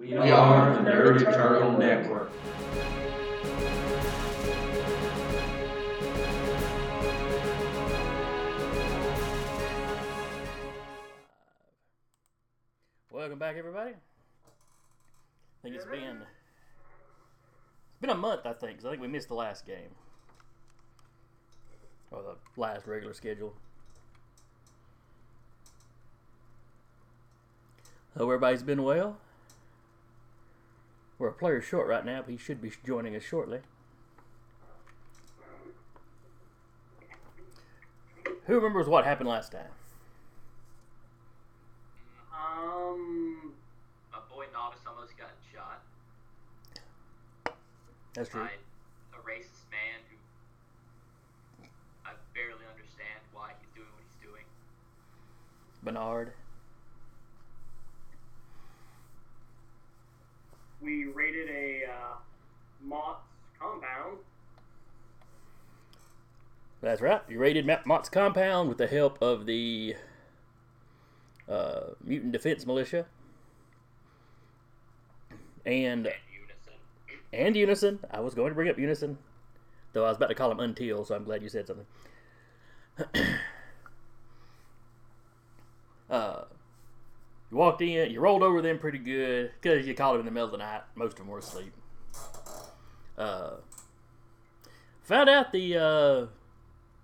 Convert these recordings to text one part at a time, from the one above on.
We are the Nerd Eternal Network. Welcome back, everybody. I think it's been it's been a month. I think 'cause I think we missed the last game or the last regular schedule. Hope everybody's been well. We're a player short right now, but he should be joining us shortly. Who remembers what happened last time? Um, My boy Novice almost got shot That's true. by a racist man who I barely understand why he's doing what he's doing. Bernard. We raided a uh, Mott's compound. That's right. You raided Matt Mott's compound with the help of the uh, Mutant Defense Militia and In unison. and Unison. I was going to bring up Unison, though I was about to call him Until, so I'm glad you said something. uh, you walked in, you rolled over them pretty good because you called them in the middle of the night. Most of them were asleep. Uh, found out the uh,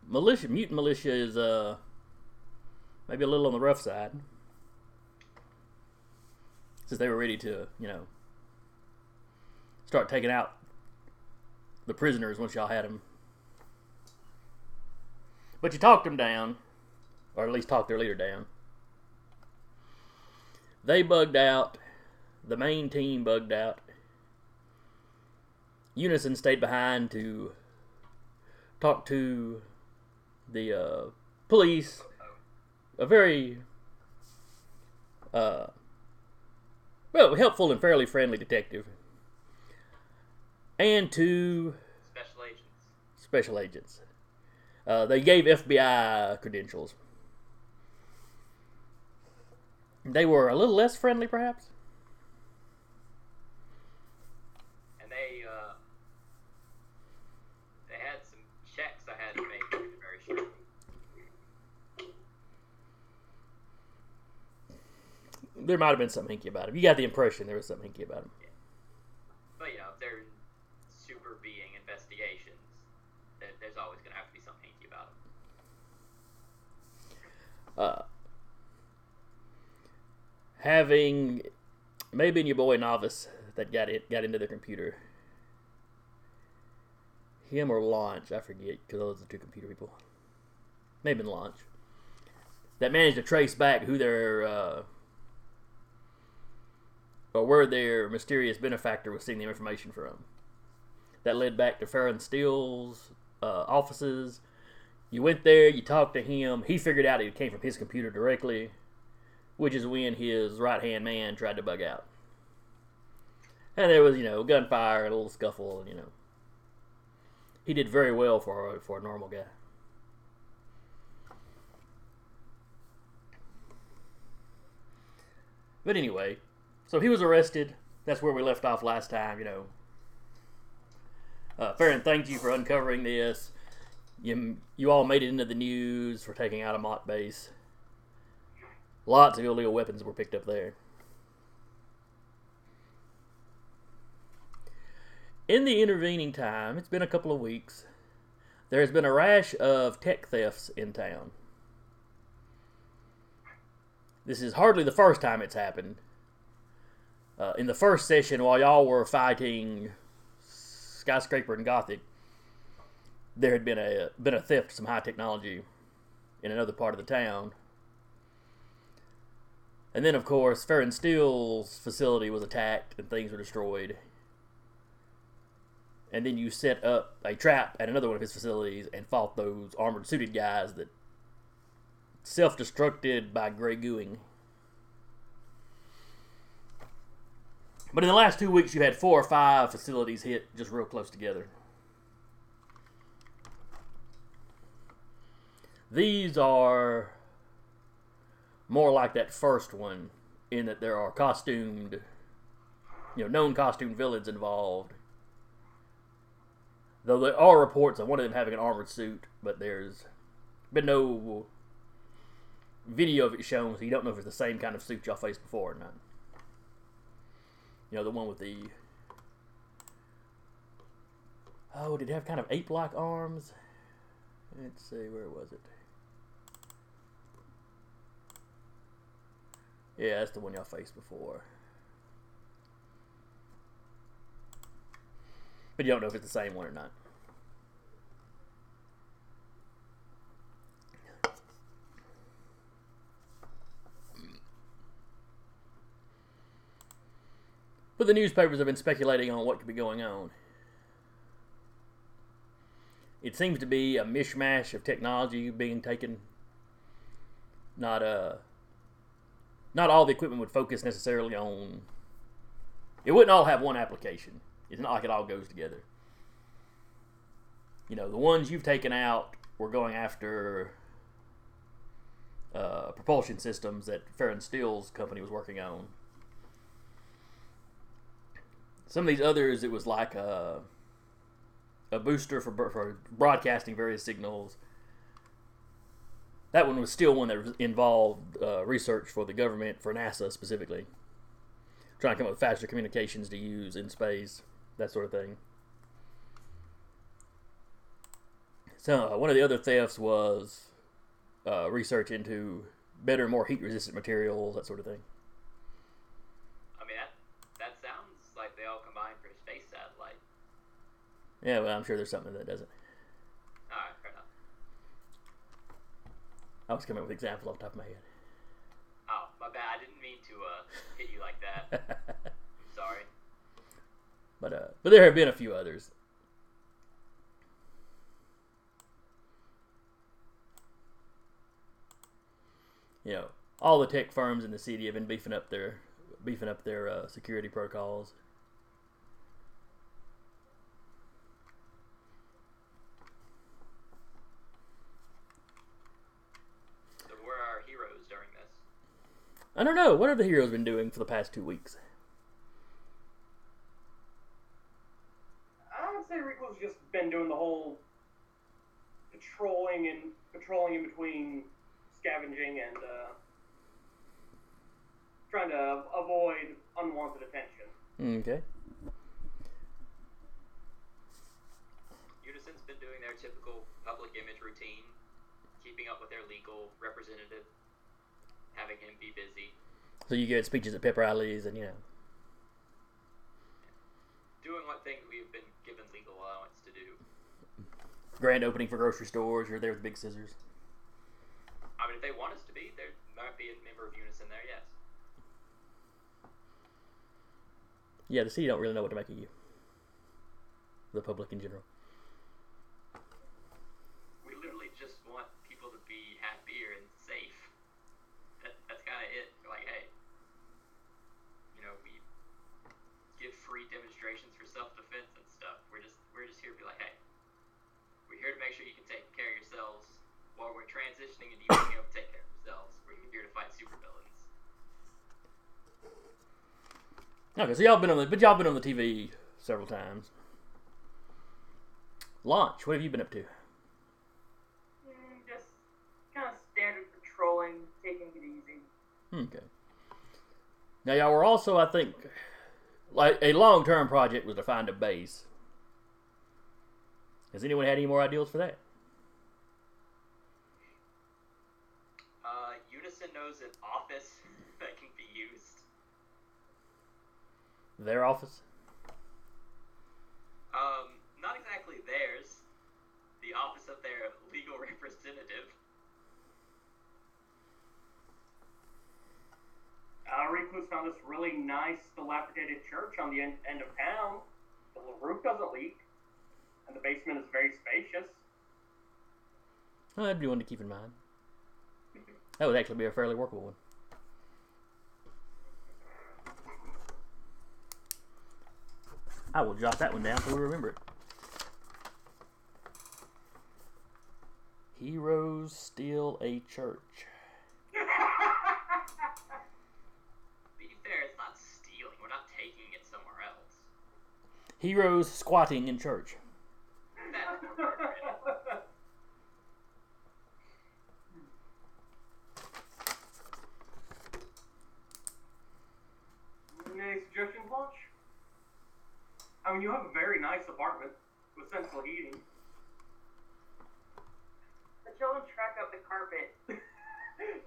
militia, mutant militia, is uh, maybe a little on the rough side. Since they were ready to, you know, start taking out the prisoners once y'all had them. But you talked them down, or at least talked their leader down. They bugged out. The main team bugged out. Unison stayed behind to talk to the uh, police. A very uh, well, helpful and fairly friendly detective and two Special agents. special agents. Uh, they gave FBI credentials. They were a little less friendly, perhaps. And they uh they had some checks I had to make very shortly. There might have been something hinky about him. You got the impression there was something hinky about him. Yeah. But you know, if they're super being investigations, there's always gonna have to be something hinky about them. Uh, having maybe your boy novice that got it got into the computer. Him or Launch, I forget, because those are the two computer people. Maybe Launch. That managed to trace back who their uh, or where their mysterious benefactor was seeing the information from. That led back to Farron Steele's uh, offices. You went there, you talked to him. He figured out it came from his computer directly, which is when his right hand man tried to bug out. And there was, you know, gunfire and a little scuffle, and, you know. He did very well for for a normal guy. But anyway, so he was arrested. That's where we left off last time, you know. Uh, Farron, thank you for uncovering this. You, you all made it into the news for taking out a Mott base. Lots of illegal weapons were picked up there. In the intervening time, it's been a couple of weeks, there has been a rash of tech thefts in town. This is hardly the first time it's happened. Uh, in the first session, while y'all were fighting Skyscraper and Gothic, there had been a been a theft of some high technology in another part of the town. And then, of course, Farron Steele's facility was attacked and things were destroyed. And then you set up a trap at another one of his facilities and fought those armored suited guys that self destructed by gray gooing. But in the last two weeks, you had four or five facilities hit just real close together. These are more like that first one in that there are costumed you know known costume villains involved. Though there are reports of one of them having an armored suit, but there's been no video of it shown, so you don't know if it's the same kind of suit y'all faced before or not. You know, the one with the oh, did it have kind of ape-like arms? Let's see, where was it? Yeah, that's the one y'all faced before. But you don't know if it's the same one or not. But the newspapers have been speculating on what could be going on. It seems to be a mishmash of technology being taken. Not a. Not all the equipment would focus necessarily on. It wouldn't all have one application. It's not like it all goes together. You know, the ones you've taken out were going after uh, propulsion systems that Farron Steele's company was working on. Some of these others, it was like a, a booster for, for broadcasting various signals. That one was still one that involved uh, research for the government, for NASA specifically. Trying to come up with faster communications to use in space, that sort of thing. So, uh, one of the other thefts was uh, research into better, more heat resistant materials, that sort of thing. I mean, that that sounds like they all combine for a space satellite. Yeah, well, I'm sure there's something that doesn't. All right, fair enough. I was coming up with an example off the top of my head. Oh, my bad. I didn't mean to uh, hit you like that. I'm sorry. but uh, but there have been a few others. You know, all the tech firms in the city have been beefing up their beefing up their uh, security protocols. So where are our heroes during this? I don't know. What have the heroes been doing for the past two weeks? I would say Rico's just been doing the whole patrolling and patrolling in between scavenging and uh, trying to avoid unwanted attention. Okay. Unison's been doing their typical public image routine, keeping up with their legal representative, having him be busy, So you get speeches at pep rallies and you know. doing what things we've been given legal allowance to do. grand opening for grocery stores. You're there with big scissors. I mean, if they want us to be, there might be a member of Unison there, yes. Yeah, the city don't really know what to make of you. The public in general. We literally just want people to be happier and safe. That, that's kind of it. We're like, hey, you know, we give free demonstrations for self-defense and stuff. We're just we're just here to be like, hey, we're here to make sure you can take care of yourselves while we're transitioning into you being able to take care of yourselves. We're here to fight supervillains. Okay, so y'all been on the but y'all been on the TV several times. Launch. What have you been up to? Mm, just kind of standard patrolling, taking it easy. Okay. Now y'all were also, I think, like a long-term project was to find a base. Has anyone had any more ideas for that? Uh, Unison knows an office that can be used. Their office. Um, not exactly theirs. The office of their legal representative. Uh, Recluse found this really nice, dilapidated church on the end, end of town. The roof doesn't leak, and the basement is very spacious. Oh, that'd be one to keep in mind. That would actually be a fairly workable one. I will jot that one down so we remember it. Heroes steal a church. Be fair, it's not stealing. We're not taking it somewhere else. Heroes squatting in church. That's appropriate. Any suggestions, Launch? I mean, you have a very nice apartment with central heating. The children track up the carpet.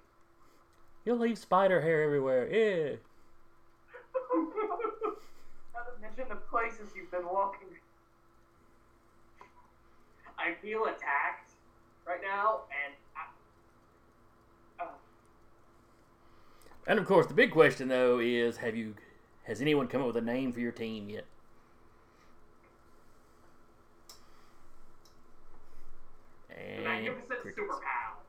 You'll leave spider hair everywhere. Yeah. Not to mention the places you've been walking. I feel attacked right now, and I, uh, And of course, the big question though is, have you, has anyone come up with a name for your team yet? the And magnificent crickets. super pals.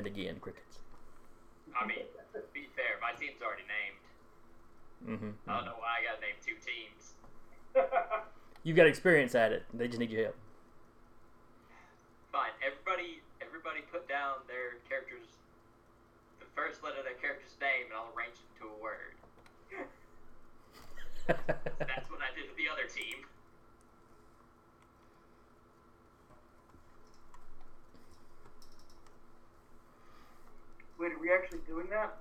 And again, crickets. I mean, to be fair, my team's already named. Mm-hmm. I don't know why I gotta name two teams. You've got experience at it. They just need your help. Fine, everybody, everybody put down their characters, the first letter of their character's name, and I'll arrange it into a word. That's what I did with the other team. Wait, are we actually doing that?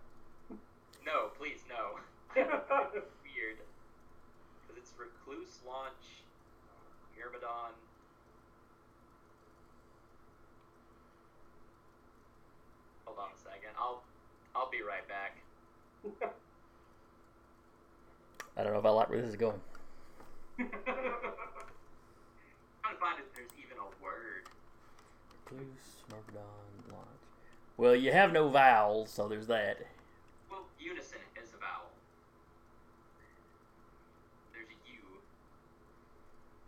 No, please, no. Weird. Because it's Recluse Launch, uh, Myrmidon. Hold on a second. I'll, I'll be right back. I don't know if I like where this is going. I'm trying to find if there's even a word. Recluse, Myrmidon, launch. Well, you have no vowels, so there's that. Well, unison is a vowel. There's a U.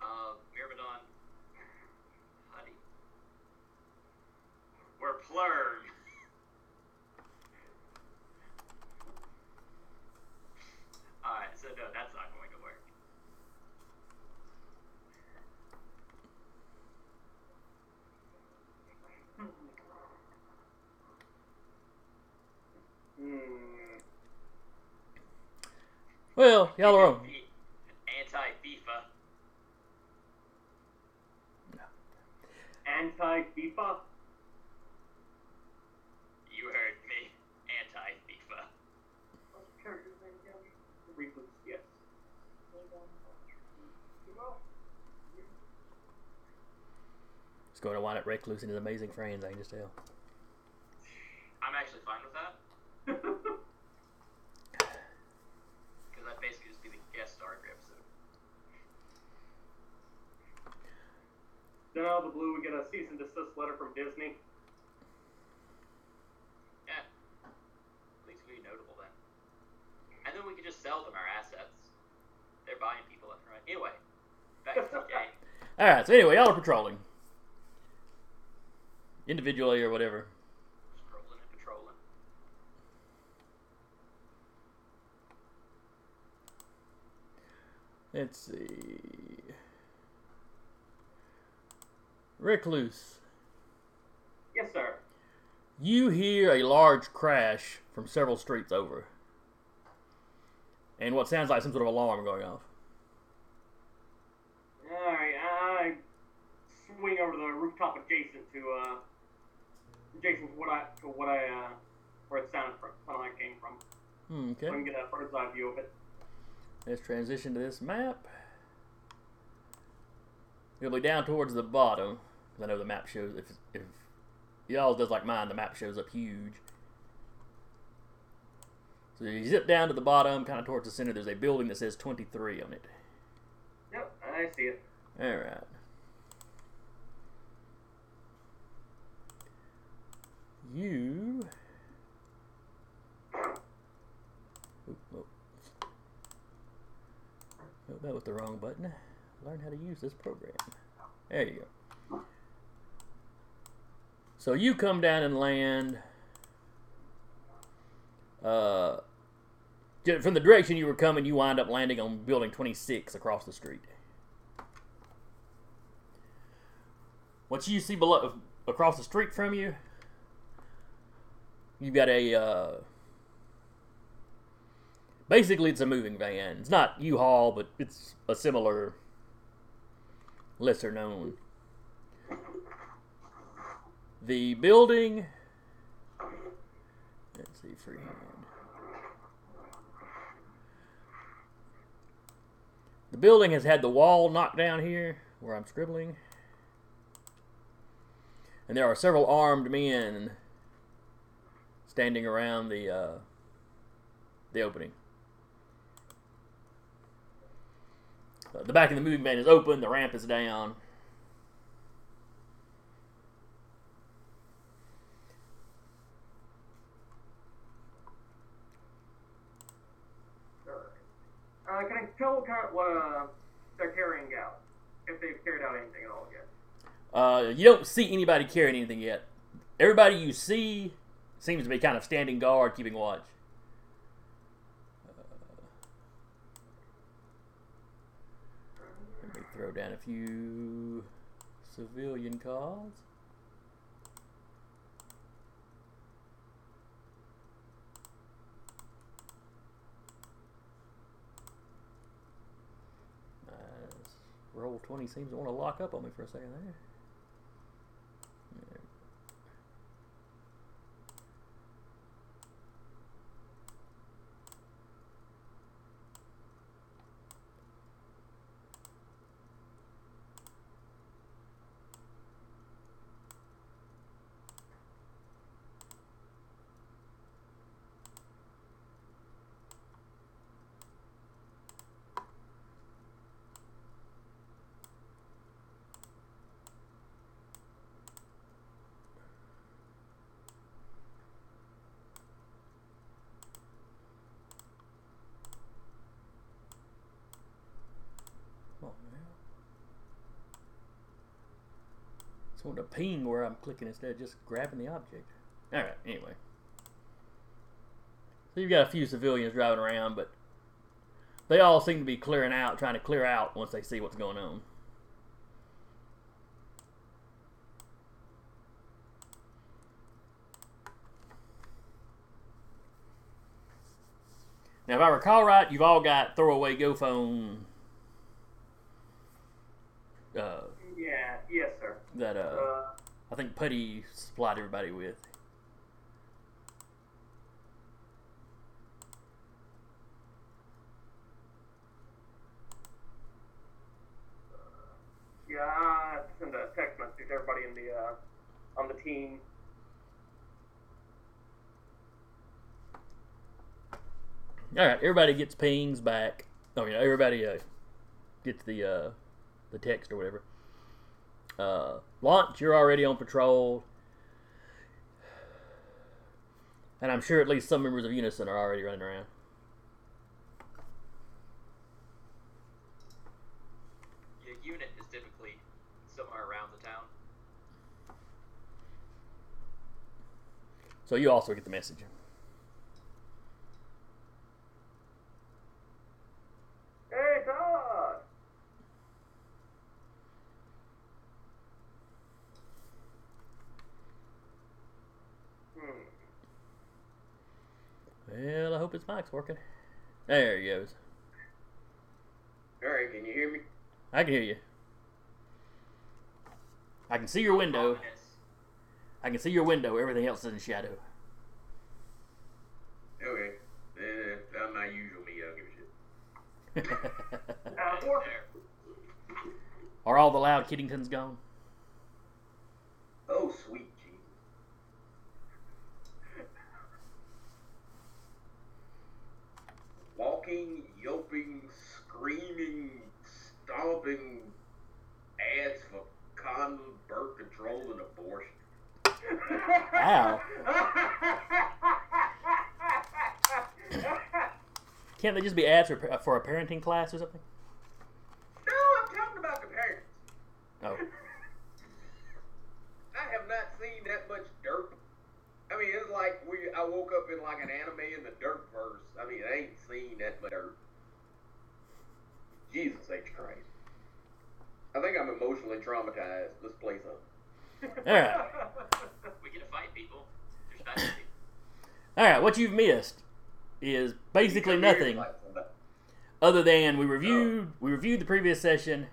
Uh, Myrmidon. Honey. We're plurm. Alright, so no, that's not going to work. Hmm. Well, y'all are wrong. Anti FIFA. Anti FIFA. You heard me. Anti FIFA. What's your character's name again? Recluse, yes. It's going to wind up recluse in his amazing friends. I can just tell. I'm actually fine with that. Because I'd basically just be the guest star every episode. Then out of the blue, we get a cease and desist letter from Disney. Yeah. At least we be notable then. And then we could just sell them our assets. They're buying people left and right. Anyway, back to the game. All right. So anyway, y'all are patrolling individually or whatever. Strolling and patrolling. Let's see. Recluse. Yes, sir. You hear a large crash from several streets over. And what sounds like some sort of alarm going off. Alright, I swing over to the rooftop adjacent to, uh, adjacent to what I, to what I, uh, where it sounded from, sounded like came from. Hmm, So I can get a bird's eye view of it. Let's transition to this map. It'll be down towards the bottom. Because I know the map shows if if y'all does like mine, the map shows up huge. So you zip down to the bottom, kind of towards the center. There's a building that says 23 on it. Yep, I see it. All right. You. Oop, oh. Oh, that was the wrong button. Learn how to use this program. There you go. So you come down and land. Uh, from the direction you were coming, you wind up landing on building 26 across the street. What you see below, across the street from you, you've got a uh, basically it's a moving van. It's not U-Haul, but it's a similar, lesser known. The building. Let's see, freehand. The building has had the wall knocked down here where I'm scribbling. And there are several armed men standing around the uh, the opening. Uh, the back of the moving van is open. The ramp is down. Uh, can I tell what kind of, what uh, they're carrying out? If they've carried out anything at all yet? Uh, you don't see anybody carrying anything yet. Everybody you see seems to be kind of standing guard, keeping watch. Uh, let me throw down a few civilian calls. Nice. Roll 20 seems to want to lock up on me for a second there. Yeah. Come on now. It's wanting to ping where I'm clicking instead of just grabbing the object. Alright, anyway. So you've got a few civilians driving around, but they all seem to be clearing out, trying to clear out once they see what's going on. Now, if I recall right, you've all got throwaway Go phone uh. That uh, Uh, I think Putty supplied everybody with. yeah, I have to send a text message to everybody in the uh, on the team. All right, everybody gets pings back. Oh, yeah, everybody uh, gets the uh, the text or whatever. Uh, launch, you're already on patrol, and I'm sure at least some members of Unison are already running around. Your unit is typically somewhere around the town. So you also get the message. Hey, Todd. Hmm. Well, I hope his mic's working. There he goes. All right, can you hear me? I can hear you. I can see your window. Ominous. I can see your window. Everything else is in shadow. Okay. Uh, that's my usual me. I don't give a shit. Four. There. Are all the loud Kiddingtons gone? Oh, sweet Jesus. Yelping, screaming, stomping ads for condom, birth control, and abortion. Ow. Can't they just be ads for, for a parenting class or something? No, I'm talking about the parents. Oh. I have not seen that much dirt. I mean, it's like. I woke up in like an anime in the dirt verse. I mean, I ain't seen that much dirt. Jesus H Christ. I think I'm emotionally traumatized. Let's play something. All right. We get to fight people. All right, what you've missed is basically nothing other than we reviewed uh. we reviewed the previous session,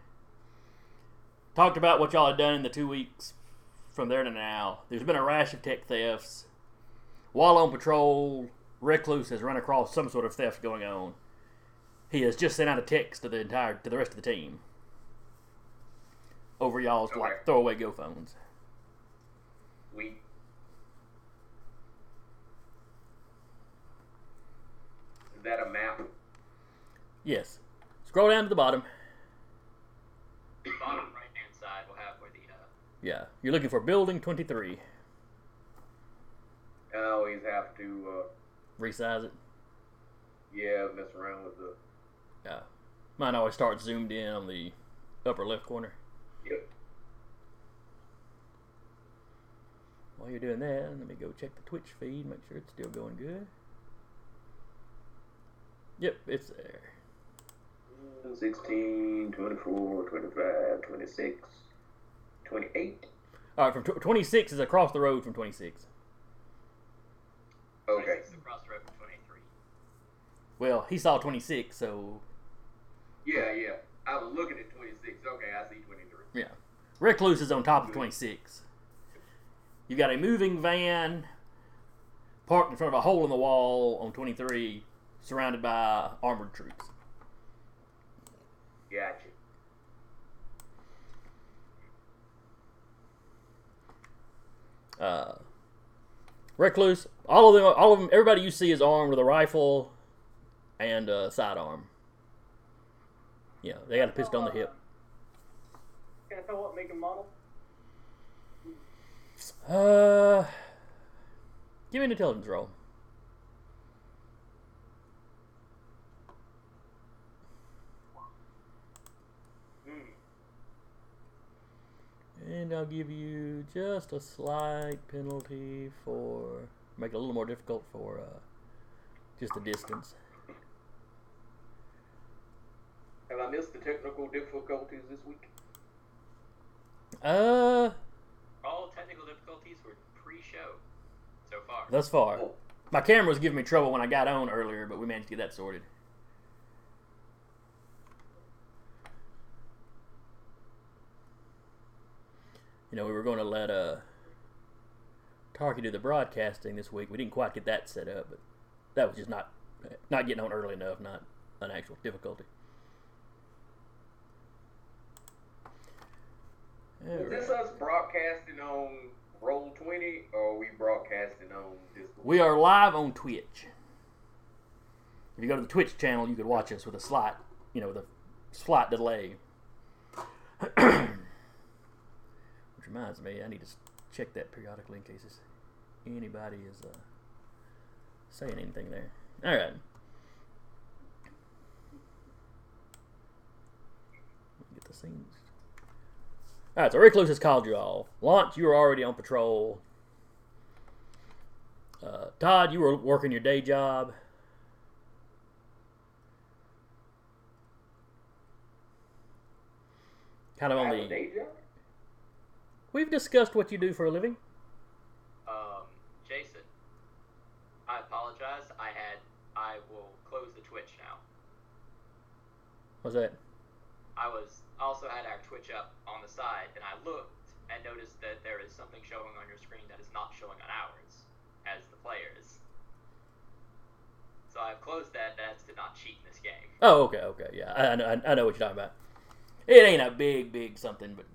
talked about what y'all had done in the two weeks from there to now. There's been a rash of tech thefts. While on patrol, Recluse has run across some sort of theft going on. He has just sent out a text to the entire to the rest of the team over y'all's Okay. like throwaway go phones. We is that a map? Yes. Scroll down to the bottom. Bottom right hand side will have where the uh, Yeah, you're looking for building 23. I always have to, uh, Resize it. yeah, mess around with the. Yeah. Mine always starts zoomed in on the upper left corner. Yep. While you're doing that, let me go check the Twitch feed, make sure it's still going good. Yep, it's there. 16, 24, 25, 26, 28. All right, from tw 26 is across the road from 26. Okay. 26 across the road from 23. Well, he saw 26, so Yeah, yeah. I was looking at 26. Okay, I see 23. yeah. Recluse is on top of 26. You got a moving van parked in front of a hole in the wall on 23, surrounded by armored troops. Gotcha. uh, Recluse. All of them, all of them, everybody you see is armed with a rifle and a sidearm. Yeah, they got a pistol on the hip. Can I tell what make and model? Uh, give me an intelligence roll. Hmm. And I'll give you just a slight penalty for make it a little more difficult for uh, just the distance. Have I missed the technical difficulties this week? Uh, All technical difficulties were pre-show so far. thus far. Oh. My camera was giving me trouble when I got on earlier, but we managed to get that sorted. You know, we were going to let uh, Tarky do the broadcasting this week. We didn't quite get that set up, but that was just not not getting on early enough, not an actual difficulty. Is this us broadcasting on Roll 20 or are we broadcasting on Discord? We are live on Twitch. If you go to the Twitch channel, you could watch us with a slight, you know, with a slight delay. Reminds me, I need to check that periodically in case anybody is uh, saying anything there. All right. Get the scenes. All right, so Recluse has called you all. Launch, you were already on patrol. Uh, Todd, you were working your day job. Kind of on the. We've discussed what you do for a living. Um, Jason, I apologize. I had. I will close the Twitch now. What's that? I was also had our Twitch up on the side, and I looked and noticed that there is something showing on your screen that is not showing on ours as the players. So I've closed that. That's to not cheat in this game. Oh, okay, okay, yeah, I, I know, I know what you're talking about. It ain't a big, big something, but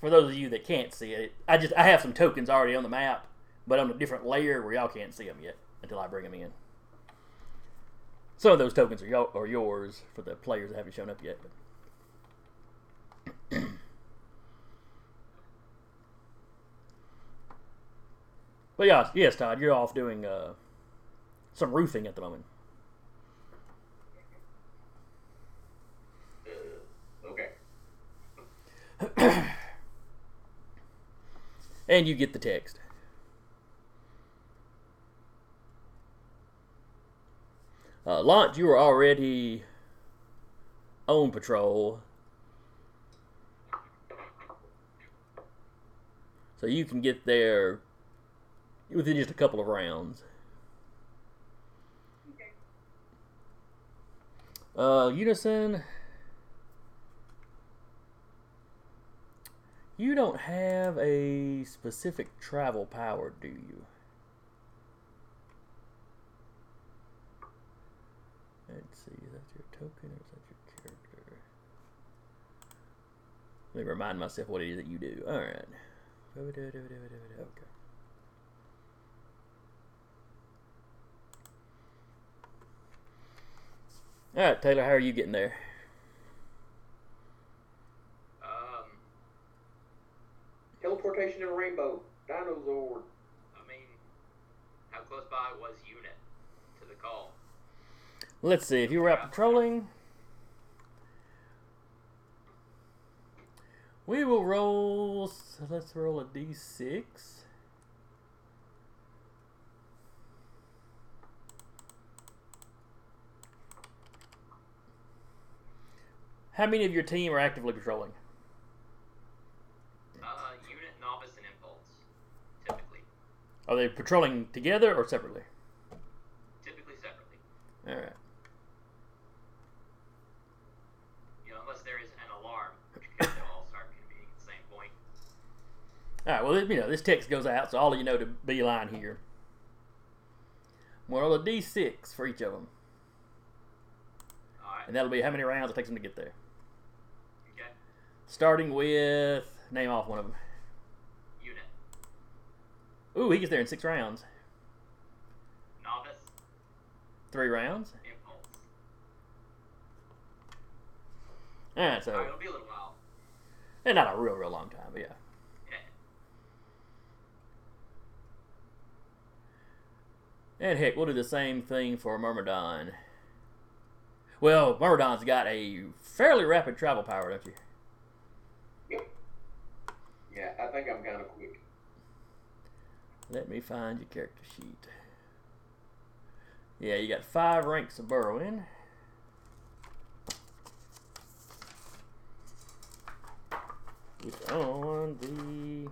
for those of you that can't see it, I just I have some tokens already on the map, but on a different layer where y'all can't see them yet until I bring them in. Some of those tokens are, yo- are yours for the players that haven't shown up yet. But But yeah, yes, Todd, you're off doing uh, some roofing at the moment. Uh, okay. And you get the text. Uh, Launch, you were already on patrol. So you can get there within just a couple of rounds. Okay. Uh, Unison. You don't have a specific travel power, do you? Let's see, is that your token or is that your character? Let me remind myself what it is that you do. Alright. Okay. Alright, Taylor, how are you getting there? Um, Teleportation and rainbow. Dinosaur. I mean, how close by was unit to the call? Let's see, if you were out patrolling, we will roll. So let's roll a d6. How many of your team are actively patrolling? Uh, unit, novice, and impulse. Typically, Are they patrolling together or separately? typically separately. All right. You know, unless there is an alarm, which they'll all start convening at the same point. All right. Well, you know this text goes out, so all of you know to beeline here. We'll a d6 for each of them, All right. and that'll be how many rounds it takes them to get there. Okay. Starting with name off one of them. Unit, Ooh, he gets there in six rounds. novice, Three rounds. impulse. Eh, All right. All right, So, it'll be a little while. and not a real, real long time, but yeah. Yeah. And heck, we'll do the same thing for Myrmidon. Well, Myrmidon's got a fairly rapid travel power, don't you? Yep. Yeah, I think I'm kind of quick. Let me find your character sheet. Yeah, you got five ranks of burrowing. On the.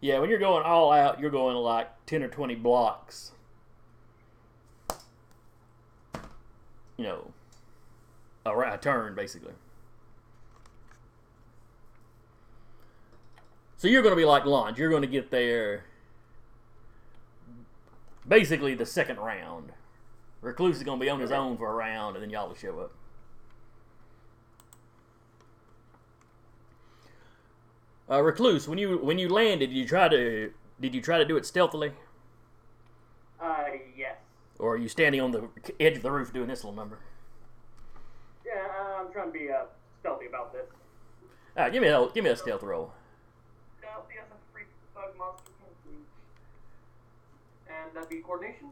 Yeah, when you're going all out, you're going like 10 or 20 blocks. You know, a, a turn, basically. So you're going to be like Launch. You're going to get there basically the second round. Recluse is going to be on his own for a round, and then y'all will show up. Uh, Recluse, when you when you landed, did you try to did you try to do it stealthily, Uh, yes. or are you standing on the edge of the roof doing this little number? Yeah, I'm trying to be uh, stealthy about this. All right, give me a give me a stealth roll. Stealthy as a freak bug monster can be. And that'd be coordination.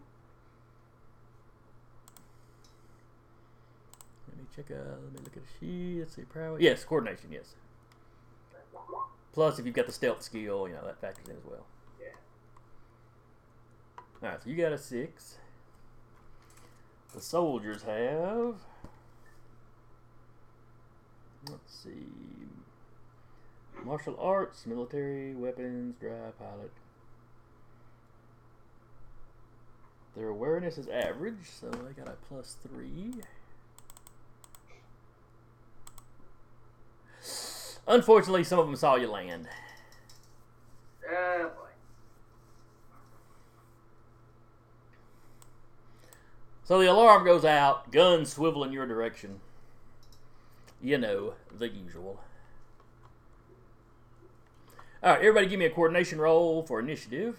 Let me check. Uh, let me look at a sheet. Let's see, prowess. Yes, coordination. Yes. Plus, if you've got the stealth skill, you know that factors in as well. Yeah. All right, so you got a six. The soldiers have. Let's see. Martial arts, military, weapons, dry pilot. Their awareness is average, so I got a plus three. Unfortunately, some of them saw you land. Uh, boy. So the alarm goes out, guns swivel in your direction. You know, the usual. Alright, everybody give me a coordination roll for initiative.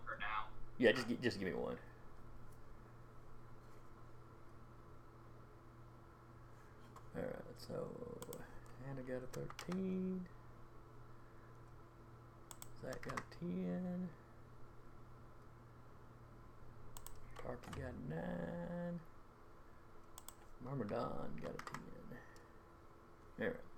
Yeah, just just give me one. All right, so Hannah got a thirteen. Zach got a ten. Tarky got a nine. Myrmidon got a ten. All right.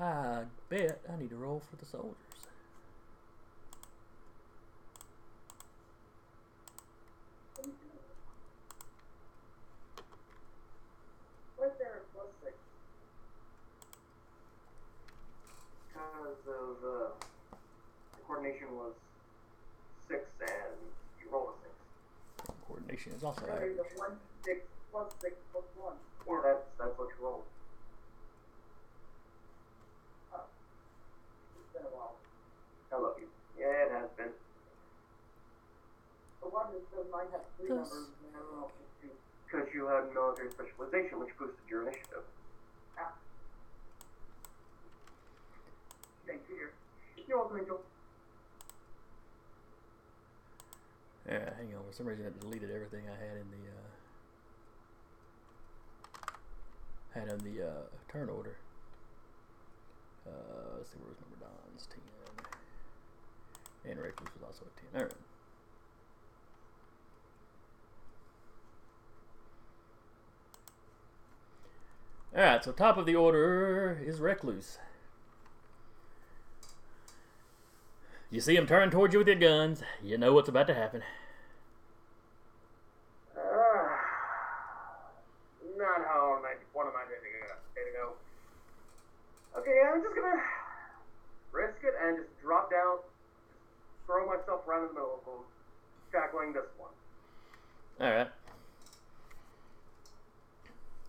I bet I need to roll for the soldiers. Right there, plus six. Because of uh, the coordination was six and you roll a six. Coordination is also Sorry, average. the one six plus six plus one. Yeah, that's that's what you rolled. It's been a while. I love you. Yeah, it has been. The one that says mine has three Yes. numbers and everyone else has two. Because you had military specialization, which boosted your initiative. Thank you. dear. You're welcome, Angel. Yeah, hang on. For some reason, I deleted everything I had in the uh, had in the uh, turn order. Uh, let's see where was number Don's ten, and Recluse was also a ten. All right. All right. So top of the order is Recluse. You see him turn towards you with your guns. You know what's about to happen. Uh, not how I one of my day to go. Go. Okay, I'm just gonna risk it and just drop down, throw myself right in the middle of them, tackling this one. All right.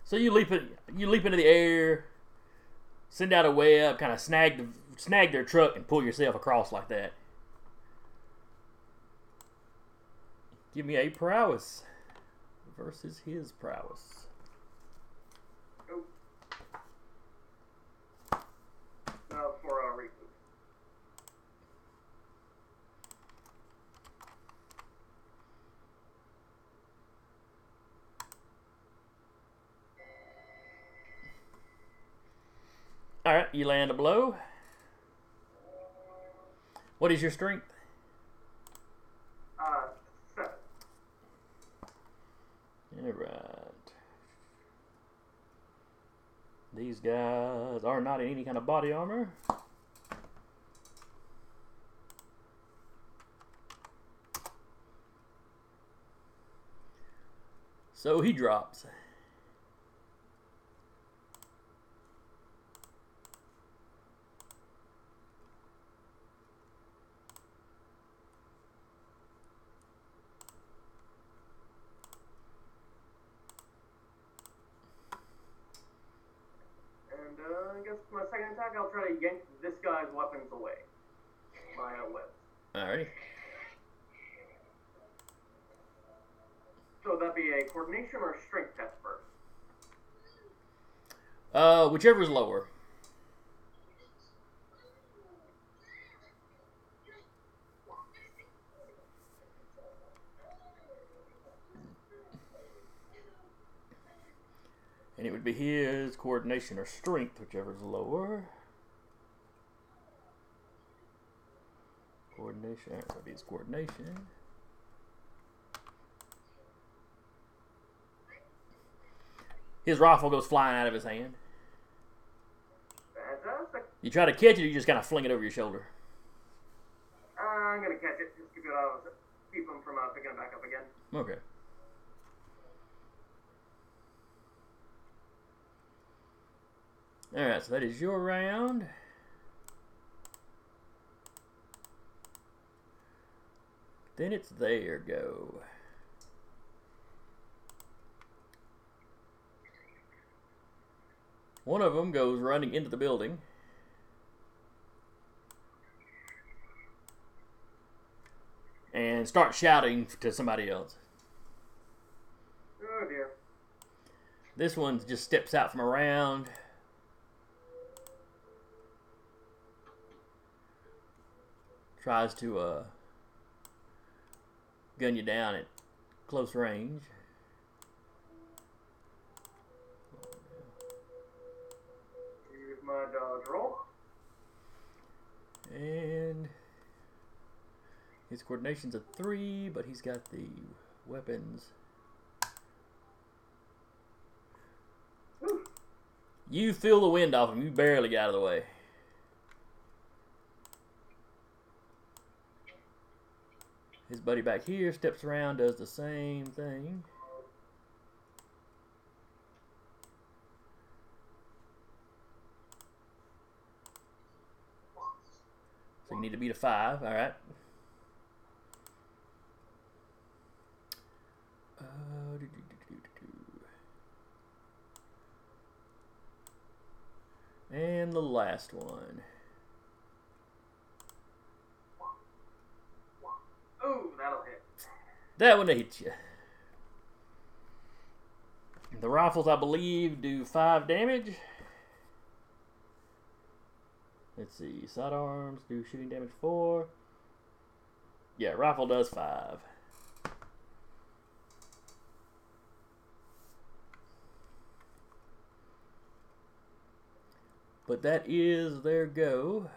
So you leap it, you leap into the air, send out a web, kind of snag the, snag their truck, and pull yourself across like that. Give me a prowess versus his prowess. Uh, for uh, recruit. You land a blow. What is your strength? Uh, seven. All right. These guys are not in any kind of body armor. So he drops. And uh, I guess for my second attack, I'll try to yank this guy's weapons away. My uh, webs. Alrighty. So that be a coordination or a strength test first? Uh, whichever is lower. And it would be his coordination or strength, whichever is lower. Coordination, that would be his coordination. His rifle goes flying out of his hand. You try to catch it, or you just kind of fling it over your shoulder. Uh, I'm gonna catch it. Just keep it out. Keep them from uh, picking it back up again. Okay. All right, so that is your round. Then it's their go. One of them goes running into the building. And start shouting to somebody else. Oh dear. This one just steps out from around. Tries to uh, gun you down at close range. Use my dodge roll. And his coordination's a three, but he's got the weapons. You feel the wind off him. You barely got out of the way. His buddy back here steps around, does the same thing. So you need to beat a five. All right. Uh, do, do, do. And the last one. Ooh, that'll hit. That one hit you. The rifles, I believe, do five damage. Let's see. Sidearms do shooting damage four. Yeah, rifle does five. But that is their go.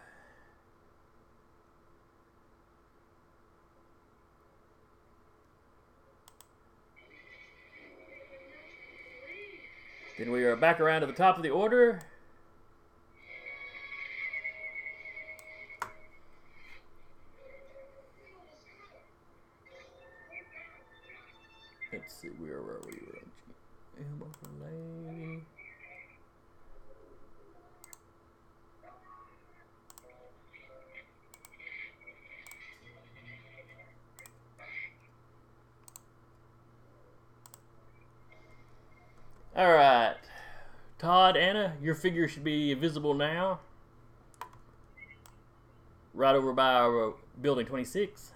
Then we are back around to the top of the order. Let's see, where were we? We're on G- overlay. All right, Todd, Anna, your figure should be visible now. Right over by our building 26.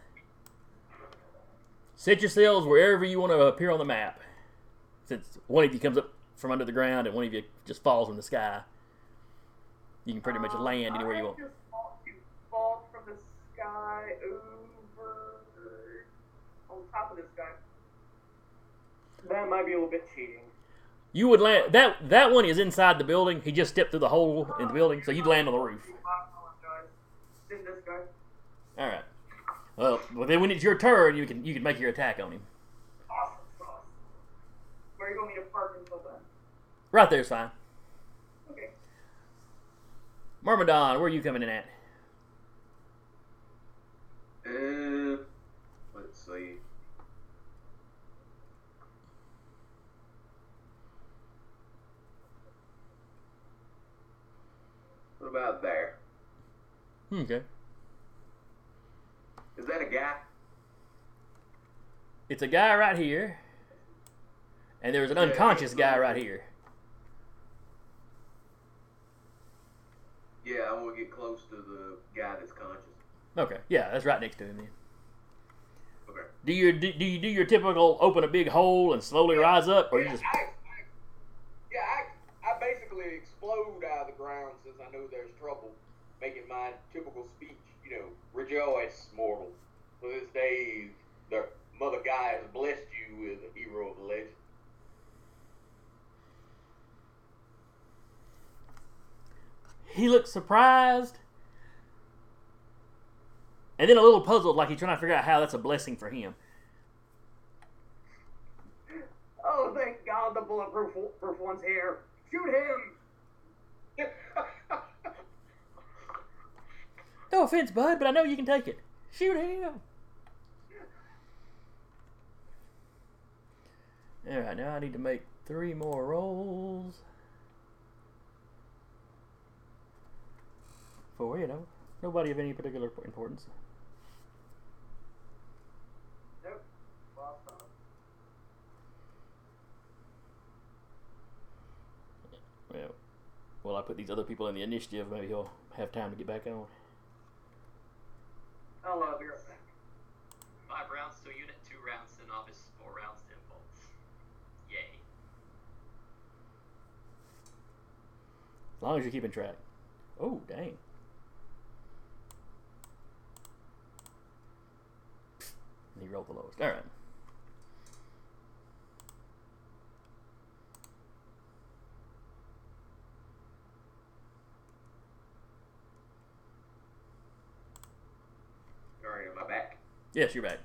Set yourselves wherever you want to appear on the map. Since one of you comes up from under the ground and one of you just falls from the sky, you can pretty much Um, land anywhere you want. just to fall from the sky over on top of this guy. That might be a little bit cheating. You would land that that one is inside the building. He just stepped through the hole in the building, so you'd land on the roof. All right. Well, well then when it's your turn, you can you can make your attack on him. Awesome. Where are you going to park until then? Right there's fine. Okay. Myrmidon, where are you coming in at? Uh, let's see. About there? Hmm, okay. Is that a guy? It's a guy right here, and there's an Yeah, unconscious guy right here. Yeah, I want to get close to the guy that's conscious. Okay, yeah, that's right next to him. Then. Okay. Do you do, do you do your typical open a big hole and slowly rise up, or you just I, I, yeah, I, explode out of the ground since I know there's trouble, making my typical speech, you know, rejoice, mortal. For this day, the mother guy has blessed you with a hero of the legend. he looks surprised, and then a little puzzled, like he's trying to figure out how that's a blessing for him. Oh, thank God the bulletproof proof one's here. Shoot him! No offense, bud, but I know you can take it. Shoot him. All right, now I need to make three more rolls. For you know, nobody of any particular importance. Nope. Well, well, I put these other people in the initiative. Maybe he'll have time to get back on. Hello, I'll back. Five rounds to unit, two rounds to novice, four rounds to impulse. Yay. As long as you're keeping track. Oh, dang. And he rolled the lowest. All right. Yes, you're back.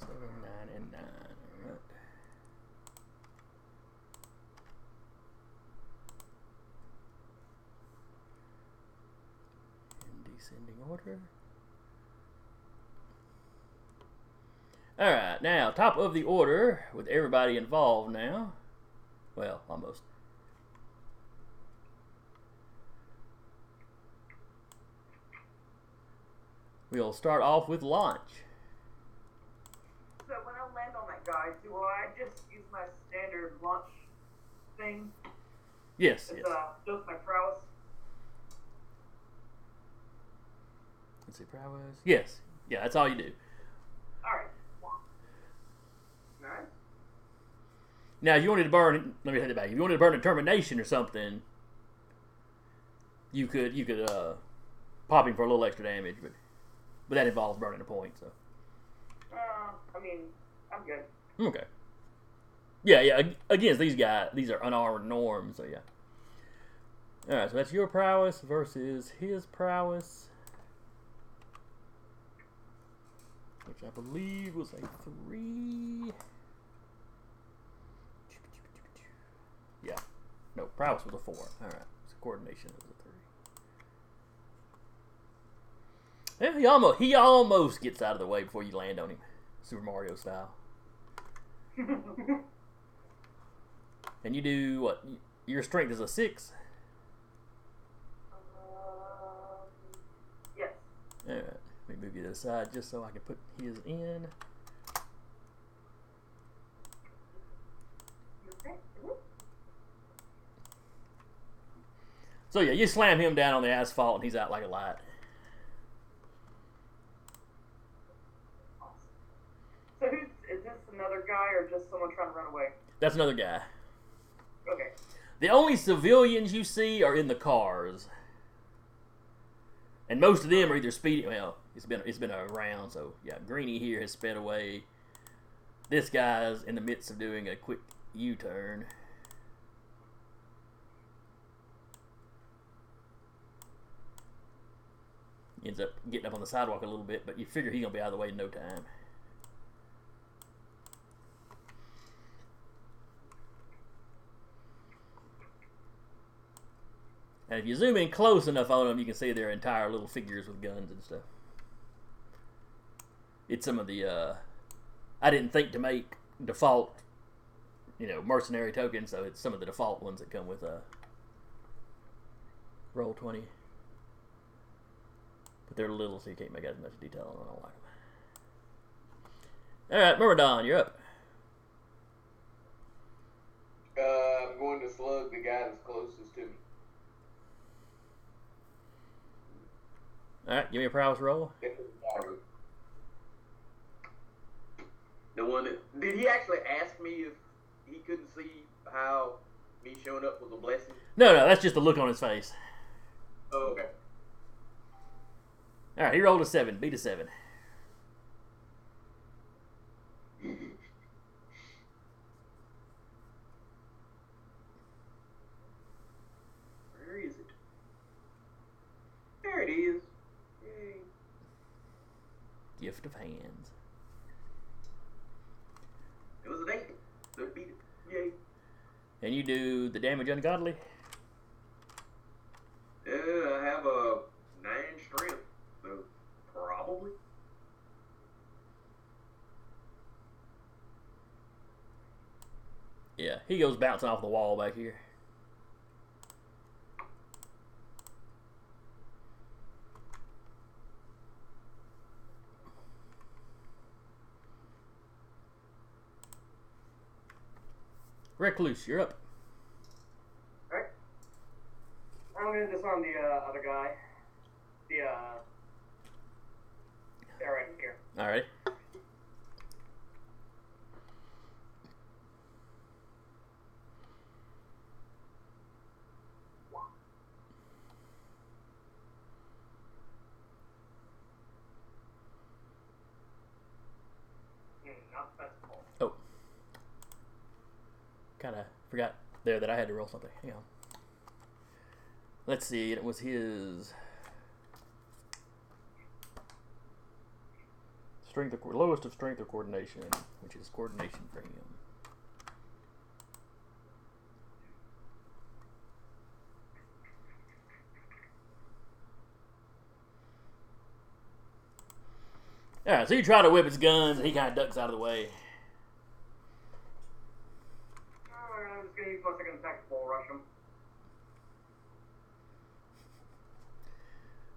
Seven, nine, and nine. All right. In descending order. All right, now top of the order with everybody involved now. Well, almost. We'll start off with Launch. So when I land on that guy, do I just use my standard launch thing? Yes, As, yes. uh, just my prowess? Let's see, prowess. Yes, yeah, that's all you do. Alright. Nice. Now, if you wanted to burn, let me take it back. If you wanted to burn a determination or something, you could you could uh, pop him for a little extra damage, but but that involves burning a point. So Uh, I mean, I'm good. okay. Yeah, yeah. ag- Against these guys, these are unarmored norms. So yeah. All right, so that's your prowess versus his prowess, which I believe was a three. Yeah. No, prowess was a four. All right. So coordination was a three. Yeah, he almost he almost gets out of the way before you land on him, Super Mario style. And you do what? Your strength is a six. um, yes. All right. Let me move you to the side just so I can put his in. Okay. Mhm. So yeah, you slam him down on the asphalt and he's out like a light. So who's is this another guy or just someone trying to run away? That's another guy. Okay. The only civilians you see are in the cars, and most of them are either speeding. Well, it's been it's been around, so yeah. Greeny here has sped away. This guy's in the midst of doing a quick U-turn. He ends up getting up on the sidewalk a little bit, but you figure he's gonna be out of the way in no time. And if you zoom in close enough on them, you can see their entire little figures with guns and stuff. It's some of the uh, I didn't think to make default, you know, mercenary tokens, so it's some of the default ones that come with uh, roll twenty. But they're little, so you can't make out as much detail on them. I don't like them. All right, Myrmidon, you're up. Uh, I'm going to slug the guy that's closest to me. All right, give me a prowess roll. The one that did he actually ask me if he couldn't see how me showing up was a blessing? No, no, that's just the look on his face. Oh, okay. All right, he rolled a seven. Beat a seven. Where is it? There it is. Yay. Gift of hands. It was an eight. So beat it. Yay. And you do the damage ungodly. Yeah, I have a nine strength, so probably. Yeah, he goes bouncing off the wall back here. Recluse, you're up. Alright. I'm gonna disarm the uh, other guy. The uh. Guy right here. Hmm, not defensible. Oh. Kind of forgot there that I had to roll something. Hang on. Let's see. It was his strength, of, lowest of strength or coordination, which is coordination for him. All right, so you try to whip his guns, and he kind of ducks out of the way. Gonna.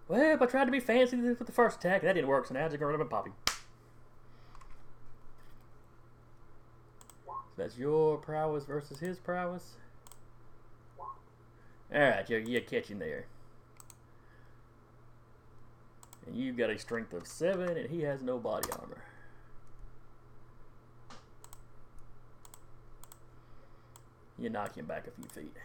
Well, I tried to be fancy with the first attack. That didn't work, so now I'm just going to run up and pop him. That's your prowess versus his prowess. Alright, you, you catch him there. And you've got a strength of 7, and he has no body armor. You knock him back a few feet.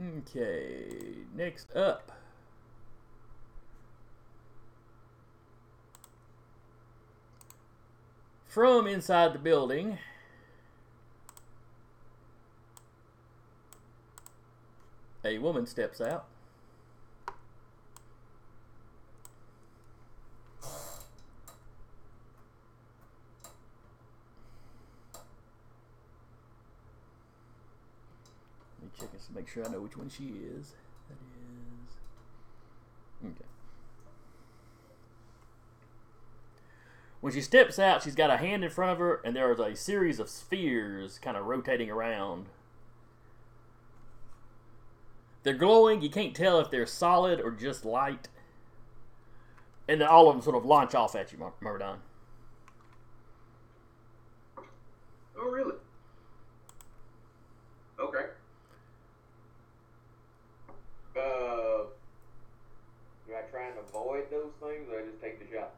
Okay, next up. From inside the building, a woman steps out. Let me check this to make sure I know which one she is. That is. Okay. When she steps out, she's got a hand in front of her, and there is a series of spheres kind of rotating around. They're glowing. You can't tell if they're solid or just light. And then all of them sort of launch off at you, Murdon. Oh, really? Okay. Uh, do I try and avoid those things, or I just take the shot?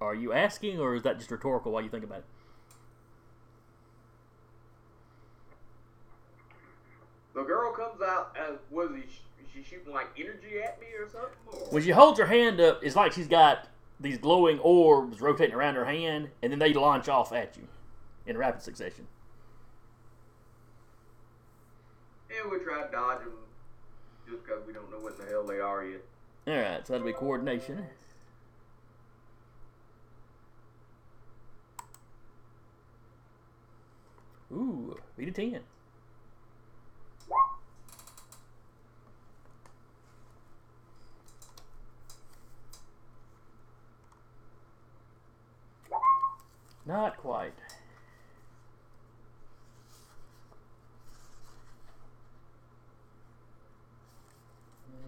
Are you asking, or is that just rhetorical while you think about it? The girl comes out and was he? She shooting like energy at me or something? Or? When she holds her hand up, it's like she's got these glowing orbs rotating around her hand, and then they launch off at you in rapid succession. Yeah, we try to dodge them just because we don't know what the hell they are yet. All right, so that'll be coordination. Ooh, beat a ten. Not quite.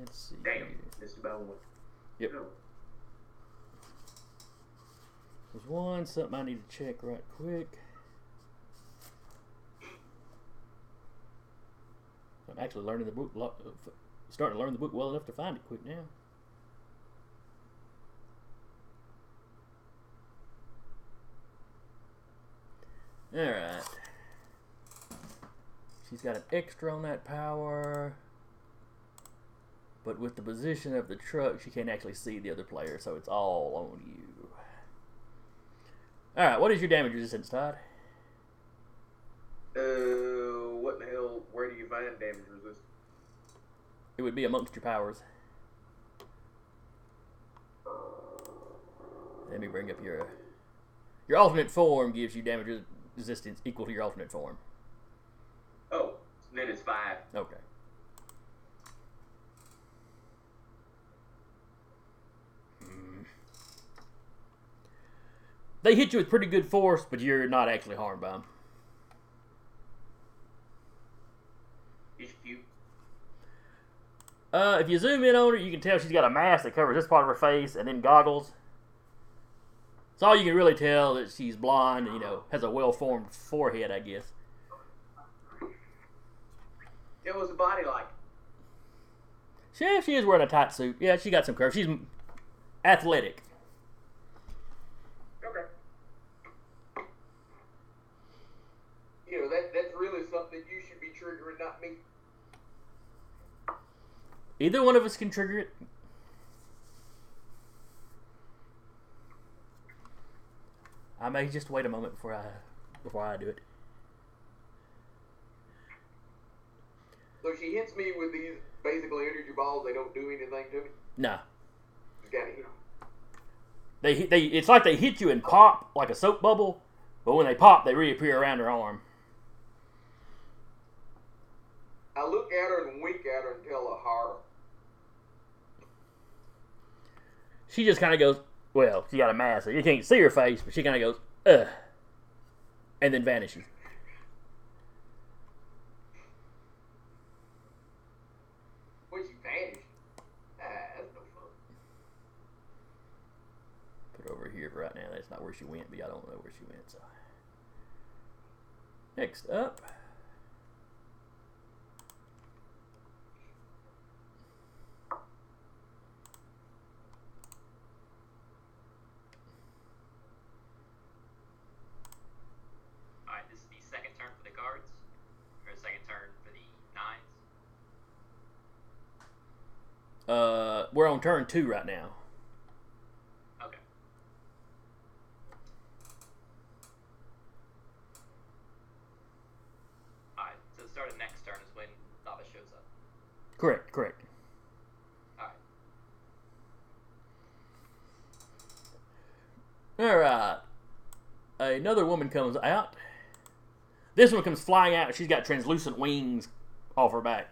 Let's see. Damn, here. missed about one. Yep. No. There's one something I need to check right quick. I'm actually learning the book, lo- uh, f- starting to learn the book well enough to find it quick now. All right. She's got an extra on that power. But with the position of the truck, she can't actually see the other player, so it's all on you. Alright, what is your damage resistance, Todd? Uh, what in the hell? Where do you find damage resistance? It would be amongst your powers. Let me bring up your. Your alternate form gives you damage resistance equal to your alternate form. Oh, then it's five. Okay. they hit you with pretty good force, but you're not actually harmed by them. If you, uh, if you zoom in on her, you can tell she's got a mask that covers this part of her face and then goggles. It's all you can really tell that she's blonde. And, you know, has a well-formed forehead, I guess. It was a body like? Yeah, she is wearing a tight suit. Yeah, she got some curves. She's athletic. Either one of us can trigger it. I may just wait a moment before I before I do it. So she hits me with these basically energy balls. They don't do anything to me. No, Just gotta hit. they they it's like they hit you and pop like a soap bubble, but when they pop, they reappear around her arm. I look at her and wink at her and tell her horror. She just kind of goes. Well, she got a mask, so you can't see her face, but she kind of goes, ugh, and then vanishes. When she vanished. Ah, that's no fun. Put over here for right now. That's not where she went, but I don't know where she went. So next up, Alright, this is the second turn for the guards. Or second turn for the nines. uh, we're on turn two right now. Okay. Alright, so the start of next turn is when Novice shows up. Correct, correct. Alright. All right. Another woman comes out. This one comes flying out. She's got translucent wings off her back.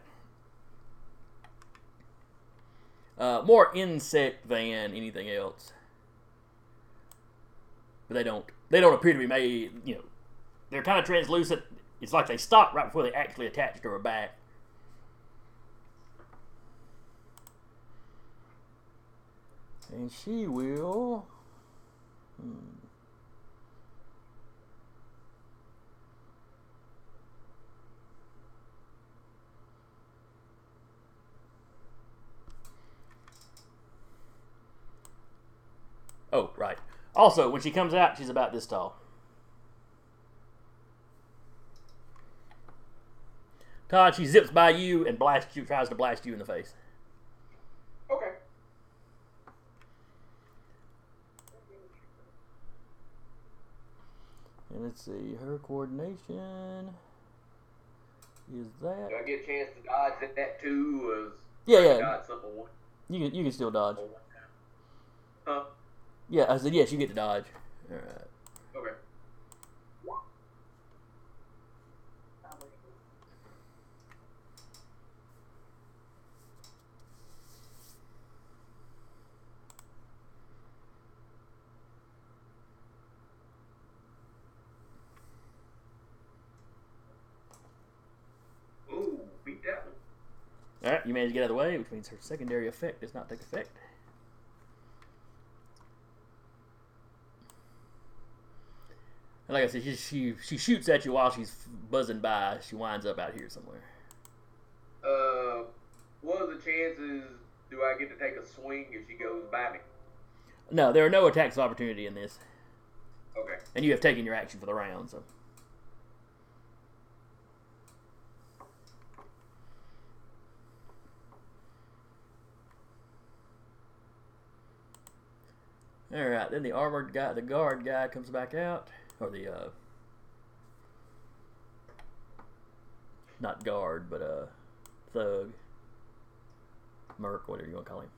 Uh, more insect than anything else. But they don't. They don't appear to be made. You know, they're kind of translucent. It's like they stop right before they actually attach to her back. And she will. Hmm. Oh, right. Also, when she comes out, she's about this tall. Todd, she zips by you and blasts you, tries to blast you in the face. Okay. And let's see, her coordination is that. Do I get a chance to dodge that, that too? Was Yeah, yeah. dodge something one? You can you can still dodge. Huh? Yeah, I said yes. You get to dodge. All right. Okay. Ooh, beat that one. All right. You managed to get out of the way, which means her secondary effect does not take effect. And like I said, she, she she shoots at you while she's buzzing by. She winds up out here somewhere. Uh, what are the chances do I get to take a swing if she goes by me? No, there are no attacks of opportunity in this, Okay. and you have taken your action for the round. So. All right, then the armored guy, the guard guy, comes back out, or the uh, not guard, but uh, thug, merc, whatever you want to call him.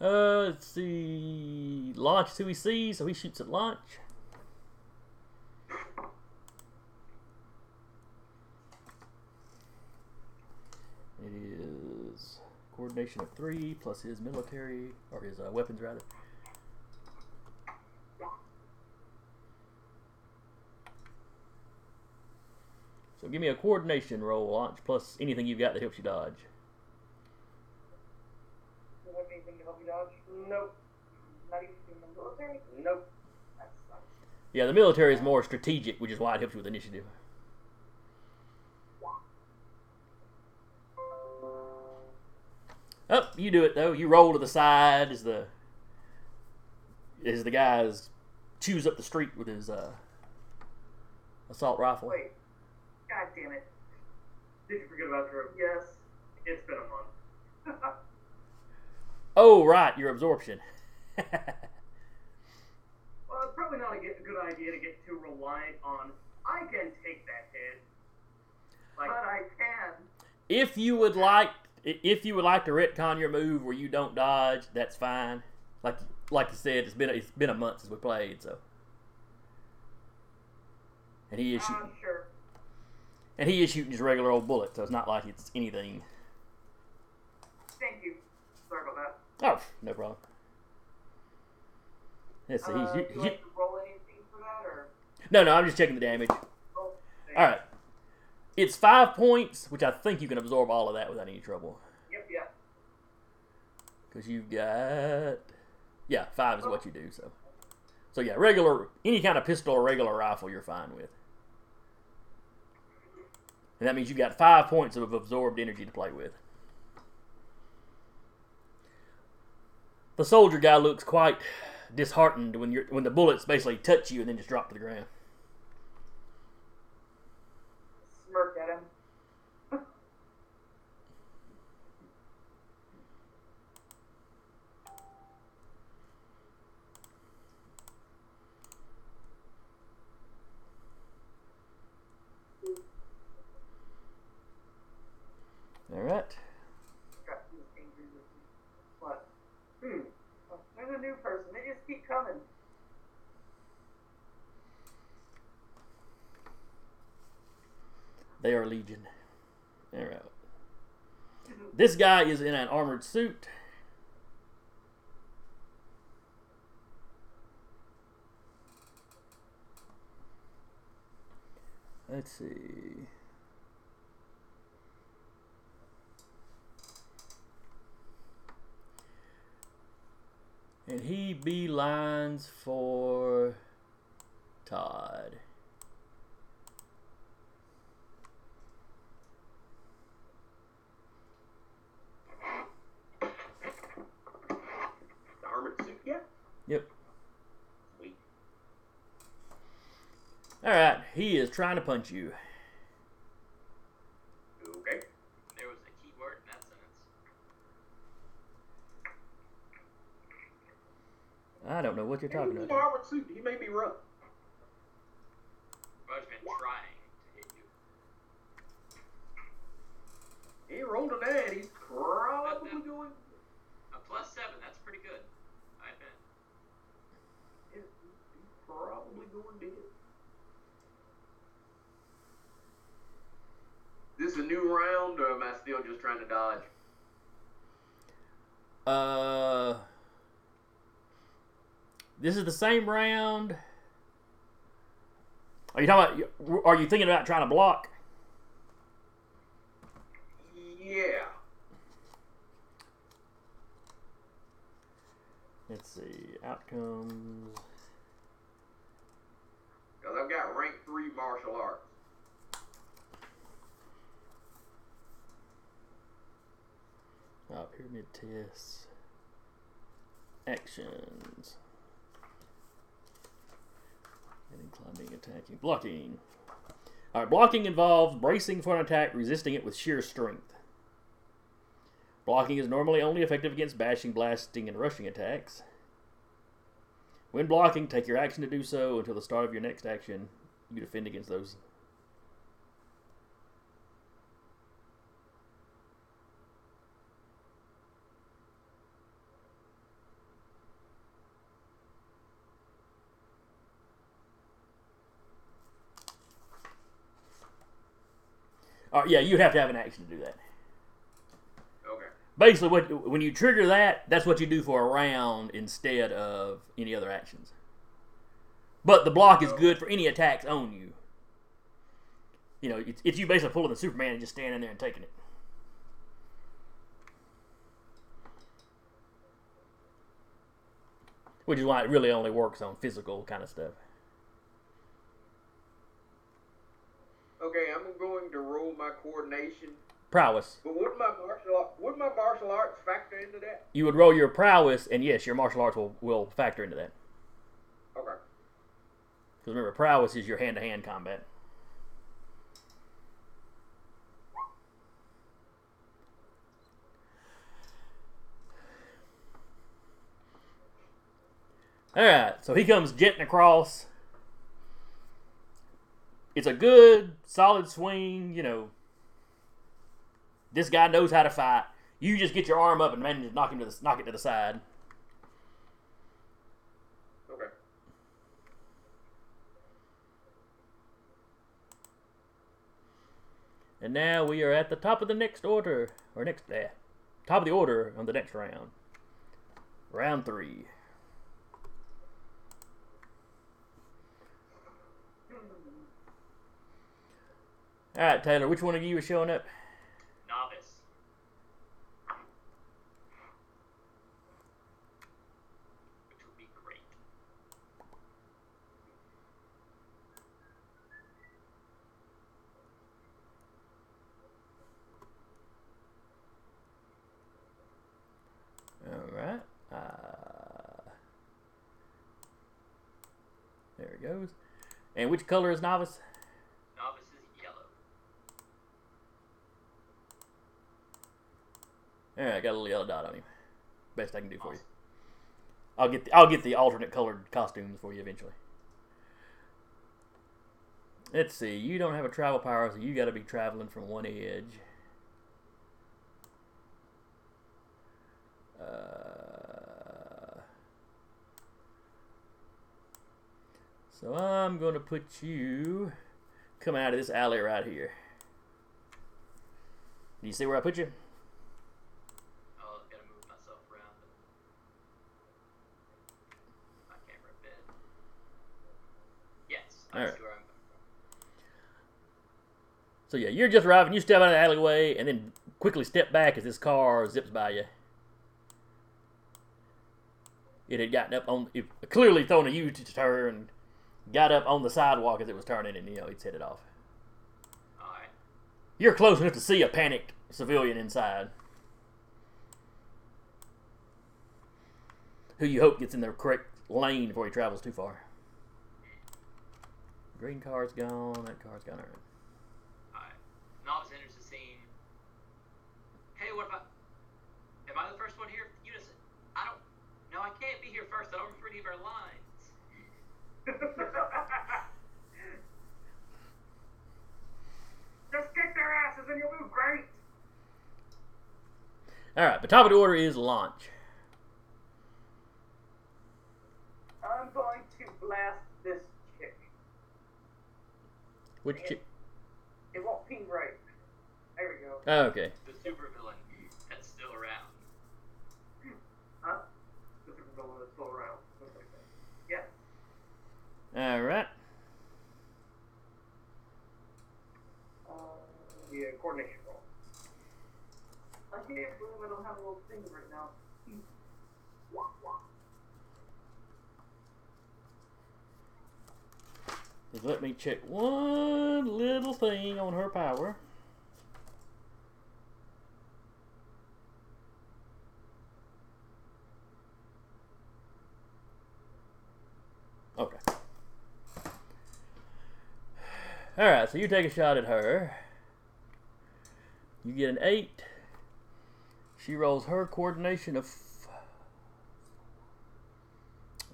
Uh, let's see. Launch is who he sees, so he shoots at Launch. It is coordination of three plus his military or his uh, weapons rather. So give me a coordination roll Launch plus anything you've got that helps you dodge. anything to help me dodge? Nope. Not even the military? Nope. Yeah, the military is more strategic, which is why it helps you with initiative. Oh, you do it though. You roll to the side as the as the guys chews up the street with his uh, assault rifle. Wait. God damn it. Did you forget about Drew? Yes. It's been a month. Oh, right, your absorption. Well, it's probably not a get- good idea to get too reliant on. I can take that hit. Like, But I can. if you would like, if you would like to retcon your move where you don't dodge, that's fine. Like like you said, it's been it's been a month since we played, so. And he is Uh, shooting, sure. And he is shooting his regular old bullet, so it's not like it's anything. Thank you. Sorry about that. Oh, no problem. Let's see. Uh, he's, do he's, I roll anything for that, or? no, no, I'm just checking the damage. Oh, All right, it's five points, which I think you can absorb all of that without any trouble. Yep, yeah. Because you've got. Yeah, five is what you do, so. So, yeah, regular. Any kind of pistol or regular rifle you're fine with. And that means you've got five points of absorbed energy to play with. The soldier guy looks quite disheartened when you're when the bullets basically touch you and then just drop to the ground. Smirk at him. All right. Got he's angry with me. What? Hmm. Oh, there's a new person. They just keep coming. They are Legion. All right. This guy is in an armored suit. Let's see. And he beelines for Todd. The armored suit, yeah. Yep. Sweet. All right. He is trying to punch you. Okay. There was a key word in that sentence. I don't know what you're talking He's in about. the armored suit. He made me run. I've been trying to hit you. He rolled a nine. He's probably uh, going. A plus seven, that's pretty good. I bet. He's he's probably going to This is a new round, or am I still just trying to dodge? Uh, this is the same round. Are you talking about? Are you thinking about trying to block? Yeah. Let's see outcomes. Because I've got rank three martial arts. Oh, pyramid tests. Actions. Hitting, climbing, attacking, blocking. All right, blocking involves bracing for an attack, resisting it with sheer strength. Blocking is normally only effective against bashing, blasting, and rushing attacks. When blocking, take your action to do so until the start of your next action. You defend against those. Uh, yeah, you'd have to have an action to do that. Okay. Basically, what when you trigger that, that's what you do for a round instead of any other actions. But the block is good for any attacks on you. You know, it's, it's you basically pulling the Superman and just standing there and taking it. which is why it really only works on physical kind of stuff. Okay, I'm going to roll my coordination. Prowess. But would my martial would my martial arts factor into that? You would roll your prowess, and yes, your martial arts will, will factor into that. Okay. Because remember, prowess is your hand to hand combat. Alright, so he comes jetting across. It's a good, solid swing, you know. This guy knows how to fight. You just get your arm up and manage to knock him to the knock it to the side. Okay. And now we are at the top of the next order, or next, eh, top of the order on the next round. Round three. All right, Taylor, which one of you is showing up? Novice. Which would be great. All right. Uh, there it goes. And which color is novice? Novice is yellow. All right, got a little yellow dot on him. Best I can do for you. I'll get the, I'll get the alternate colored costumes for you eventually. Let's see. You don't have a travel power, so you got to be traveling from one edge. Uh, so I'm going to put you coming out of this alley right here. Do you see where I put you? Oh, I've got to move myself around my camera a bit. Yes, I Alright. see where I'm. So yeah, you're just arriving. You step out of the alleyway and then quickly step back as this car zips by you. It had gotten up on, it clearly thrown a U turn, got up on the sidewalk as it was turning, and you know it's headed off. Alright. You're close enough to see a panicked civilian inside, who you hope gets in the correct lane before he travels too far. Green car's gone. That car's gone. Alright. Alright. Novice enters the scene. Hey, what about. Am I the first one here? Unison. I don't. No, I can't be here first. I don't remember any of our lines. Just kick their asses and you'll do great. All right, the top of the order is launch. I'm going to blast this chick. Which chick? It won't ping right. There we go. Oh, okay. The supervillain that's still around. Huh? The supervillain is still around. Something like that. Yes. All right. Uh, yeah, coordination roll. I can't believe I don't have a little thing right now. Just let me check one little thing on her power. Okay. All right, so you take a shot at her. You get an eight. She rolls her coordination of.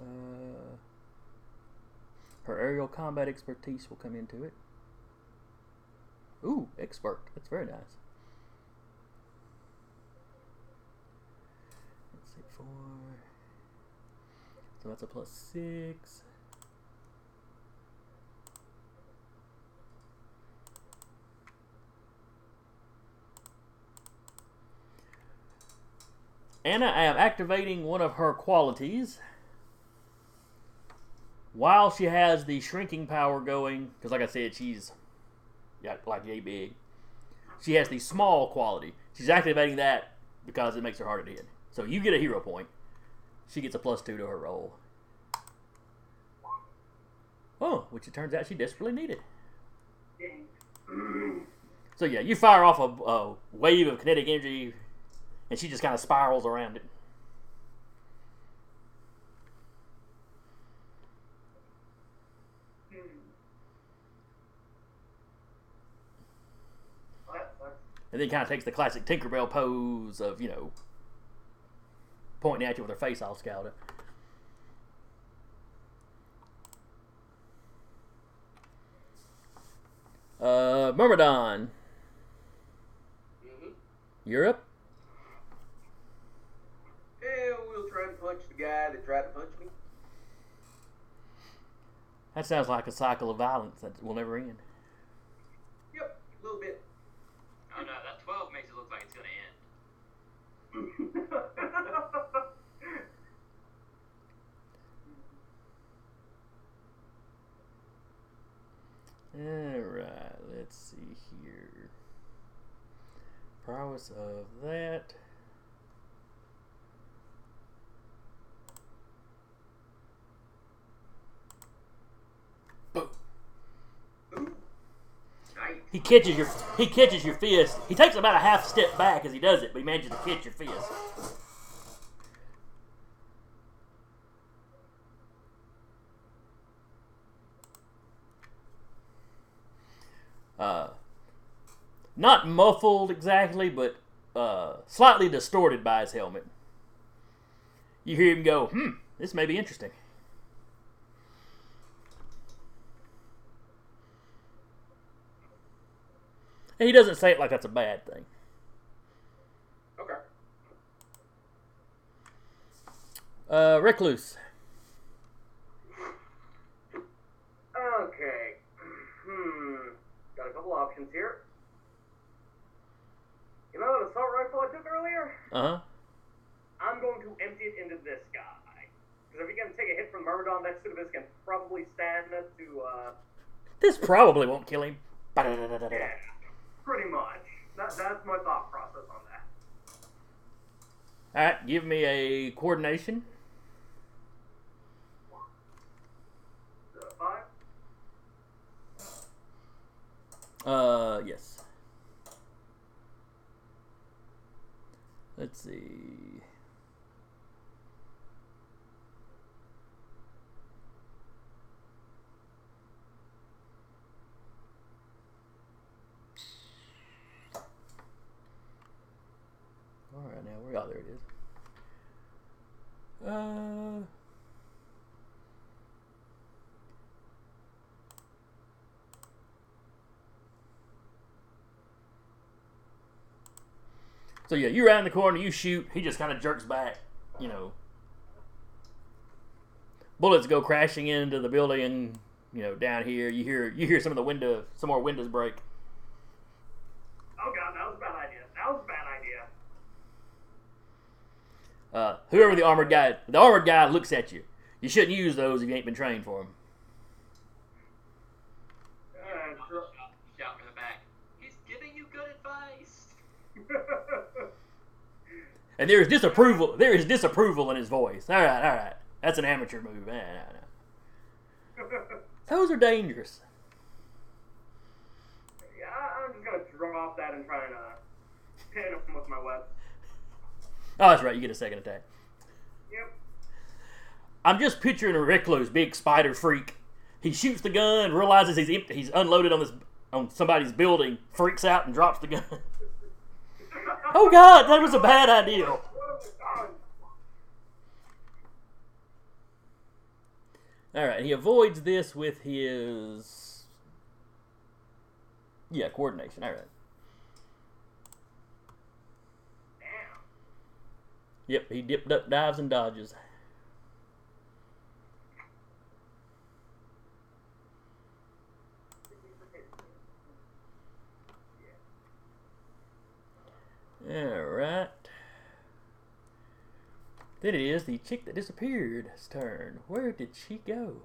Uh, her aerial combat expertise will come into it. Ooh, expert. That's very nice. Let's see, four. So that's a plus six. Anna, I am activating one of her qualities. While she has the shrinking power going, because like I said, she's yeah, like yay big. She has the small quality. She's activating that because it makes her harder to hit. So you get a hero point. She gets a plus two to her roll. Oh, which it turns out she desperately needed. So yeah, you fire off a, a wave of kinetic energy and she just kind of spirals around it. Hmm. Well, that sucks. And then kind of takes the classic Tinkerbell pose of, you know, pointing at you with her face all scowled up. Uh, Myrmidon, Mm-hmm. Europe? Yeah, we'll try and punch the guy that tried to punch me. That sounds like a cycle of violence that will never end. Yep, a little bit. Oh no, that 12 makes it look like it's gonna end. Alright, let's see here. Prowess of that. Boom. Ooh, nice. He catches your he catches your fist. He takes about a half step back as he does it, but he manages to catch your fist. Uh, not muffled exactly, but uh, slightly distorted by his helmet. You hear him go, "Hmm, this may be interesting." He doesn't say it like that's a bad thing. Okay. Uh, Recluse. Okay. Hmm. Got a couple options here. You know that assault rifle I took earlier? Uh huh. I'm going to empty it into this guy. Because if he can take a hit from Myrmidon, that Sudavis can probably stand us to, uh, This probably won't kill him. yeah, pretty much. That, that's my thought process on that. All right, give me a coordination. Uh, five? Uh, yes. Let's see. All right, now where? Oh, there it is. Uh. So yeah, you round the corner, you shoot. He just kind of jerks back. You know, bullets go crashing into the building. You know, down here, you hear you hear some of the window, some more windows break. Oh god, that was a bad idea. That was a bad idea. Uh, whoever the armored guy, the armored guy looks at you. You shouldn't use those if you ain't been trained for them. Uh, Shout, shout from the back. He's giving you good advice. And there is disapproval. There is disapproval in his voice. All right, all right. That's an amateur move. Eh, no, no. Those are dangerous. yeah, I'm just gonna drop that and try to pin him with my web. Oh, that's right. You get a second attack. Yep. I'm just picturing a recluse, big spider freak. He shoots the gun, realizes he's empty, he's unloaded on this on somebody's building, freaks out and drops the gun. oh God, that was a bad idea. What have we done? All right, he avoids this with his yeah coordination. All right. Damn. Yep, he dipped up, dives, and dodges. Alright. Then it is the chick that disappeared's turn. Where did she go?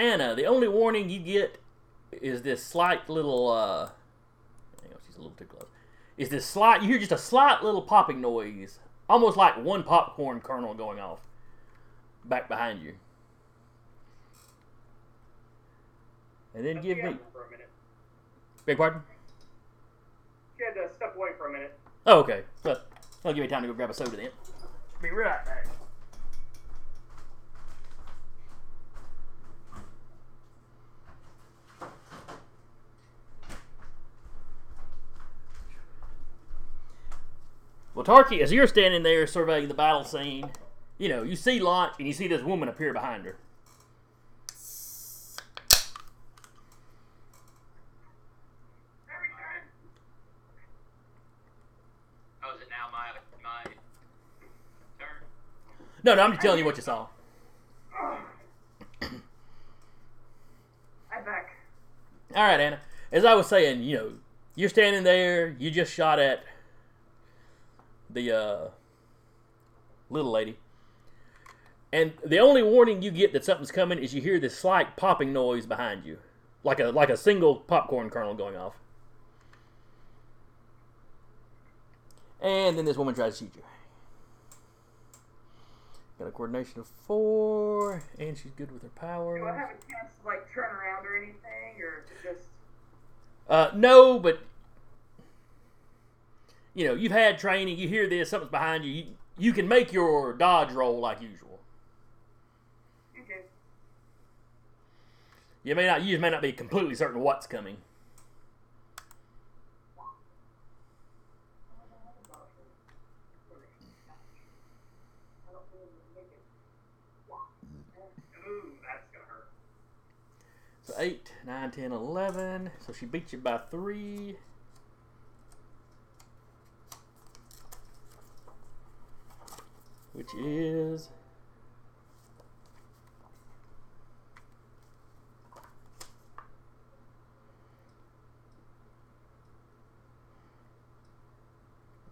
Anna, the only warning you get is this slight little. uh Hang on, she's a little too close. Is this slight? You hear just a slight little popping noise, almost like one popcorn kernel going off, back behind you. And then give me. for a minute. Beg pardon? She had to step away for a minute. Oh, okay. So, I'll give me time to go grab a soda then. Be right back. Well, Tarky, as you're standing there surveying the battle scene, you know, you see Launch and you see this woman appear behind her. Oh, is it now my my turn? No, no, I'm just telling you what you saw. I'm back. All right, Anna. As I was saying, you know, you're standing there. You just shot at the uh, little lady, and the only warning you get that something's coming is you hear this slight popping noise behind you, like a like a single popcorn kernel going off. And then this woman tries to shoot you. Got a coordination of four, and she's good with her power. Do I have a chance to like turn around or anything, or just Uh, no, but you know you've had training. You hear this, something's behind you. You, you can make your dodge roll like usual. okay? You may not. You may not be completely certain what's coming. Ooh, that's gonna hurt. So 8, 9, 10, 11. So she beat you by 3. Which is.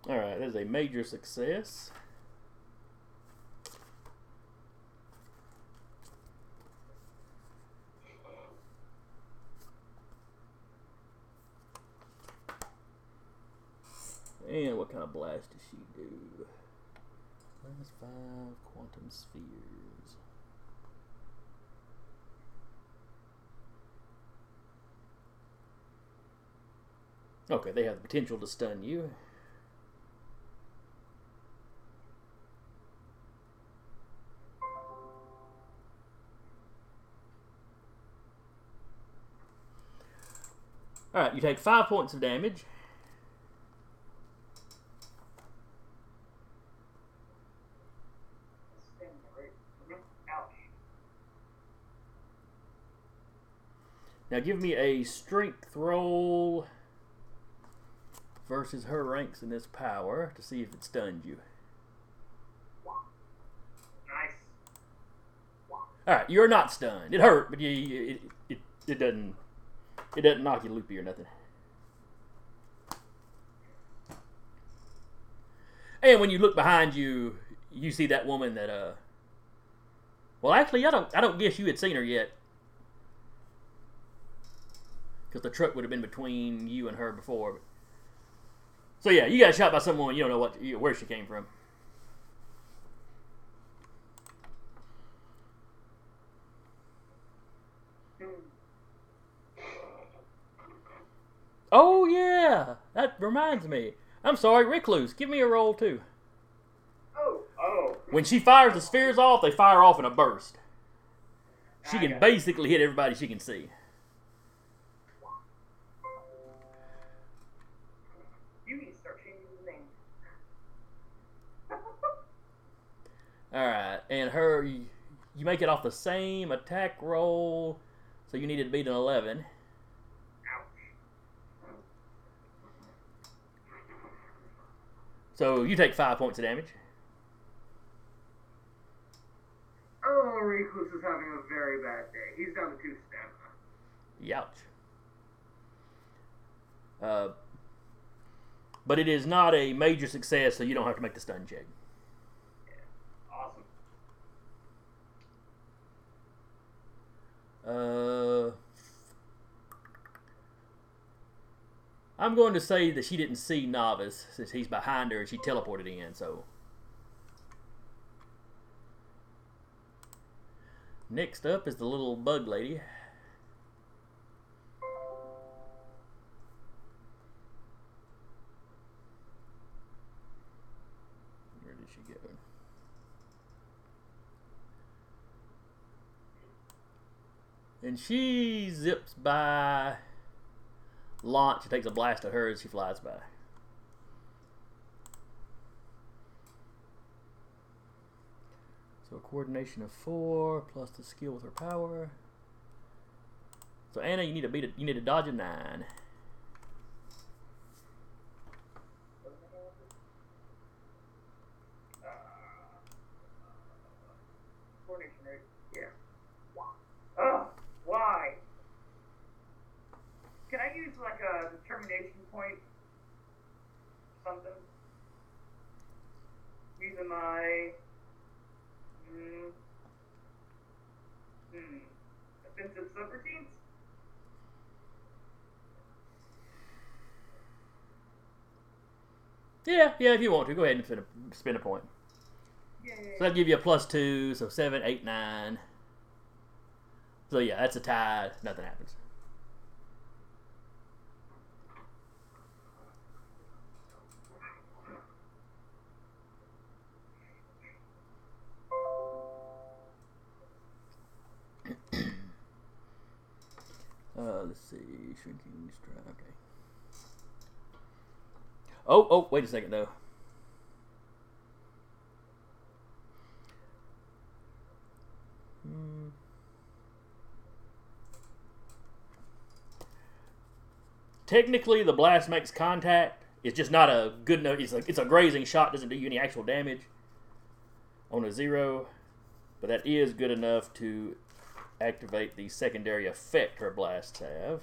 Alright, that is a major success. And what kind of blast does she do? Minus five quantum spheres. Okay, they have the potential to stun you. Alright, you take five points of damage. Now give me a strength roll versus her ranks in this power to see if it stuns you. Nice. All right, you're not stunned. It hurt, but you, you, it, it it doesn't it doesn't knock you loopy or nothing. And when you look behind you, you see that woman that uh. Well, actually, I don't I don't guess you had seen her yet. Because the truck would have been between you and her before. So yeah, you got shot by someone you don't know what where she came from. Oh yeah, that reminds me. I'm sorry, Recluse. Give me a roll too. Oh, oh. When she fires the spheres off, they fire off in a burst. She I can it. basically hit everybody she can see. All right, and her, you you make it off the same attack roll, so you needed to beat an eleven. Ouch. So you take five points of damage. Oh, Recluse is having a very bad day. He's down to two stamina. Youch. Uh, but it is not a major success, so you don't have to make the stun check. Uh, I'm going to say that she didn't see Novice since he's behind her and she teleported in, so. Next up is the little bug lady. Where did she go? And she zips by launch. It takes a blast at her as she flies by. So a coordination of four plus the skill with her power. So Anna, you need to beat it. You need to dodge a nine. Coordination, right? Yeah. Ugh, why? Can I use like a determination point? Something? Using my. Hmm. Hmm. Offensive subroutines? Yeah, yeah. If you want to, go ahead and spin a, spin a point. Yeah. So that'll give you a plus two, so seven, eight, nine. So yeah, that's a tie. Nothing happens. Uh, let's see, shrinking strike. Okay. Oh, oh, wait a second though. Technically, the blast makes contact. It's just not a good enough. It's a, it's a grazing shot. Doesn't do you any actual damage on a zero, but that is good enough to activate the secondary effect her blasts have.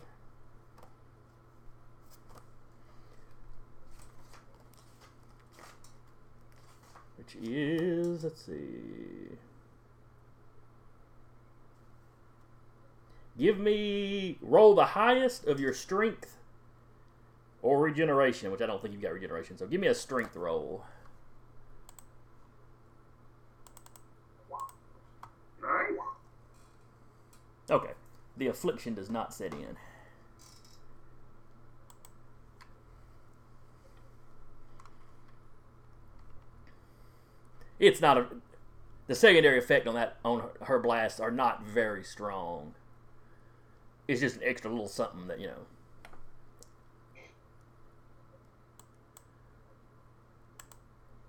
Which is, let's see. Give me roll the highest of your strength or regeneration, which I don't think you've got regeneration. So give me a strength roll. Nice. Okay. The affliction does not set in. It's not a. The secondary effect on that on her, blasts are not very strong. It's just an extra little something that you know.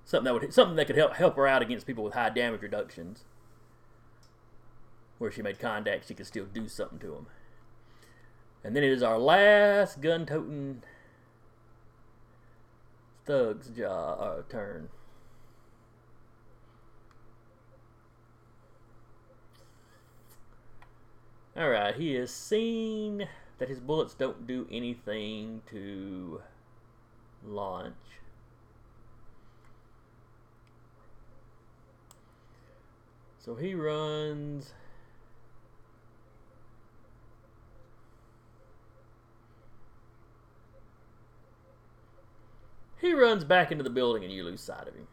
Something that would something that could help help her out against people with high damage reductions where she made contact, she could still do something to him. And then it is our last gun toting thug's job uh, turn. All right, he has seen that his bullets don't do anything to launch. So he runs He runs back into the building and you lose sight of him.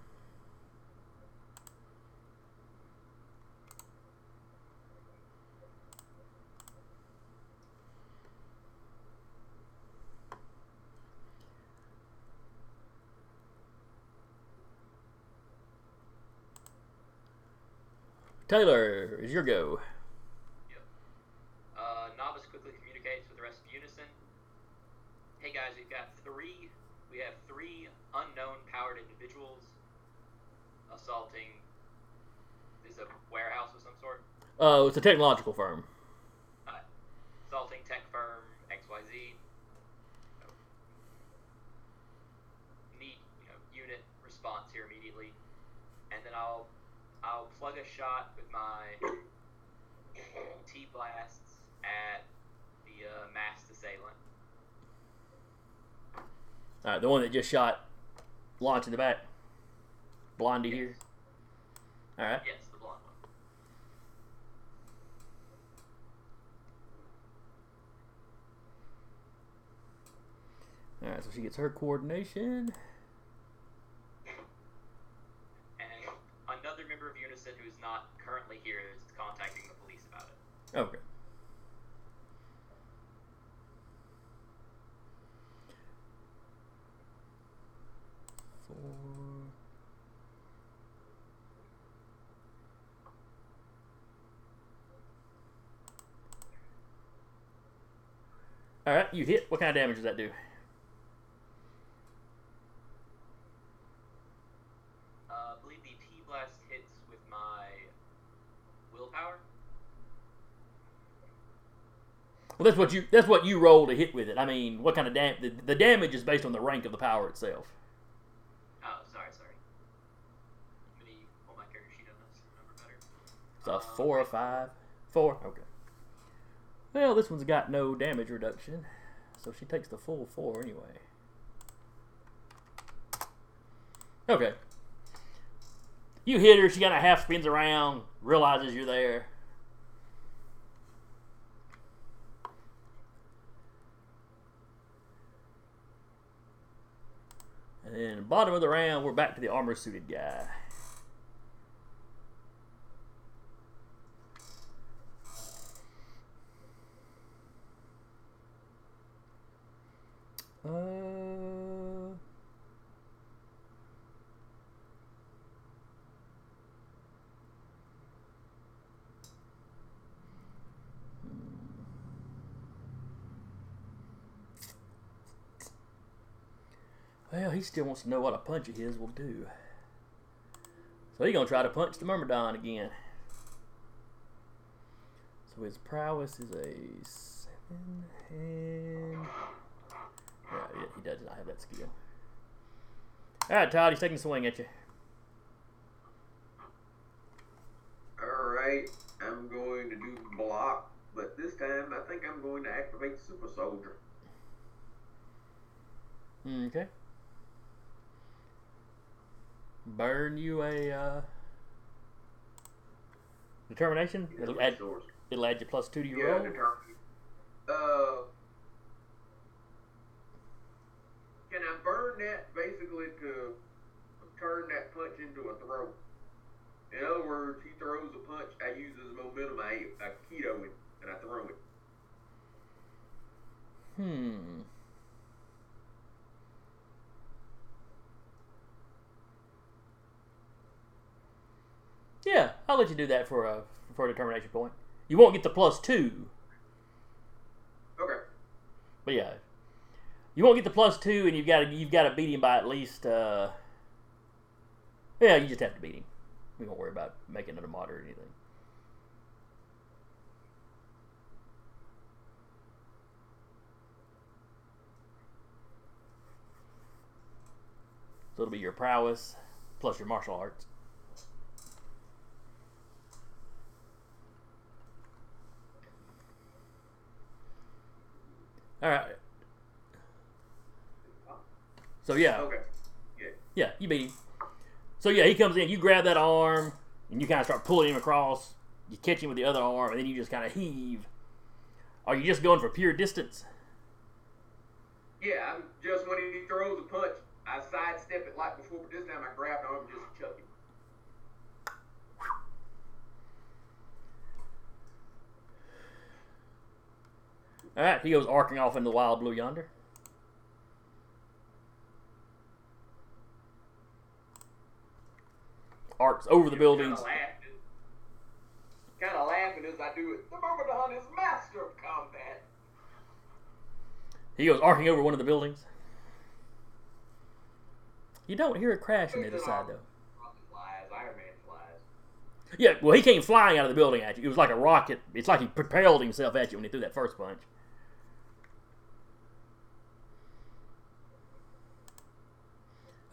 Taylor, is your go. Yep. Uh, Novice quickly communicates with the rest of Unison. Hey guys, we've got three. We have three unknown powered individuals assaulting. Is a warehouse of some sort. Oh, it's a technological firm. Uh, assaulting tech firm XYZ. Need you know unit response here immediately, and then I'll I'll plug a shot with my T blasts at the uh, masked assailant. All right, the one that just shot launch in the back. Blondie here. All right. Yes, the blonde one. All right, so she gets her coordination. And another member of Unison who's not currently here is contacting the police about it. Okay. Four. All right, you hit. What kind of damage does that do? Uh, I believe the T blast hits with my willpower. Well, that's what you that's what you roll to hit with it. I mean, what kind of dam? The, the damage is based on the rank of the power itself. Oh, sorry, sorry. Let me pull my character sheet on this to remember better. So Um, four or five? Four? Okay. Well, this one's got no damage reduction, so she takes the full four anyway. Okay. You hit her, she kind of half spins around, realizes you're there. And bottom of the round, we're back to the armor suited guy. Uh, well, he still wants to know what a punch of his will do. So he's gonna try to punch the Myrmidon again. So his prowess is a seven, and yeah, yeah, he does not have that skill. All right, Todd, he's taking a swing at you. Alright, I'm going to do block, but this time I think I'm going to activate Super Soldier. Hmm, okay. Burn you a uh, determination. It'll add, it'll add you plus two to your Yeah, roll. Uh, can I burn that basically to turn that punch into a throw? In other words, he throws a punch, I use his momentum, I, I keto it, and I throw it. Hmm. Yeah, I'll let you do that for a for a determination point. You won't get the plus two, Okay. but yeah, you won't get the plus two, and you've got to you've got to beat him by at least. Uh, yeah, you just have to beat him. We won't worry about making it a mod or anything. So it'll be your prowess plus your martial arts. All right. So yeah, Okay. Yeah. yeah, you beat him. So yeah, he comes in. You grab that arm and you kind of start pulling him across. You catch him with the other arm, and then you just kind of heave. Are you just going for pure distance? Yeah, I'm just when he throws a punch, I sidestep it like before, but this time I grab the arm and just chuck him. All right, he goes arcing off into the wild blue yonder. Arcs over the buildings. Kind of laughing, kind of laughing as I do it. The Myrmidon is master of combat. He goes arcing over one of the buildings. You don't hear a crash on the other side, though. Flies, Iron Man flies. Yeah, well, he came flying out of the building at you. It was like a rocket. It's like he propelled himself at you when he threw that first punch.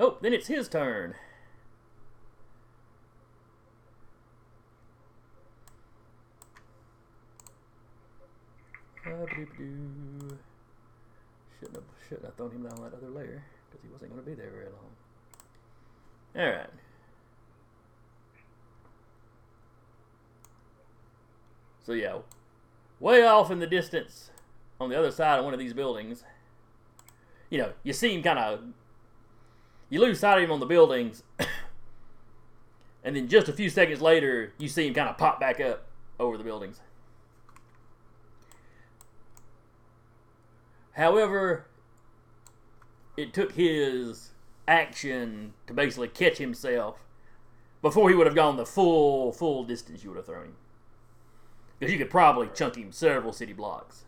Oh, then it's his turn. Shouldn't have, shouldn't have thrown him down that other layer because he wasn't going to be there very long. All right. So yeah, way off in the distance, on the other side of one of these buildings, you know, you see him kind of, you lose sight of him on the buildings, and then just a few seconds later, you see him kind of pop back up over the buildings. However, it took his action to basically catch himself before he would have gone the full full distance you would have thrown him. Because you could probably chunk him several city blocks.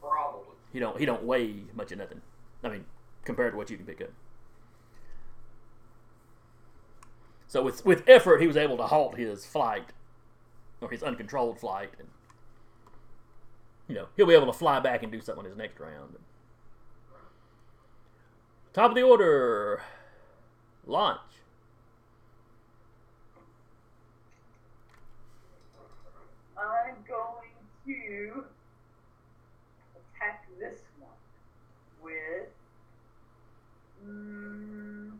Probably. He don't he don't weigh much of nothing. I mean, compared to what you can pick up. So with with effort, he was able to halt his flight, or his uncontrolled flight, and you know he'll be able to fly back and do something on his next round. Top of the order, launch. I'm going to attack this one with. Mm,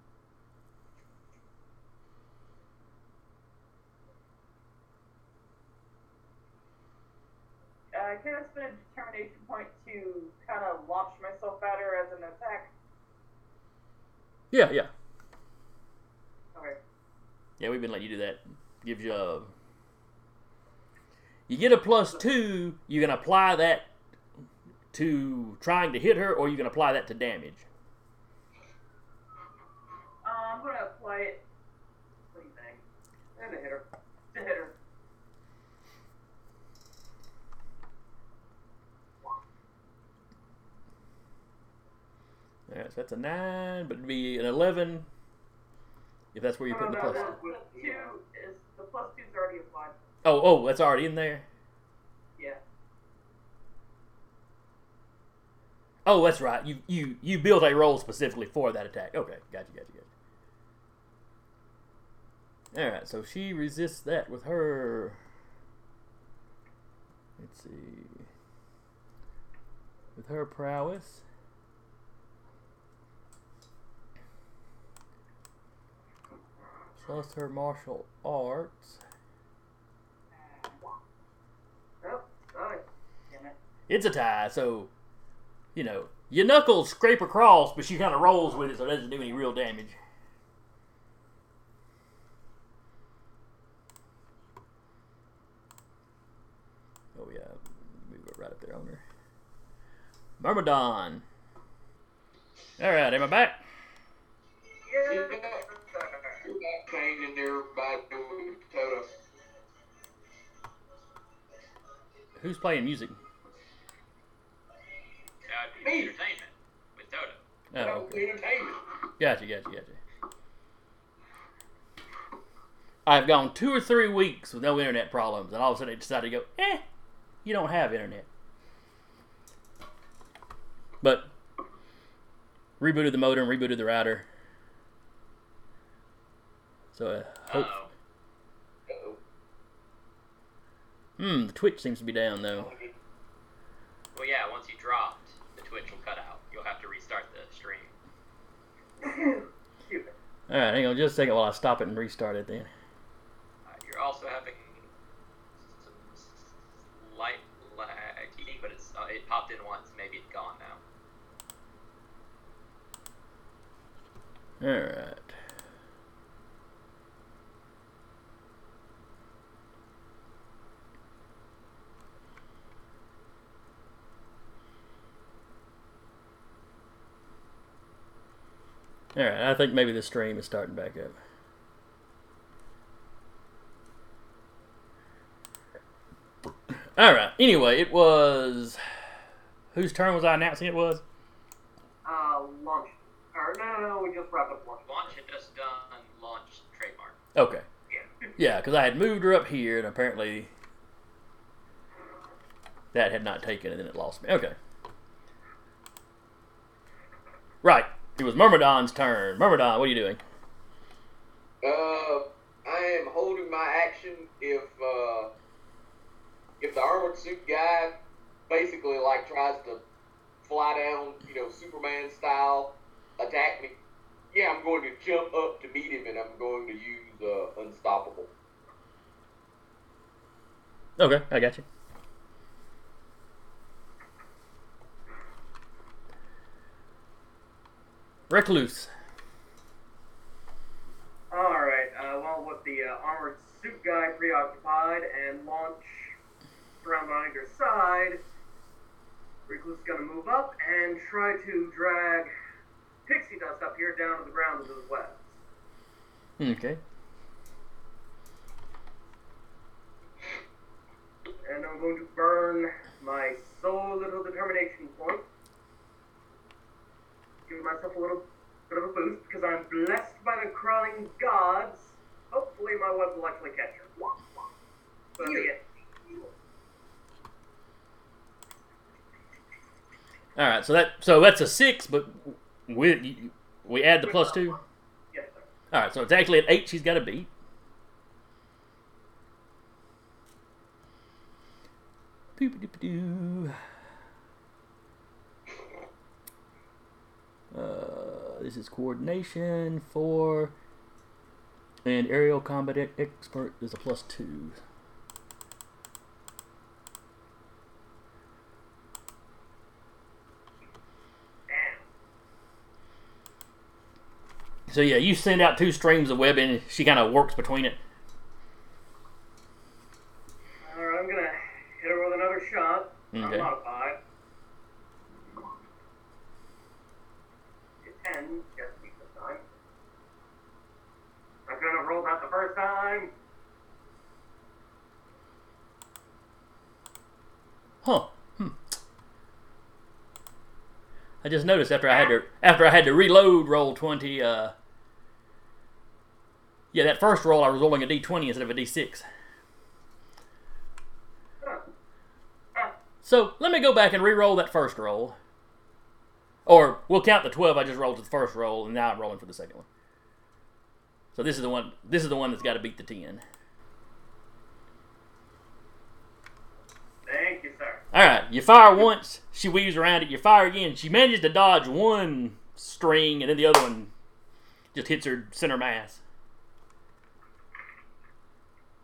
uh, can I spent a determination point to kind of launch myself at her as an attack? Yeah, yeah, Okay. yeah. We've been letting you do that. Gives you a. You get a plus two. You can apply that to trying to hit her, or you can apply that to damage. Uh, I'm going to apply it. What do you think? And a hitter. To hit her. All right, so that's a nine, but it'd be an eleven if that's where you No, put the plus. no, the two is the plus two's already applied. Oh, oh, that's already in there. Yeah. Oh, that's right. You you you built a roll specifically for that attack. Okay, gotcha, gotcha, gotcha. All right, so she resists that with her. Let's see. With her prowess. Plus her martial arts. Oh, sorry. It's a tie, so you know your knuckles scrape across, but she kind of rolls with it, so it doesn't do any real damage. Oh yeah, move it right up there on her. Myrmidon. All right, am I back? Yeah. You pain in there by doing Toto. Who's playing music? That Me. entertainment with Toto. Oh, okay. entertainment. Gotcha, gotcha, gotcha. I've gone two or three weeks with no internet problems, and all of a sudden they decided to go, eh, you don't have internet. But rebooted the modem, rebooted the router. So, I hope. Uh-oh. Uh-oh. Hmm, the Twitch seems to be down though. Well, yeah, once you dropped, the Twitch will cut out. You'll have to restart the stream. Stupid. All right, hang on just a second while I stop it and restart it then. Uh, you're also having some slight lag, but it's uh, it popped in once. Maybe it's gone now. All right. All right, I think maybe the stream is starting back up. All right. Anyway, it was whose turn was I announcing it was? Uh, launch. Or, no, no, no, we just wrapped up launch. Launch had just done launch trademark. Okay. Yeah. Yeah, because I had moved her up here, and apparently that had not taken, and then it lost me. Okay. Right. It was Myrmidon's turn. Myrmidon, what are you doing? Uh, I am holding my action if uh, if the armored suit guy basically like tries to fly down, you know, Superman style, attack me. Yeah, I'm going to jump up to meet him, and I'm going to use uh, unstoppable. Okay, I got you. Recluse. Alright, uh, well, with the uh, armored suit guy preoccupied and launch surrounded on either side, Recluse is gonna move up and try to drag pixie dust up here down to the ground with his webs. Okay. And I'm going to burn my so little determination point. Give myself a little bit of a boost because I'm blessed by the crawling gods. Hopefully my web will actually catch her. So that'll be it. All right. So that so that's a six, but we we add the plus two. Yes, sir. All right. So it's actually an eight. She's got to beat. Boop-a-doop-a-doo. Uh, this is coordination for and aerial combat expert is a plus two. So yeah, you send out two streams of webbing. She kind of works between it. Alright, I'm gonna hit her with another shot. I'm Okay. modified. Get 10, just beat this time. I couldn't have rolled out the first time. Huh. Hmm. I just noticed after I had to after I had to reload roll twenty. Uh, yeah, that first roll I was rolling a d twenty instead of a d six. So let me go back and re-roll that first roll. Or we'll count the twelve I just rolled to the first roll, and now I'm rolling for the second one. So this is the one. This is the one that's got to beat the ten. Thank you, sir. All right, you fire once, she weaves around it. You fire again, she manages to dodge one string, and then the other one just hits her center mass.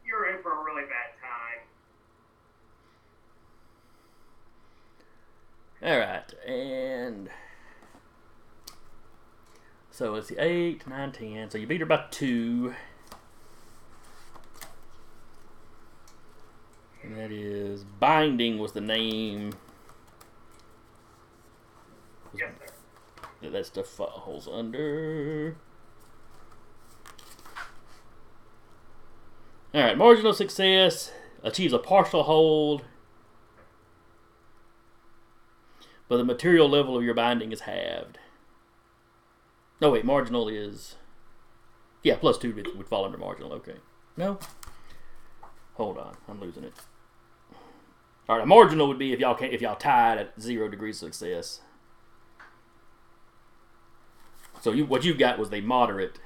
You're in for a really bad time. All right, and so it's the eight, nine, ten. So you beat her by two. And that is binding was the name Yes, that that stuff falls under. All right, marginal success achieves a partial hold, but the material level of your binding is halved. No, wait, marginal is. Yeah, plus two would, would fall under marginal. Okay. No? Hold on, I'm losing it. All right, a marginal would be if y'all can if y'all tied at zero degrees of success. So you what you got was the moderate,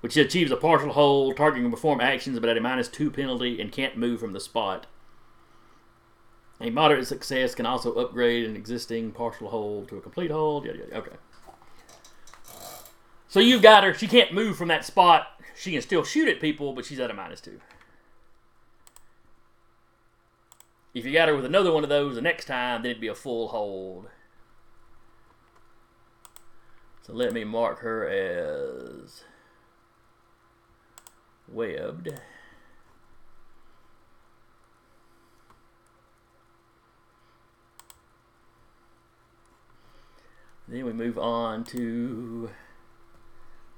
which achieves a partial hold, target can perform actions but at a minus two penalty and can't move from the spot. A moderate success can also upgrade an existing partial hold to a complete hold. Yada yada. Okay. So you've got her. She can't move from that spot. She can still shoot at people, but she's at a minus two. If you got her with another one of those the next time, then it'd be a full hold. So let me mark her as webbed. Then we move on to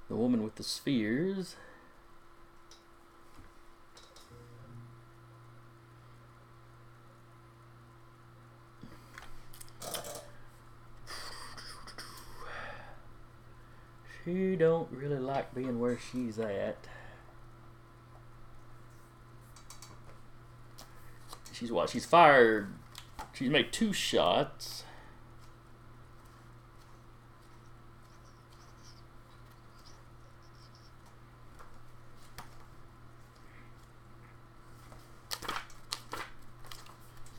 the woman with the spheres. She don't really like being where she's at. She's what? She's fired. She's made two shots.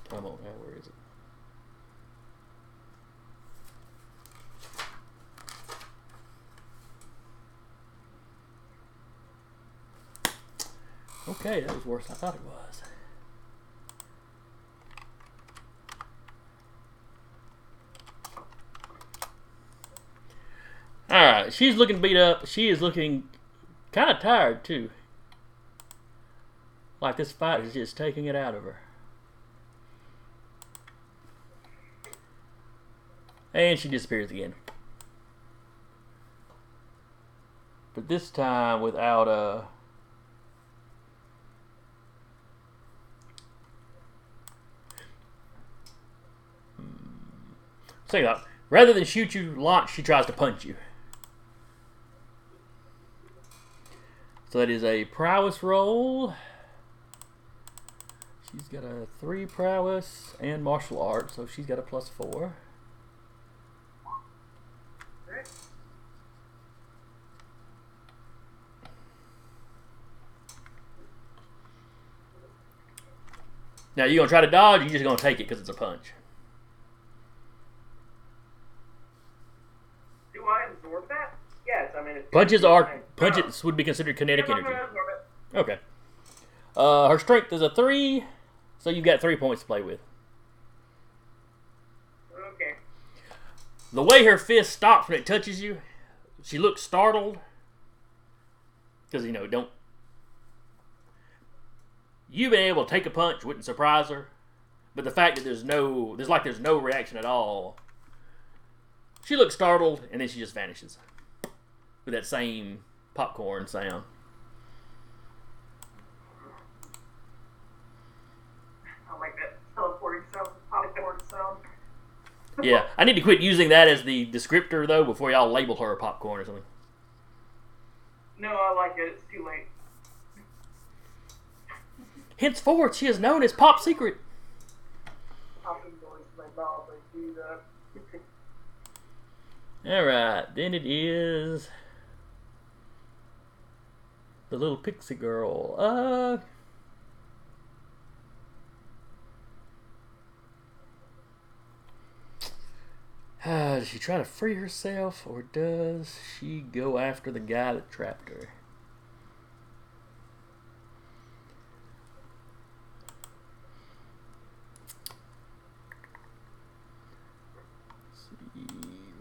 Come on now, where is it? Okay, that was worse than I thought it was. Alright, she's looking beat up. She is looking kind of tired too. Like this fight is just taking it out of her. And she disappears again. But this time without a. Say that. Rather than shoot you launch, she tries to punch you. So that is a prowess roll. She's got a three prowess and martial arts, so she's got a plus four. Now you gonna try to dodge? Or you just gonna take it because it's a punch? Do I absorb that? Yes, I mean. It's Punches are punches would be considered kinetic energy. gonna absorb it. Okay. Uh, her strength is a three, so you've got three points to play with. Okay. The way her fist stops when it touches you, she looks startled. Because, you know, don't. You being able to take a punch wouldn't surprise her. But the fact that there's no. There's like there's no reaction at all. She looks startled, and then she just vanishes. With that same popcorn sound. I like that teleporting sound, popcorn sound. Yeah, I need to quit using that as the descriptor, though, before y'all label her popcorn or something. No, I like it. It's too late. Henceforth, she is known as Pop Secret. Popping noise in my mouth. I do that. All right, then it is the little pixie girl. Uh, uh, does she try to free herself, or does she go after the guy that trapped her?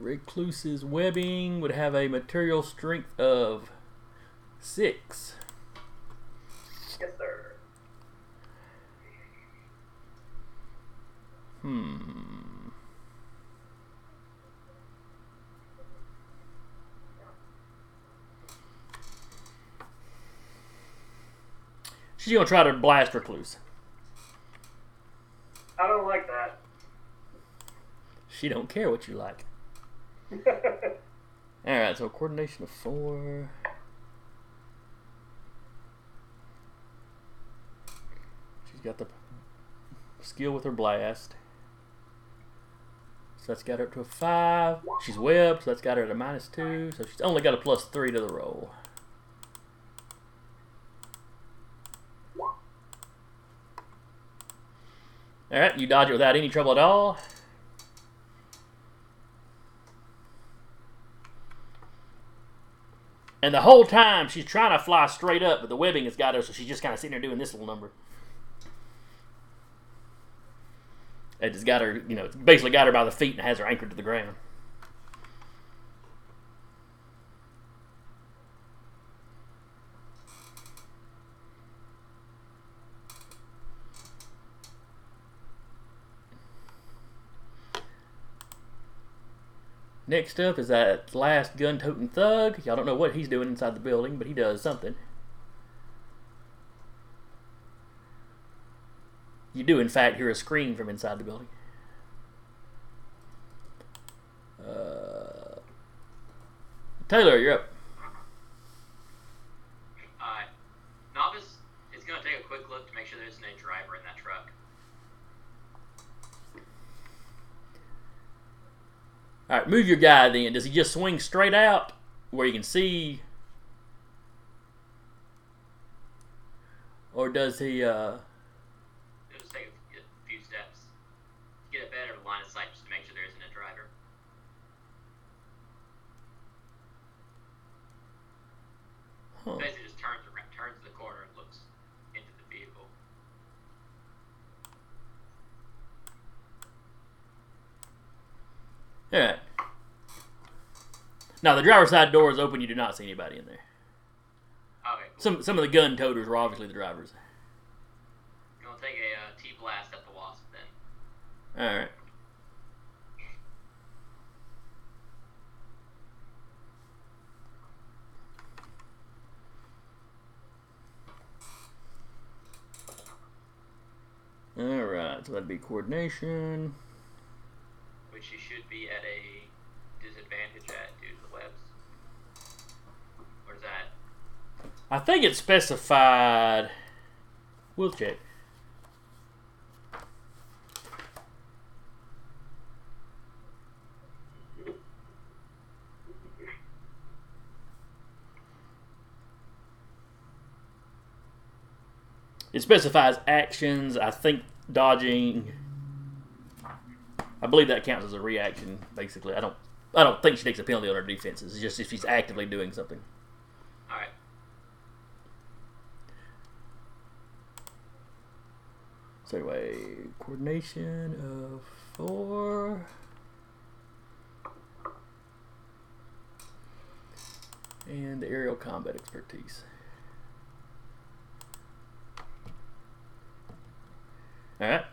Recluse's webbing would have a material strength of six. Yes, sir. Hmm. She's gonna try to blast Recluse. I don't like that. She don't care what you like. All right, so coordination of four. She's got the skill with her blast. So that's got her up to a five. She's webbed, so that's got her at a minus two. So she's only got a plus three to the roll. All right, you dodge it without any trouble at all. And the whole time she's trying to fly straight up, but the webbing has got her, so she's just kind of sitting there doing this little number. It just got her, you know, basically got her by the feet and has her anchored to the ground. Next up is that last gun toting thug. Y'all don't know what he's doing inside the building, but he does something. You do, in fact, hear a scream from inside the building. Uh, Taylor, you're up. Uh, Novice is going to take a quick look to make sure there isn't a driver in that truck. All right, move your guy then. Does he just swing straight out where you can see? Or does he, uh, It'll just take a, a few steps to get a better line of sight just to make sure there isn't a driver. Huh. Basically, just turns around, turns the corner and looks into the vehicle. All right. No, the driver's side door is open. You do not see anybody in there. Okay, cool. Some some of the gun toters were obviously the drivers. Gonna take a uh, T blast at the wasp then. All right. All right, so that'd be coordination. Which you should be at a disadvantage at due to the webs. Or is that? I think it's specified. We'll check. It specifies actions. I think dodging. I believe that counts as a reaction. Basically, I don't. I don't think she takes a penalty on her defenses. It's just if she's actively doing something. All right. So anyway, coordination of four. And the aerial combat expertise. Alright.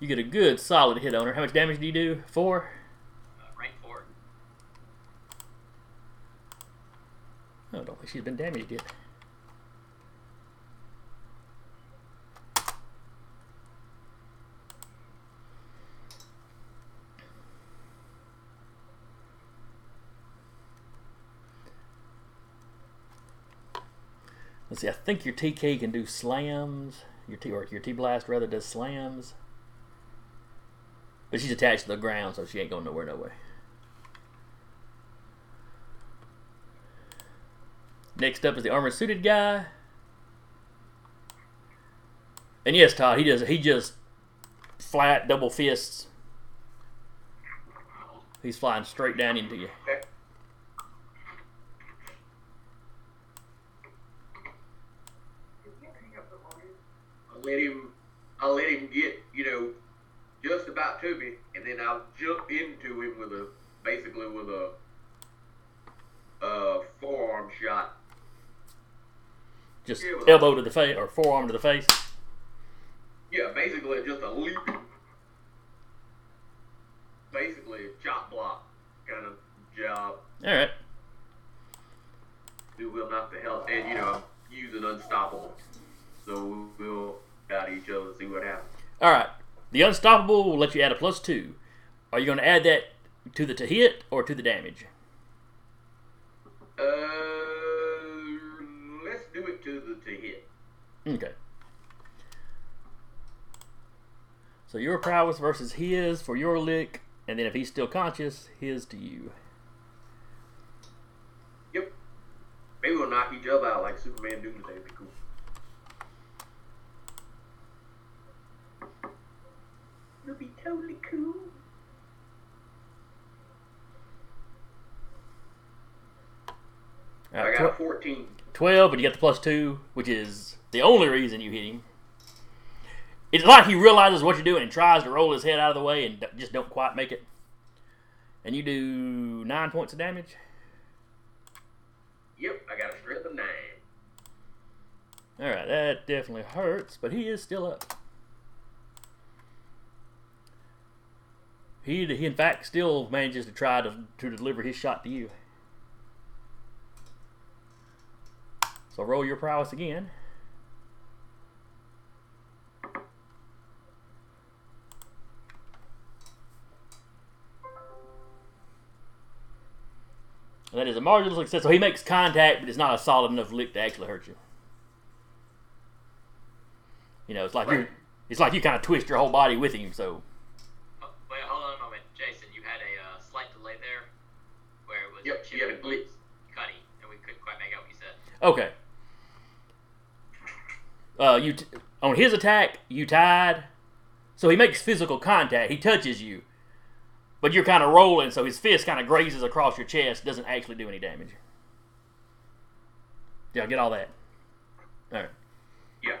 You get a good solid hit on her. How much damage do you do? Four? Uh, rank four. Oh, I don't think she's been damaged yet. Let's see. I think your TK can do slams. Your T or your T blast rather does slams. But she's attached to the ground, so she ain't going nowhere, no way. Next up is the armor suited guy. And yes, Todd, he does he just flat double fists. He's flying straight down into you. I'll let him. I'll let him get you know just about to me, and then I'll jump into him with a basically with a uh, forearm shot. Just elbow to the face or forearm to the face. Yeah, basically just a leap. Basically a chop block kind of job. All right. Who will knock the hell and you know I'm using unstoppable, so we'll got each other and see what happens. All right. The unstoppable will let you add a plus two. Are you going to add that to the to hit or to the damage? Uh, let's do it to the to hit. Okay. So your prowess versus his for your lick, and then if he's still conscious, his to you. Yep. Maybe we'll knock each other out like Superman Doomsday. It'd be cool. It'll be totally cool. All I right, got a tw- 14. 12, but you got the plus two, which is the only reason you hit him. It's like he realizes what you're doing and tries to roll his head out of the way and d- just don't quite make it. And you do nine points of damage. Yep, I got a strength of nine. All right, that definitely hurts, but he is still up. He, he in fact still manages to try to, to deliver his shot to you. So roll your prowess again. And that is a marginal success. So he makes contact, but it's not a solid enough lick to actually hurt you. You know, it's like you it's like you kind of twist your whole body with him. So Oh, wait, hold on a moment, Jason. You had a uh, slight delay there, where it was Yep, you had a glitch. Cuddy, and we couldn't quite make out what you said. okay. Uh, you t- on his attack, you tied. So he makes physical contact. He touches you, but you're kind of rolling, so his fist kind of grazes across your chest. Doesn't actually do any damage. Yeah, get all that. All right. Yeah.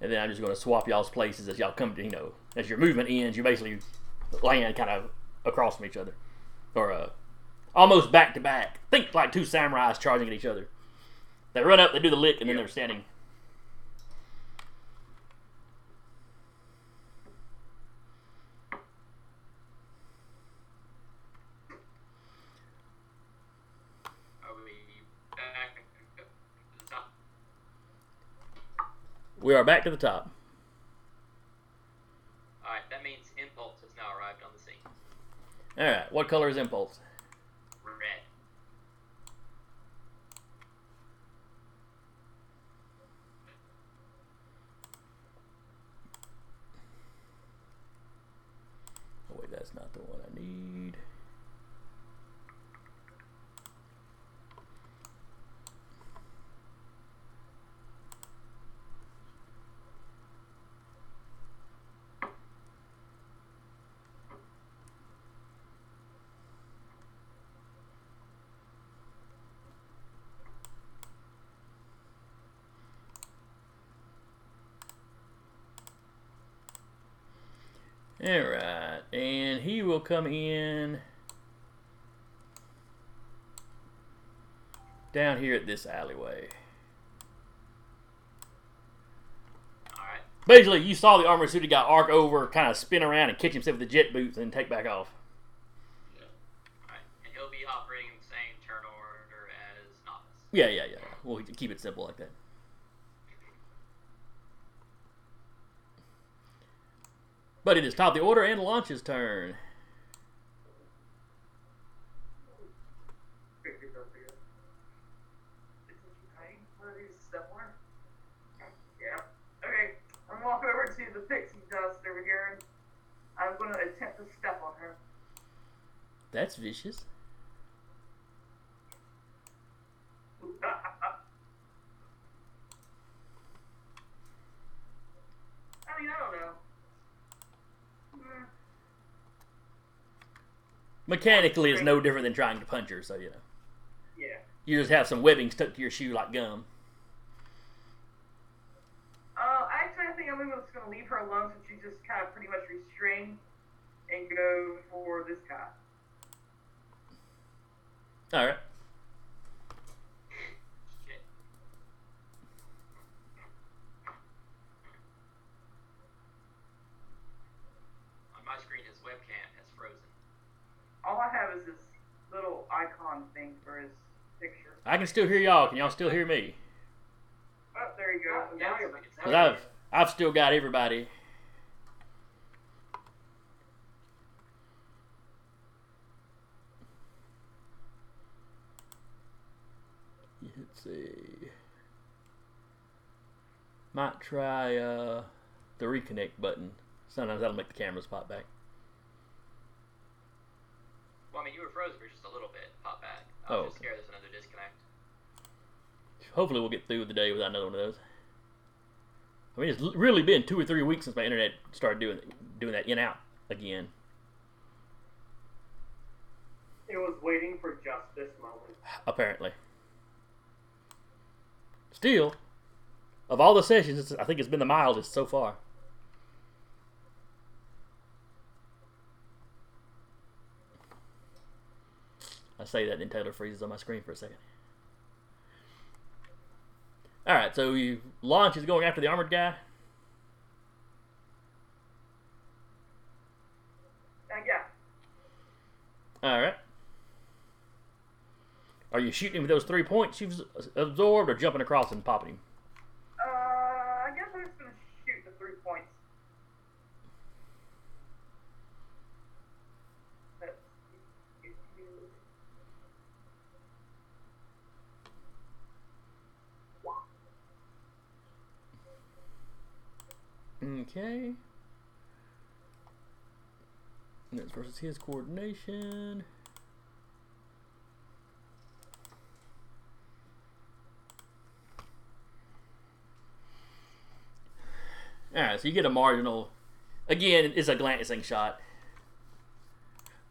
And then I'm just going to swap y'all's places as y'all come to, you know, as your movement ends, you basically land kind of across from each other. Or uh, almost back to back. Think like two samurais charging at each other. They run up, they do the lick, and then they're standing. We are back to the top. Alright, that means Impulse has now arrived on the scene. All right, what color is Impulse? Red. Oh wait, that's not the one I need. Alright, and he will come in down here at this alleyway. Alright. Basically, you saw the armor suited guy arc over, kind of spin around and catch himself with the jet boots and take back off. Yeah. Alright. And he'll be operating the same turn order as Novice. Yeah, yeah, yeah. We'll keep it simple like that. But it is top of the order and launch's turn. Pick these up again. Isn't you hiding one of these somewhere? Yeah. Okay. I'm walking over to the pixie dust over here and I'm gonna attempt to step on her. That's vicious. I mean, I don't know. Hmm. Mechanically, it's no different than trying to punch her, so you know. Yeah. You just have some webbing stuck to your shoe like gum. Uh, actually, I think I'm just gonna leave her alone since she's just kind of pretty much restrained and go for this guy. All right. Shit. On my screen, his webcam has frozen. All I have is this little icon thing for his picture. I can still hear y'all. Can y'all still hear me? Oh, there you go. So Yeah, now you're so we can Cause I've I've still got everybody. Let's see. Might try uh, the reconnect button. Sometimes that'll make the cameras pop back. Well, I mean, you were frozen for just a little bit. Pop back. I was Oh, just okay. scared there's another disconnect. Hopefully, we'll get through the day without another one of those. I mean, it's really been two or three weeks since my internet started doing doing that in and out again. It was waiting for just this moment. apparently. Still, of all the sessions, I think it's been the mildest so far. I say that, then Taylor freezes on my screen for a second. All right, so you launch is going after the armored guy. Uh, yeah. All right. Are you shooting him with those three points you've absorbed, or jumping across and popping him? Uh, I guess I'm just gonna shoot the three points. Let's see if you- Okay. And versus his coordination. Alright, so you get a marginal. Again, it's a glancing shot.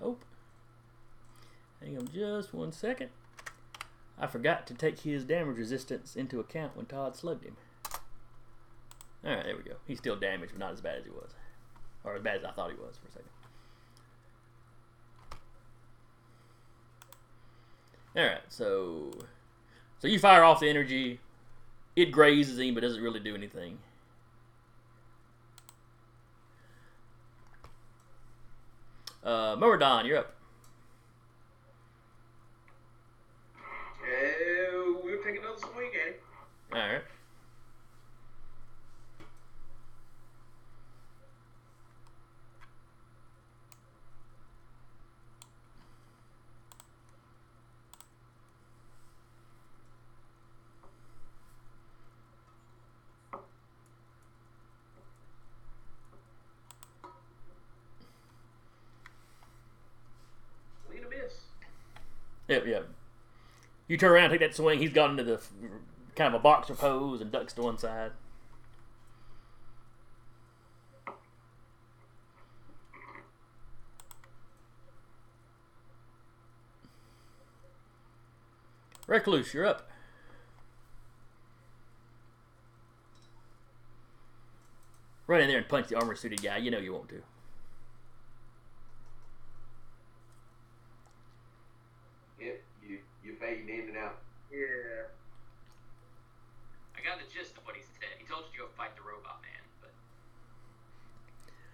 Oh. Hang on just one second. I forgot to take his damage resistance into account when Todd slugged him. Alright, there we go. He's still damaged, but not as bad as he was. Or as bad as I thought he was for a second. All right, so so you fire off the energy. It grazes him, but doesn't really do anything. Uh, Myrmidon, you're up. Uh, we'll take another swing at it. All right. Swing and a miss. Yep. You turn around, take that swing. He's gone into the kind of a boxer pose and ducks to one side. Recluse, you're up. Run in there and punch the armor suited guy. You know you want to. Yep, you you fading in and out. Yeah. I got the gist of what he said. He told you to go fight the robot man, but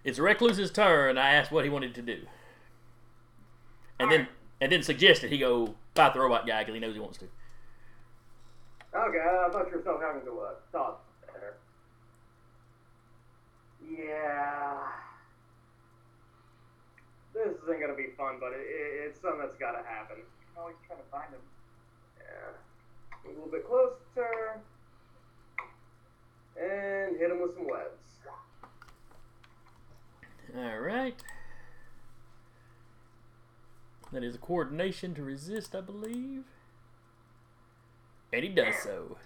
It's Recluse's turn. I asked what he wanted to do, and then and then suggested he go fight the robot guy because he knows he wants to. Okay, I thought you were still having to uh, thought there. Yeah. This isn't gonna be fun, but it, it, it's something that's gotta happen. You can always try to find him. Yeah. A little bit closer. And hit him with some webs. All right. That is a coordination to resist, I believe. And he does so.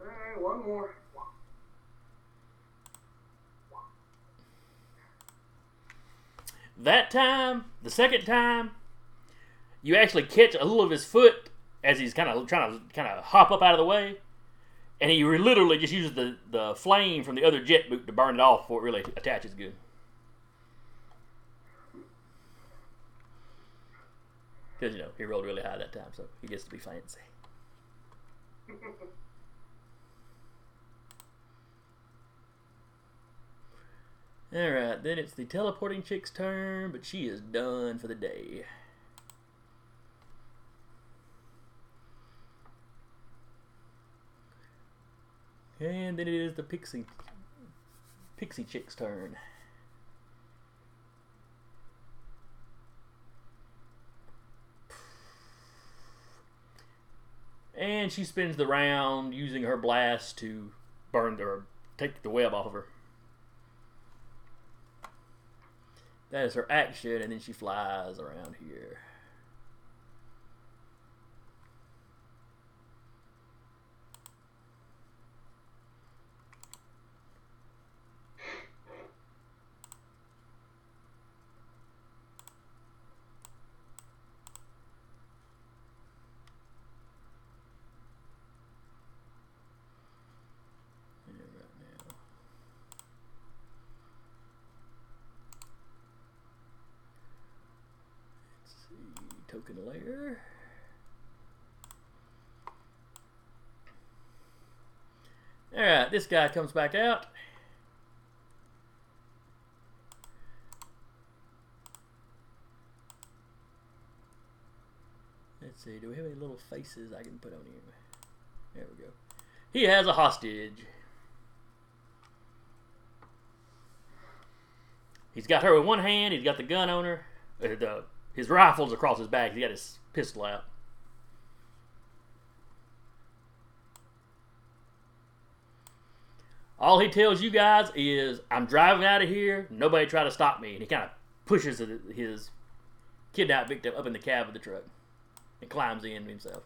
Alright, one more. That time, the second time, you actually catch a little of his foot as he's kind of trying to kind of hop up out of the way, and he literally just uses the, the flame from the other jet boot to burn it off before it really attaches good. Because you know he rolled really high that time, so he gets to be fancy. All right, then it's the teleporting chick's turn, but she is done for the day. And then it is the pixie pixie chick's turn. And she spins the round using her blast to burn or take the web off of her. That is her action, and then she flies around here. Yeah, right now. Let's layer. Alright, this guy comes back out. Let's see, do we have any little faces I can put on him? There we go. He has a hostage. He's got her with one hand. He's got the gun on her. The, his rifle's across his back. He's got his pistol out. All he tells you guys is, "I'm driving out of here. Nobody try to stop me." And he kind of pushes his kidnapped victim up in the cab of the truck and climbs in himself.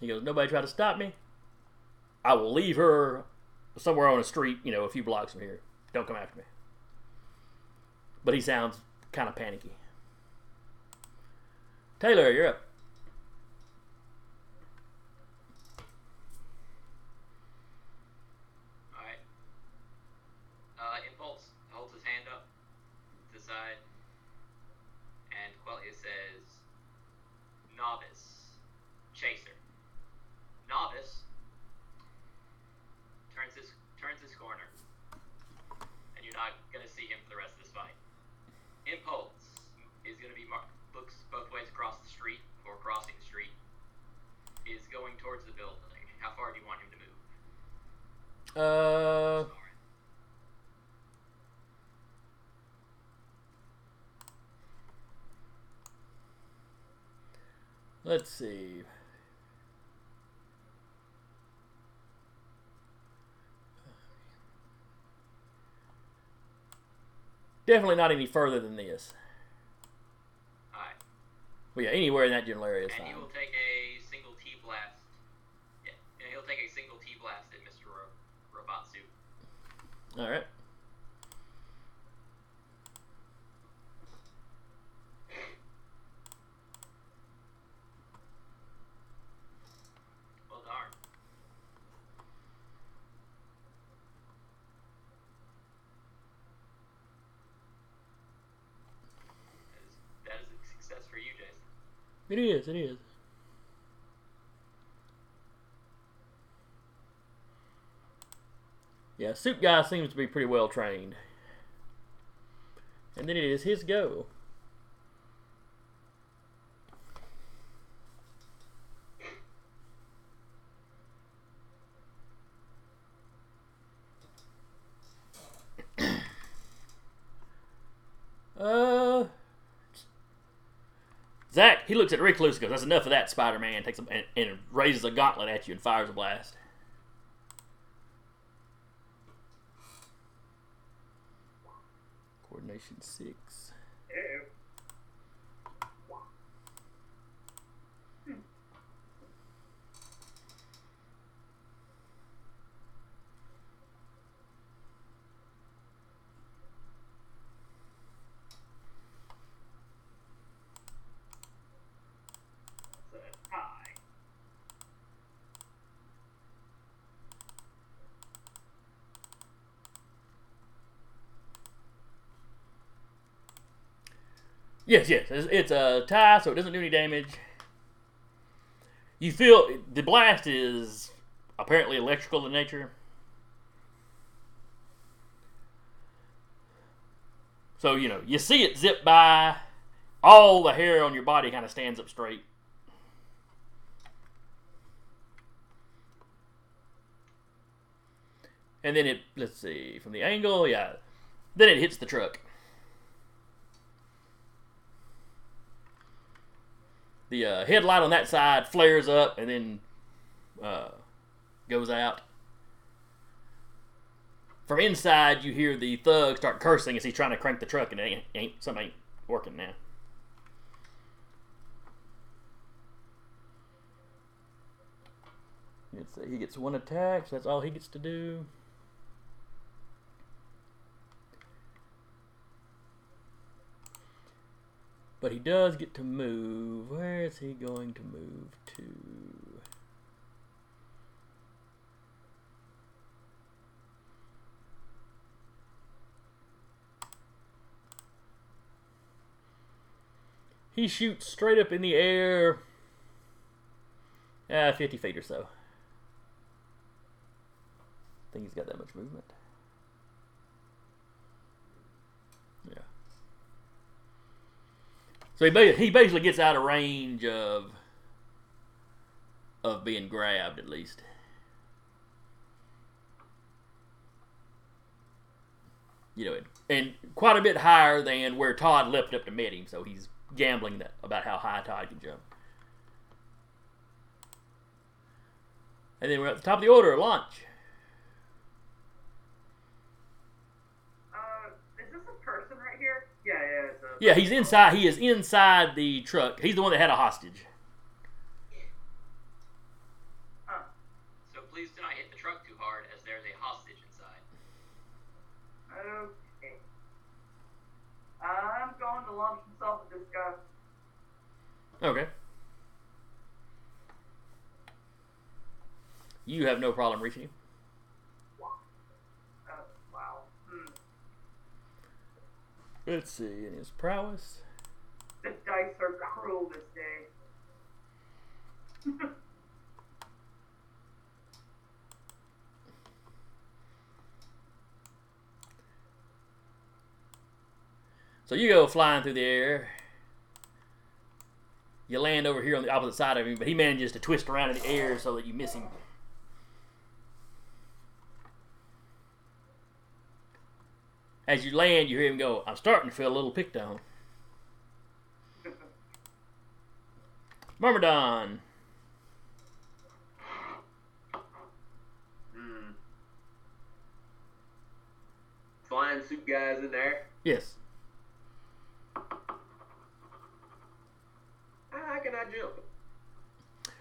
He goes, Nobody try to stop me. I will leave her somewhere on a street, you know, a few blocks from here. Don't come after me. But he sounds kind of panicky. Taylor, you're up. not gonna see him for the rest of this fight. Impulse is gonna be mar- looks both ways across the street or crossing the street. Is going towards the building. How far do you want him to move? Uh, Sorry. let's see. Definitely not any further than this. Alright. Well, yeah, anywhere in that general area is And fine. he will take a single T blast. Yeah, and he'll take a single T blast at Mr. Ro- Robatsu. All right. Well darn. That is, that is a success for you, Jason. It is. It is. Yeah, Soup Guy seems to be pretty well trained. And then it is his go. Uh, Zach, he looks at Recluse and goes, That's enough of that, Spider Man. Takes a, and, and raises a gauntlet at you and fires a blast. Coordination six. Ew. That's a tie. Yes, yes. It's, it's a tie, so it doesn't do any damage. You feel the blast is apparently electrical in nature. So, you know, you see it zip by, all the hair on your body kind of stands up straight. And then it, let's see, from the angle, yeah. Then it hits the truck. The uh, headlight on that side flares up and then uh, goes out. From inside, you hear the thug start cursing as he's trying to crank the truck, and it ain't, ain't something ain't working now. He gets one attack, so that's all he gets to do. But he does get to move. Where is he going to move to? He shoots straight up in the air. Uh, 50 feet or so. I think he's got that much movement. Yeah. So he, basically gets out of range of of being grabbed at least. You know, and, and quite a bit higher than where Todd leapt up to meet him. So he's gambling that about how high Todd can jump. And then we're at the top of the order, launch. Uh, is this a person right here? Yeah, yeah, it's a. Yeah, he's inside. He is inside the truck. He's the one that had a hostage. Huh. So please do not hit the truck too hard, as there's a hostage inside. Okay. I'm going to launch himself at this guy. Okay. You have no problem reaching him. Uh, wow. Hmm. Let's see, in his prowess. The dice are cruel this day. So you go flying through the air. You land over here on the opposite side of him, but he manages to twist around in the air so that you miss him. As you land, you hear him go, I'm starting to feel a little picked on. Myrmidon. Hmm. Flying suit guys in there. Yes. How can I jump?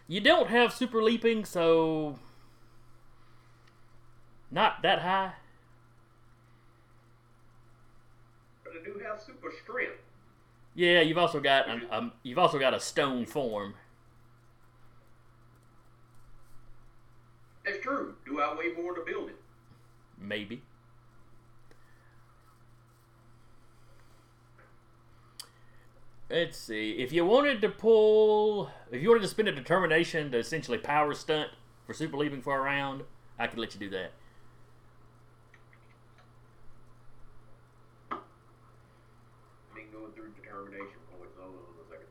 You don't have super leaping, so not that high. But I do have super strength. Yeah, you've also got an, um, you've also got a stone form. That's true. Do I weigh more to build it? Maybe. Let's see. If you wanted to pull, if you wanted to spend a determination to essentially power stunt for super leaping for a round, I could let you do that. I mean, points. Hold on a second.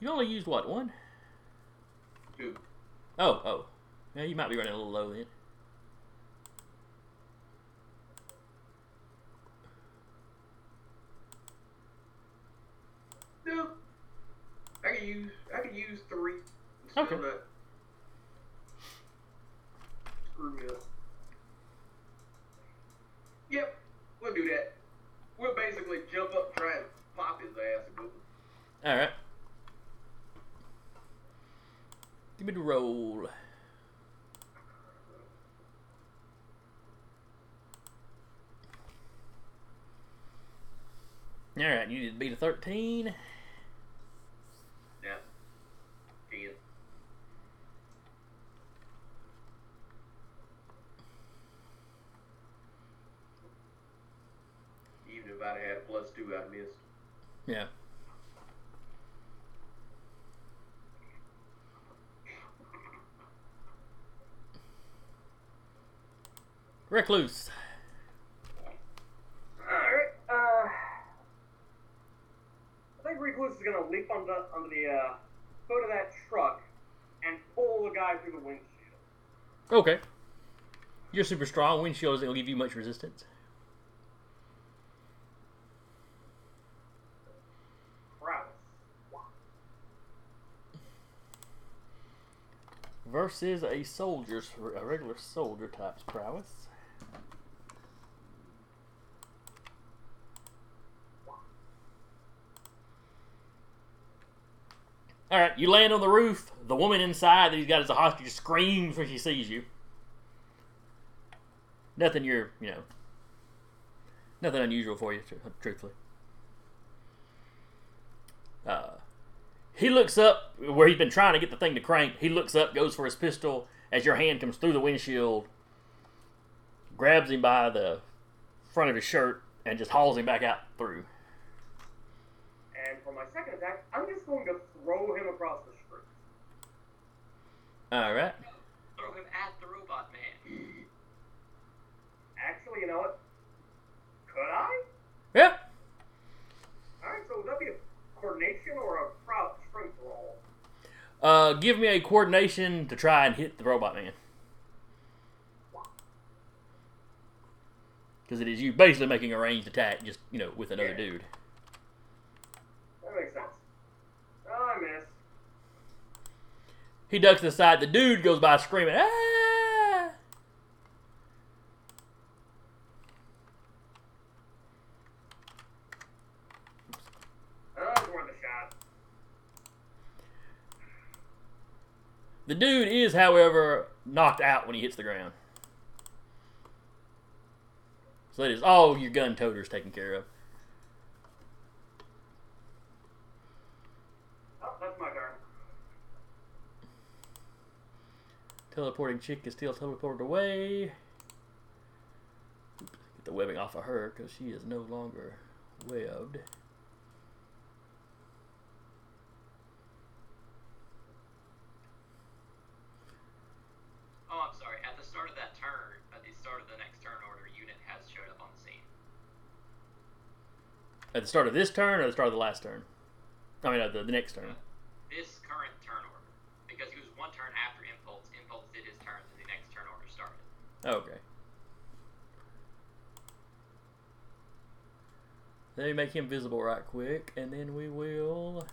You only used what one? Two. Oh, oh. Yeah, you might be running a little low then. No. I can use. I can use three. Okay. Screw me up. Yep. We'll do that. We'll basically jump up, try and pop his ass. a good one. All right. Give me the roll. All right, you need to beat a thirteen. Yeah. Ten. Even if I'd had a plus two, I'd missed. Yeah. Recluse. Alright, uh. I think Recluse is gonna leap under, onto the uh, hood of that truck and pull the guy through the windshield. Okay. You're super strong. Windshield isn't going to give you much resistance. Prowess. Versus a soldier's, a regular soldier type's prowess. All right, you land on the roof. The woman inside that he's got as a hostage screams when she sees you. Nothing you're, you know, nothing unusual for you, truthfully. Uh, he looks up where he's been trying to get the thing to crank. He looks up, goes for his pistol as your hand comes through the windshield, grabs him by the front of his shirt, and just hauls him back out through. And for my second attack, I'm just going to throw him across the street. All right. Throw him at the robot man. Actually, you know what? Could I? Yep. Alright, so would that be a coordination or a proud strength roll? Uh, give me a coordination to try and hit the robot man. Because it is you basically making a ranged attack, just you know, with another Yeah. dude. That makes sense. Oh, I missed. He ducks to the side. The dude goes by screaming, "Ah!" Oh, it's worth a shot. The dude is, however, knocked out when he hits the ground. So that is all your gun toters taken care of. Oh, that's my turn. Teleporting chick is still teleported away. Oops, Get the webbing off of her because she is no longer webbed. Oh, I'm sorry. At the start of that turn, at the start of the next turn order, unit has showed up on the scene. At the start of this turn or the start of the last turn? I mean, uh, the, the next turn. This current turn order. Because he was one turn after Impulse. Impulse did his turn, so the next turn order started. Okay. Let me make him visible right quick, and then we will.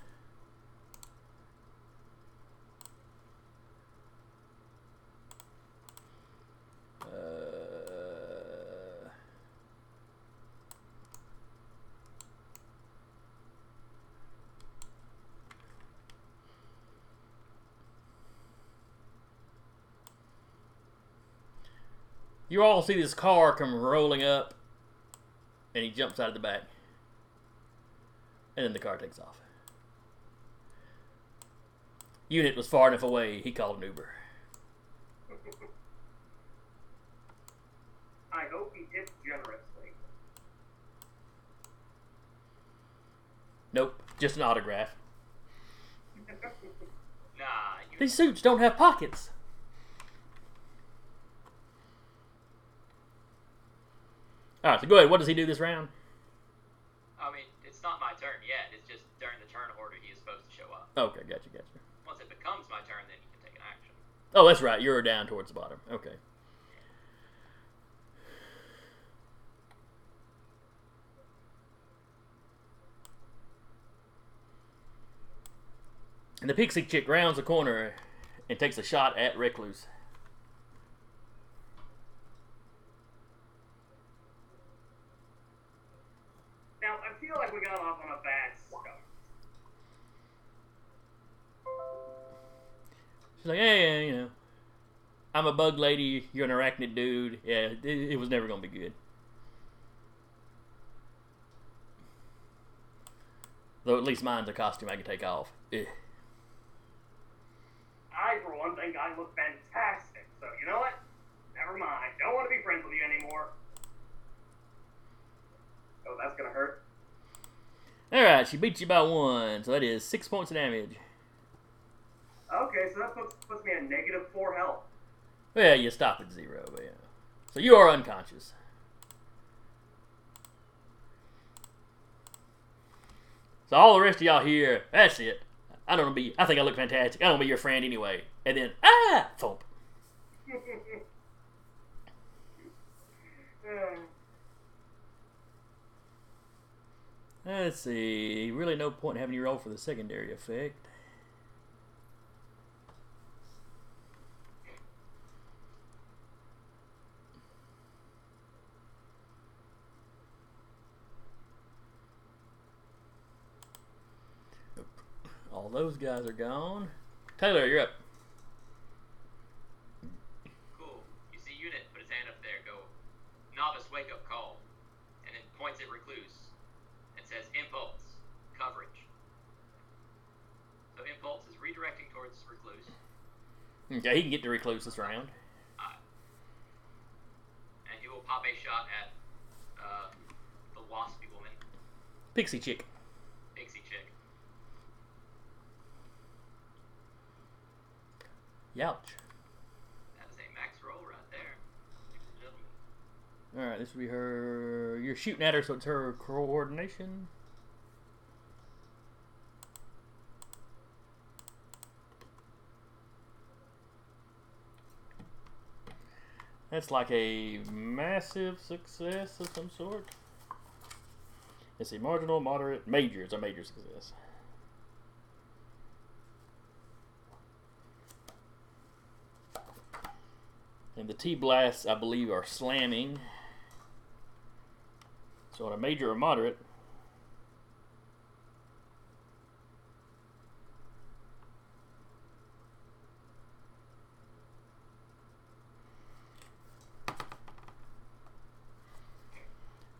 Uh, You all see this car come rolling up, and he jumps out of the back. And then the car takes off. Unit was far enough away, he called an Uber. I hope he tipped generously. Nope, just an autograph. Nah, you, These suits don't have pockets. Alright, so go ahead. What does he do this round? I mean, it's not my turn yet. It's just during the turn order he is supposed to show up. Okay, gotcha, gotcha. Once it becomes my turn, then you can take an action. Oh, that's right. You're down towards the bottom. Okay. And the pixie chick rounds the corner and takes a shot at Recluse. Now, I feel like we got off on a bad start. She's like, hey, you know, I'm a bug lady. You're an arachnid dude. Yeah, it, it was never gonna be good. Though at least mine's a costume I can take off. Eh. I, for one, think I look fantastic. So, you know what? Never mind. Don't want to be friends with you anymore. Oh, that's gonna hurt. All right, she beats you by one, so that is six points of damage. Okay, so that puts, puts me at negative four health. Yeah, you stop at zero, but yeah. So you are unconscious. So all the rest of y'all here, that's it. I don't be. I think I look fantastic. I don't be your friend anyway. And then ah, thump. Uh, Let's see. Really, no point in having you roll for the secondary effect. All those guys are gone. Taylor, you're up. Cool. You see unit put his hand up there, go, novice wake up call, and then points at recluse and says impulse coverage. So impulse is redirecting towards recluse. Okay, he can get the recluse this round. Uh, and he will pop a shot at uh, the waspy woman, Pixie chick. pixie chick. Youch. That is a max roll right there, ladies and gentlemen. All right, this will be her. You're shooting at her, so it's her coordination. That's like a massive success of some sort. It's a marginal, moderate, major. It's a major success. And the T blasts, I believe, are slamming. So on a major or moderate,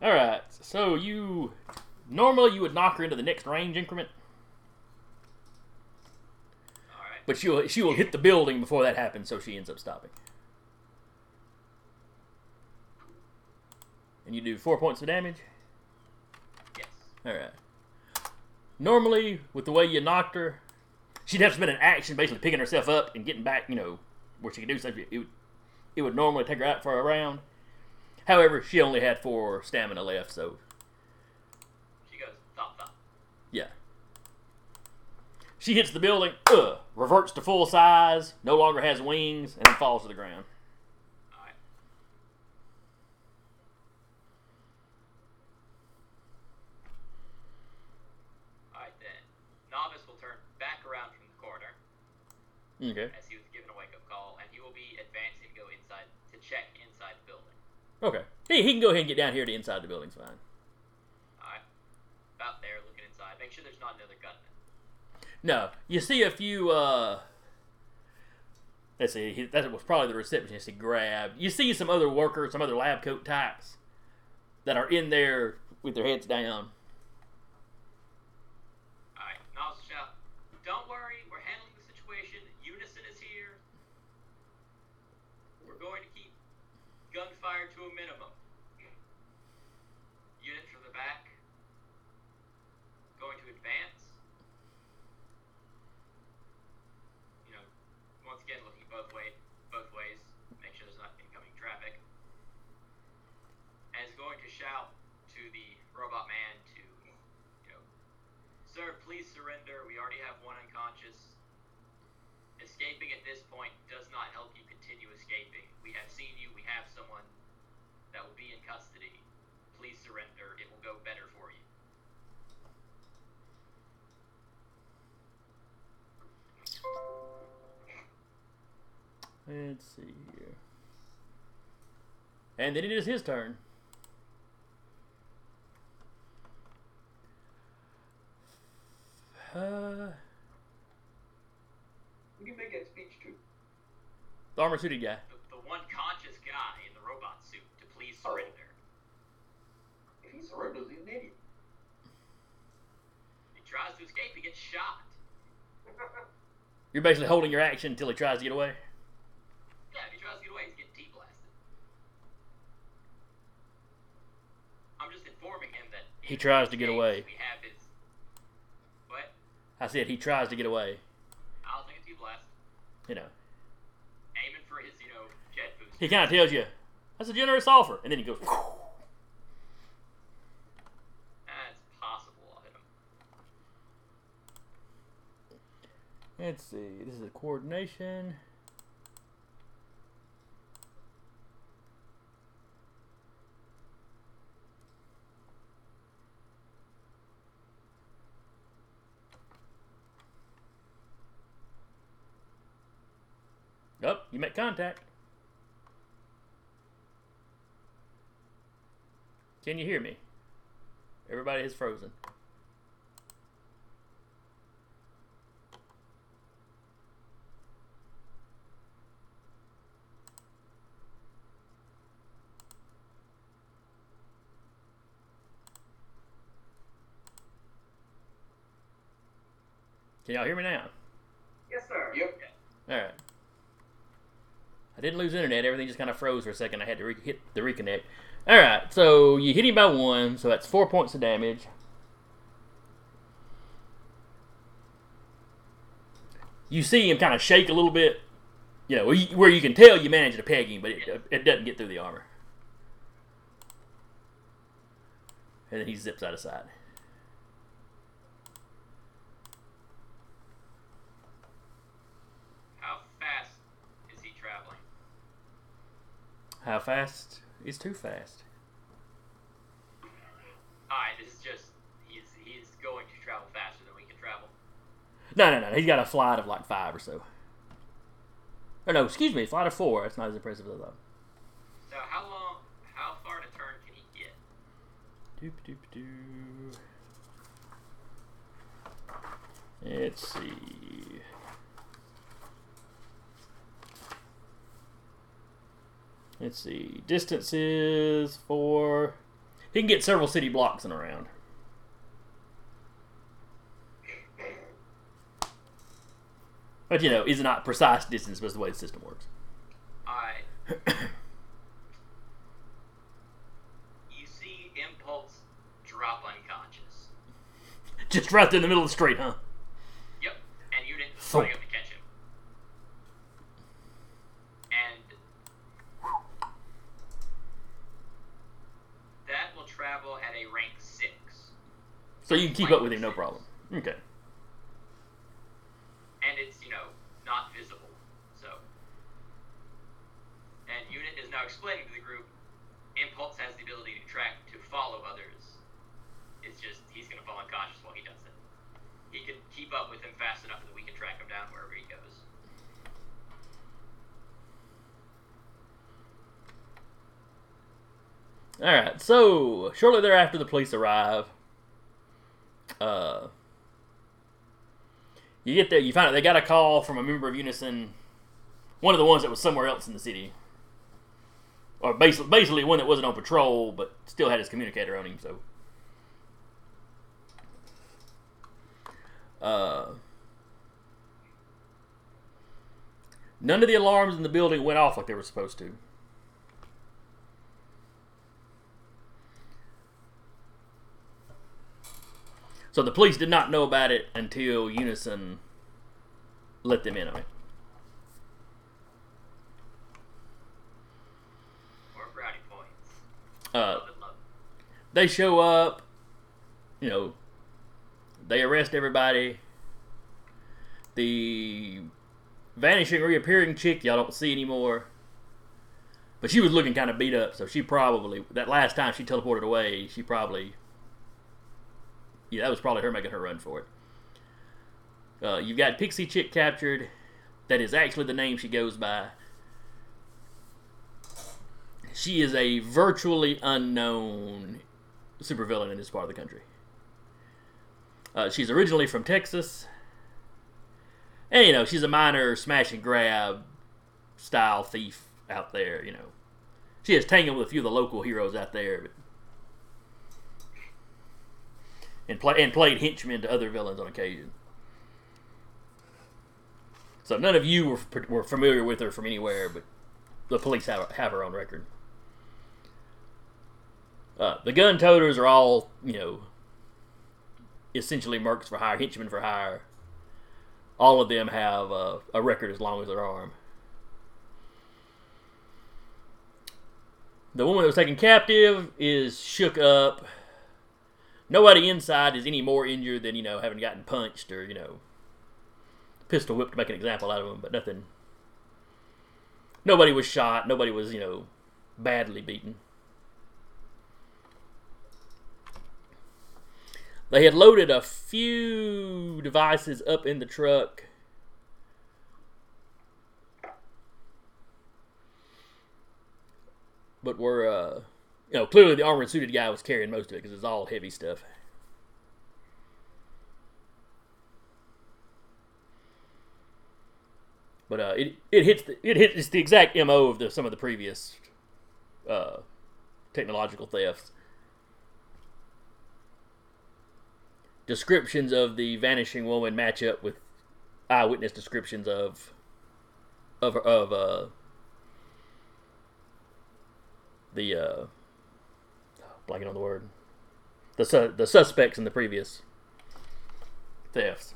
All right. So you normally you would knock her into the next range increment, right. but she will she will hit the building before that happens, so she ends up stopping. And you do four points of damage. Yes. All right. Normally, with the way you knocked her, she'd have to spend an action basically picking herself up and getting back, you know, where she could do something. It would, it would normally take her out for a round. However, she only had four stamina left, so She goes, Yeah. She hits the building, uh, reverts to full size, no longer has wings, and then falls to the ground. Alright. Alright then. Novice will turn back around from the corner Okay. as he was given a wake up call, and he will be advancing to go inside to check inside the building. Okay. He, he can go ahead and get down here to inside the building's fine. Alright. About there, looking inside. Make sure there's not another gunman. No, you see a few. uh Let's see. He, that was probably the receptionist he grabbed. You see some other workers, some other lab coat types that are in there with their heads down. Alright, Novice will shout, Don't worry, we're handling the situation. Unison is here. We're going to keep gunfire to a minimum. Unit from the back. Going to advance. You know, once again looking both way both ways, make sure there's not incoming traffic. And is going to shout to the robot man to, you know, Sir, please surrender. We already have one unconscious. Escaping at this point does not help you continue escaping. We have seen you. We have someone that will be in custody. Please surrender. It will go better for you. Let's see here. And then it is his turn. Uh, We can make that speech too. the armor suited guy. The, the one conscious guy in the robot suit to please Oh. surrender. If he surrenders, he's an idiot. He tries to escape. He gets shot. You're basically holding your action until he tries to get away. Yeah, if he tries to get away, he's getting T-blasted. I'm just informing him that He tries to get away. We have his. What? I said he tries to get away. I'll take a T-blast. You know, Aiming for his, you know, jet boost. he kind of tells you, "That's a generous offer," and then he goes. That's possible. I'll hit him. Let's see. This is a coordination. Oh, you make contact. Can you hear me? Everybody is frozen. Can y'all hear me now? Yes, sir. Yep. All right. I didn't lose internet. Everything just kind of froze for a second. I had to re- hit the reconnect. All right. So you hit him by one, so that's four points of damage. You see him kind of shake a little bit, you know, where you, can tell you managed to peg him, but it, it doesn't get through the armor. And then he zips out of sight. How fast is he traveling? How fast? It's too fast. Alright, this is just he's he's going to travel faster than we can travel. No, no, no. He's got a flight of like five or so. Or no, excuse me, flight of four. That's not as impressive as I thought. So how long how far to turn can he get? Doop doop doo. Let's see. Let's see. Distances for. He can get several city blocks and around. But you know, is not precise distance, but it's the way the system works. Alright. you see Impulse drop unconscious. Just right there in the middle of the street, huh? Yep. And you didn't Thump. running up to catch him. And that will travel at a rank six. So you can keep up with him, no problem. Okay. and it's you know not visible. So, and Unit is now explaining to the group, Impulse has the ability to track to follow others. It's just he's gonna fall unconscious while he does it. He can keep up with him fast enough that we can track him down wherever he goes. All right. So shortly thereafter, the police arrive. Uh, you get there. You find out they got a call from a member of Unison, one of the ones that was somewhere else in the city, or basically, basically one that wasn't on patrol but still had his communicator on him. So. Uh, none of the alarms in the building went off like they were supposed to. So the police did not know about it until Unison let them in on it. Or brownie points. Uh, Love it, love it. they show up, you know, they arrest everybody. The vanishing, reappearing chick, y'all don't see anymore. But she was looking kind of beat up, so she probably, that last time she teleported away, she probably, yeah, that was probably her making her run for it. Uh, you've got Pixie Chick captured. That is actually the name she goes by. She is a virtually unknown supervillain in this part of the country. Uh, she's originally from Texas. And, you know, she's a minor smash and grab style thief out there, you know. She has tangled with a few of the local heroes out there. But... And, play, and played henchmen to other villains on occasion. So none of you were, were familiar with her from anywhere, but the police have, have her on record. Uh, the gun toters are all, you know, essentially mercs for hire, henchmen for hire. All of them have uh, a record as long as their arm. The woman that was taken captive is shook up. Nobody inside is any more injured than, you know, having gotten punched or, you know, pistol whipped to make an example out of them, but nothing. Nobody was shot. Nobody was, you know, badly beaten. They had loaded a few devices up in the truck. But were, uh, you know, clearly the armored suited guy was carrying most of it because it's all heavy stuff. But uh, it it hits the, it hits it's the exact mo of the some of the previous uh, technological thefts. Descriptions of the vanishing woman match up with eyewitness descriptions of of of uh, the uh, blanking on the word the su- the suspects in the previous thefts.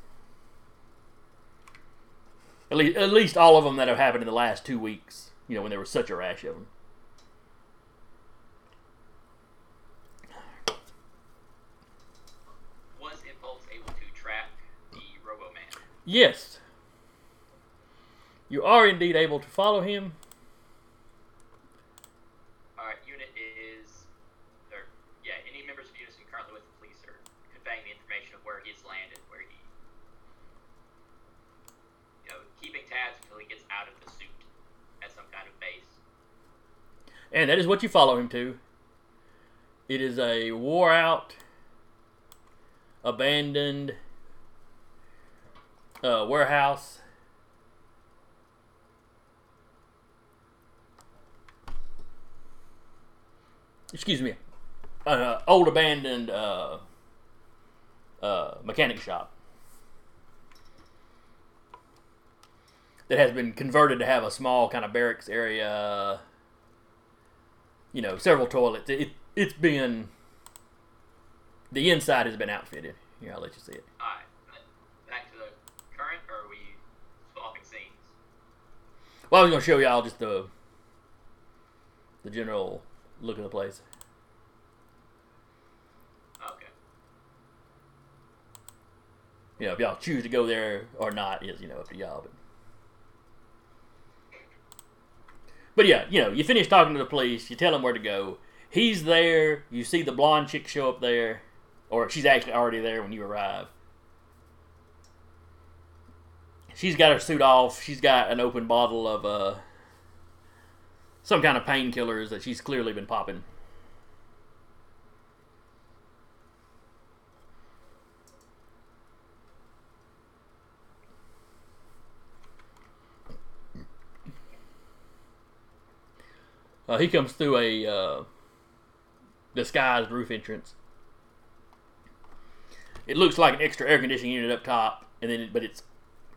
At least, at least all of them that have happened in the last two weeks. You know, when there was such a rash of them. Was Impulse able to track the Robo Man? Yes, you are indeed able to follow him. Alright, Unit is. Or, yeah, any members of Unison currently with the police are conveying the information of where he's landed, where he. You know, keeping tabs until he gets out of the suit at some kind of base. And that is what you follow him to. It is a wore out, abandoned uh, warehouse. Excuse me. Uh, old abandoned uh, uh, mechanic shop that has been converted to have a small kind of barracks area you know, several toilets. It, it's been the inside has been outfitted. Here, I'll let you see it. Alright, back to the current, or are we swapping scenes? Well, I was going to show y'all just the the general look of the place. Okay. you know, if y'all choose to go there or not is, you know, up to y'all. But, but yeah, you know, you finish talking to the police, you tell them where to go. He's there. You see the blonde chick show up there, or she's actually already there when you arrive. She's got her suit off. She's got an open bottle of uh, some kind of painkillers that she's clearly been popping. Uh, he comes through a uh, disguised roof entrance. It looks like an extra air conditioning unit up top, and then but it's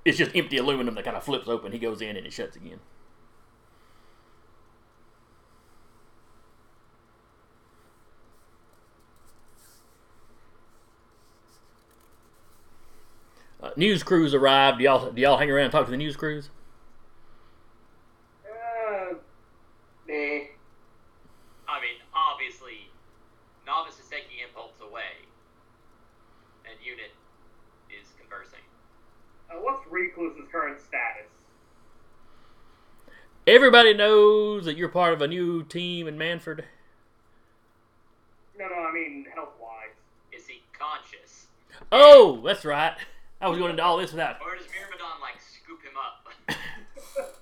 it's just empty aluminum that kind of flips open. He goes in and it shuts again. Uh, news crews arrived. Do y'all do y'all hang around and talk to the news crews? Uh, nah. I mean, obviously, Novice is taking impulse away, and Unit is conversing. Uh, what's Recluse's current status? Everybody knows that you're part of a new team in Manford. No, no, I mean health wise. Is he conscious? Oh, that's right. I was going into all this without. Or does Myrmidon, like, scoop him up?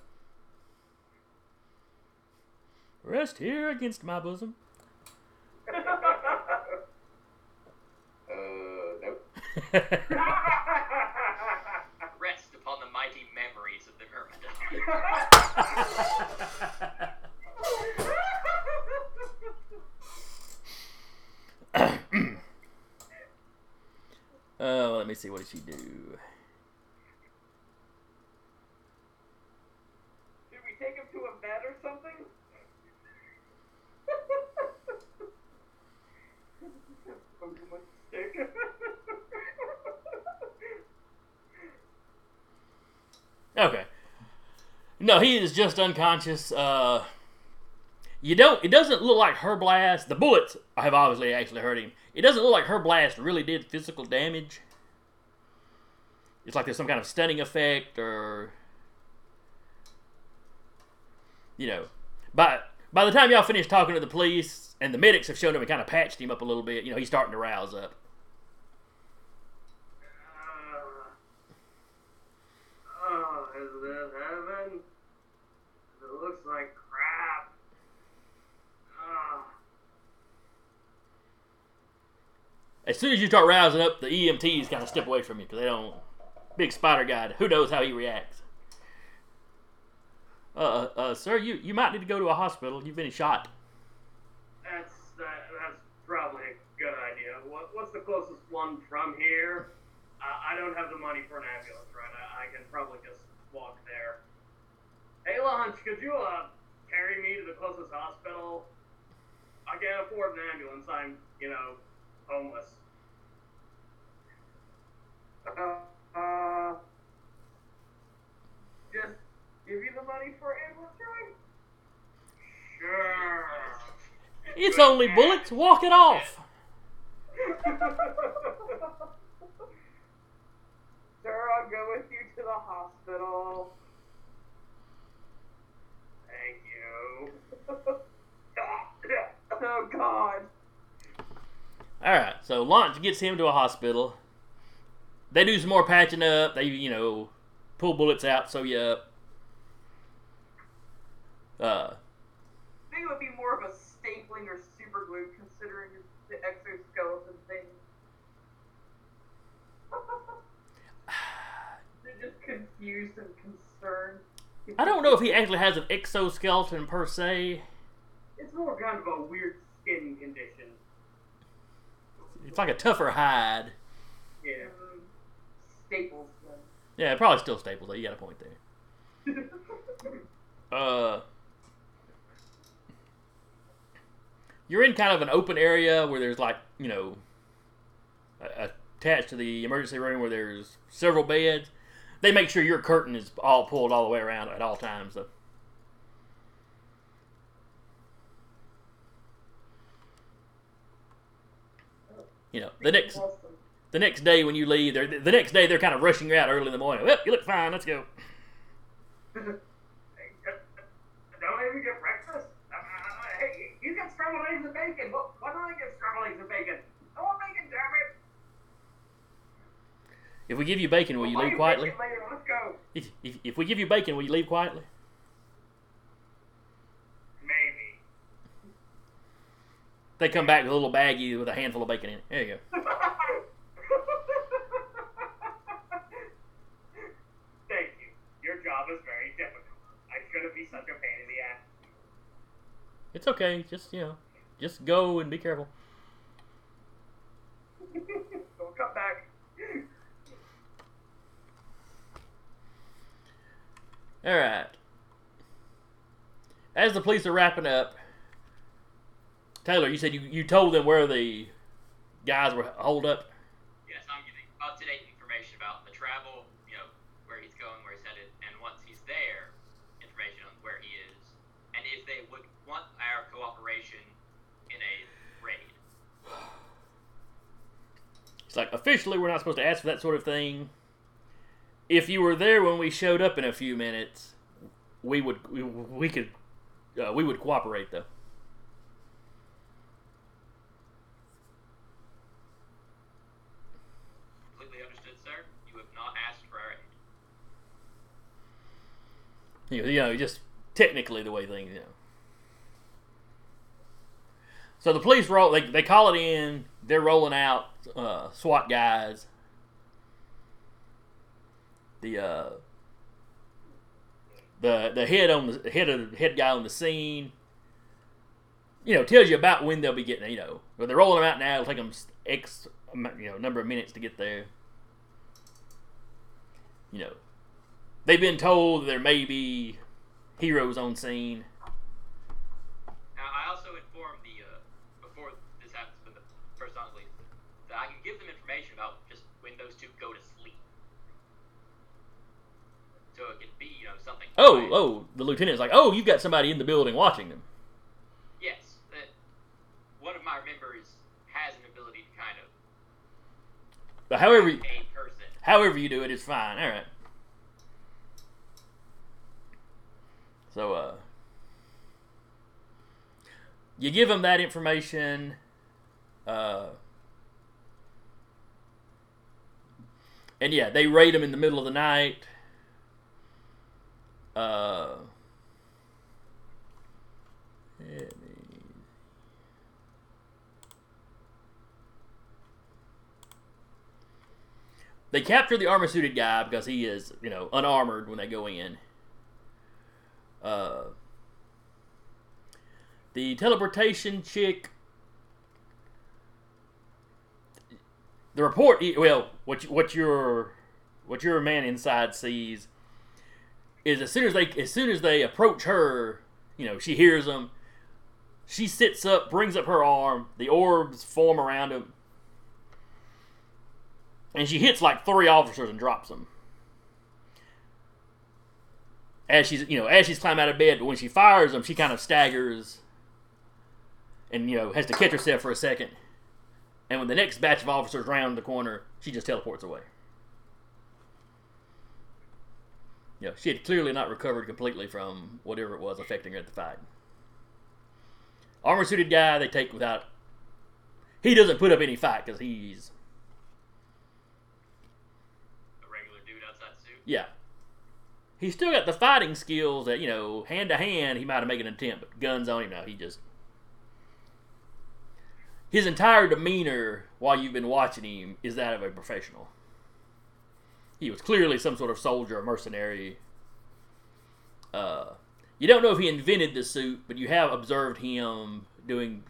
Rest here against my bosom. Uh, nope. Rest upon the mighty memories of the Oh, let me see. What did she do? Should we take him to a vet or something? Okay. No, he is just unconscious. Uh, you don't. It doesn't look like her blast. The bullets have obviously actually hurt him. It doesn't look like her blast really did physical damage. It's like there's some kind of stunning effect, or you know, by by the time y'all finish talking to the police and the medics have shown him and kind of patched him up a little bit, you know, he's starting to rouse up. Uh, oh, is this heaven? It looks like crap. Ah. As soon as you start rousing up, the EMTs kind of step away from you because they don't. Big spider guy. Who knows how he reacts? Uh, uh, sir, you, you might need to go to a hospital. You've been shot. That's that, that's probably a good idea. What, what's the closest one from here? Uh, I don't have the money for an ambulance, right? I, I can probably just walk there. Hey, Launch, could you uh carry me to the closest hospital? I can't afford an ambulance. I'm, you know, homeless. Uh, uh, just give you the money for an ambulance ride? Sure. It's only bullets. Walk it off. Sir, I'll go with you to the hospital. Thank you. oh God. All right. So launch gets him to a hospital. They do some more patching up. They, you know, pull bullets out, sew you up. Uh, I think it would be more of a stapling or super glue considering the exoskeleton thing. They're just confused and concerned. I don't know if he actually has an exoskeleton per se. It's more kind of a weird skin condition. It's like a tougher hide. Yeah. Staples them. Yeah, probably still staples though. You got a point there. Uh, you're in kind of an open area where there's like you know a- attached to the emergency room where there's several beds. They make sure your curtain is all pulled all the way around at all times. Though. You know the next the next day when you leave, they're the next day they're kind of rushing you out early in the morning. Well, you look fine. Let's go. Don't even get breakfast? Uh, uh, hey, you get scrambled eggs and bacon. Why why don't I get scrambled eggs and bacon? I want bacon, damn it. If we give you bacon, will you leave quietly? later? Let's go. If, if, if we give you bacon, will you leave quietly? Maybe. They come back with a little baggie with a handful of bacon in it. There you go. Thank you. Your job is very difficult. I shouldn't be such a pain in the ass. It's okay. Just you know, just go and be careful. Don't come back. All right. As the police are wrapping up, Taylor, you said you, you told them where the guys were holed up. Yes, I'm giving up to date information about the travel, you know, where he's going, where he's headed, and once he's there, information on where he is, and if they would want our cooperation in a raid. It's like officially we're not supposed to ask for that sort of thing. If you were there when we showed up in a few minutes, we would we, we could uh, we would cooperate though. Completely understood, sir. You have not asked for our aid. You know, just technically the way things, you know. So the police roll. They, they call it in. They're rolling out uh, SWAT guys. The uh, the the head on the head of the head guy on the scene. You know, tells you about when they'll be getting. You know, when they're rolling them out now, it'll take them x you know number of minutes to get there. You know, they've been told there may be heroes on scene. Now, I also informed the uh, before this happens, when the first on that I can give them information about just when those two go to sleep. So it can be, you know, something. Oh, quiet. oh, the lieutenant's like, oh, you've got somebody in the building watching them. Yes, that one of my members has an ability to kind of But however, however you do it, it is fine. All right. So, uh, you give them that information. Uh, and yeah, they raid them in the middle of the night. Uh, They capture the armor suited guy because he is, you know, unarmored when they go in. Uh, the teleportation chick. The report, well, what you, what your what your man inside sees is as soon as they as soon as they approach her, you know, she hears them. She sits up, brings up her arm. The orbs form around him and she hits like three officers and drops them. As she's you know as she's climbing out of bed, but when she fires them, she kind of staggers, and you know has to catch herself for a second. And when the next batch of officers round the corner, she just teleports away. You know, she had clearly not recovered completely from whatever it was affecting her at the fight. Armor suited guy they take without. He doesn't put up any fight because he's A regular dude outside suit. Yeah. He's still got the fighting skills that, you know, hand to hand, he might have made an attempt, but guns on him now, he just. His entire demeanor while you've been watching him is that of a professional. He was clearly some sort of soldier or mercenary. Uh, you don't know if he invented the suit, but you have observed him doing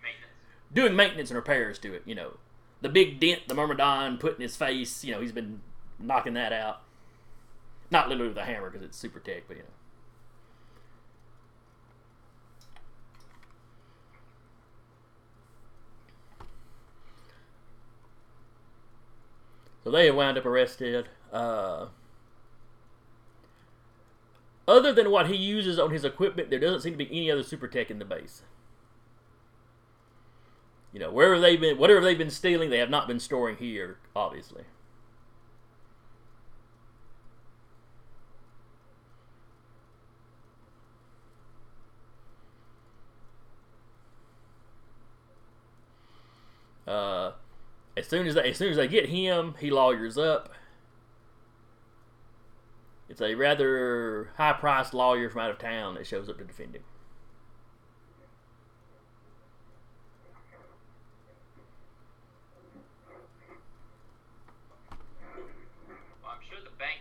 Maintenance. doing maintenance and repairs to it. You know, the big dent the Myrmidon put in his face. You know, he's been knocking that out. Not literally with a hammer because it's super tech, but you know. So they wound up arrested. Uh, other than what he uses on his equipment, there doesn't seem to be any other super tech in the base. You know, wherever they've been, whatever they've been stealing, they have not been storing here, obviously. Uh, as soon as they, as soon as they get him, he lawyers up. It's a rather high-priced lawyer from out of town that shows up to defend him. Well, I'm sure the bank.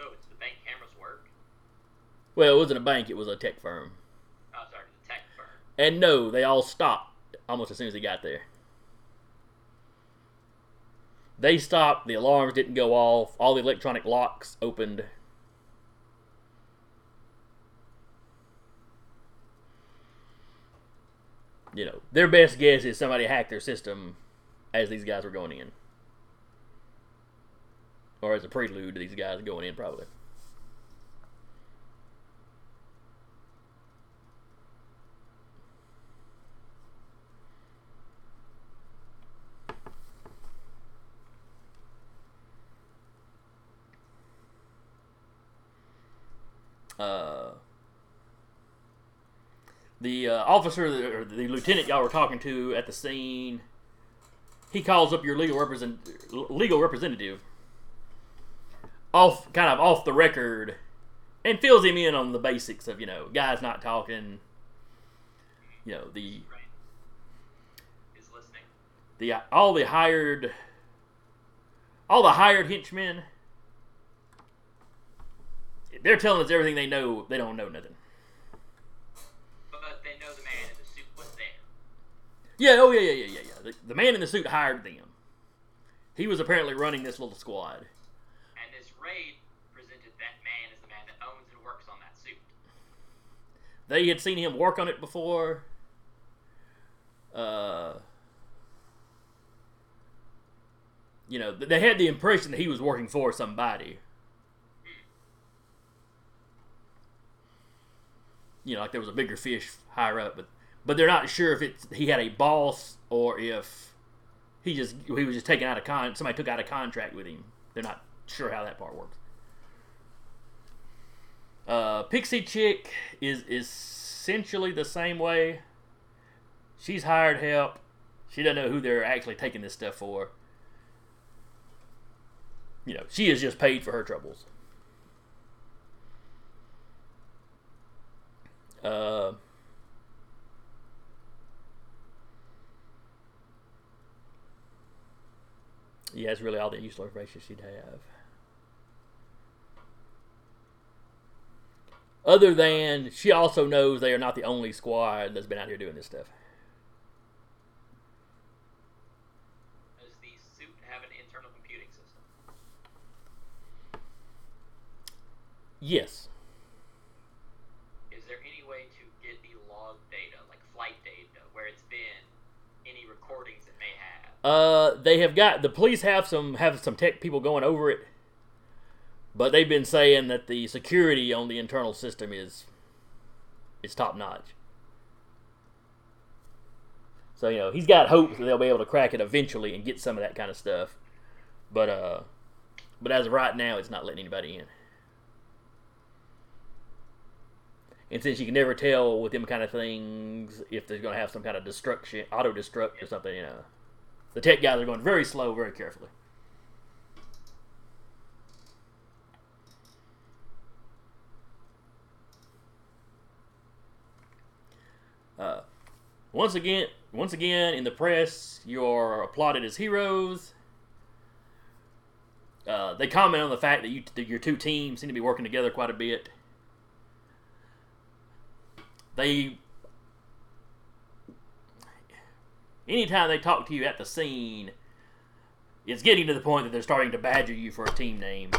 Oh, it's the bank cameras work. Well, it wasn't a bank; it was a tech firm. Oh, sorry, the tech firm. And no, they all stopped almost as soon as he got there. They stopped. The alarms didn't go off. All the electronic locks opened. You know, their best guess is somebody hacked their system as these guys were going in. Or as a prelude to these guys going in, probably. uh, the uh, officer or the lieutenant y'all were talking to at the scene he calls up your legal represent legal representative off kind of off the record and fills him in on the basics of you know guys not talking you know the the all the hired all the hired henchmen. They're telling us everything they know they don't know nothing But they know the man in the suit was there. Yeah oh yeah yeah yeah yeah yeah. The, the man in the suit hired them. He was apparently running this little squad. And this raid presented that man as the man that owns and works on that suit. they had seen him work on it before. Uh you know they had the impression that he was working for somebody. You know like there was a bigger fish higher up but but they're not sure if it's he had a boss or if he just he was just taken out of con somebody took out a contract with him they're not sure how that part works uh, Pixie Chick is essentially the same way. She's hired help. She doesn't know who they're actually taking this stuff for. You know, she is just paid for her troubles. Uh, yeah, that's really all the useful information she'd have. Other than she also knows they are not the only squad that's been out here doing this stuff. Does the suit have an internal computing system? Yes. Is there any way to get the log data, like flight data, where it's been, any recordings it may have? Uh, they have got the police have some have some tech people going over it, but they've been saying that the security on the internal system is is top notch. So you know he's got hopes that they'll be able to crack it eventually and get some of that kind of stuff, but uh, but as of right now, it's not letting anybody in. And since you can never tell with them kind of things if they're going to have some kind of destruction, auto destruct or something, you know, the tech guys are going very slow, very carefully. Uh, once again, once again in the press, you're applauded as heroes. Uh, they comment on the fact that you that your two teams seem to be working together quite a bit. They anytime they talk to you at the scene, it's getting to the point that they're starting to badger you for a team name.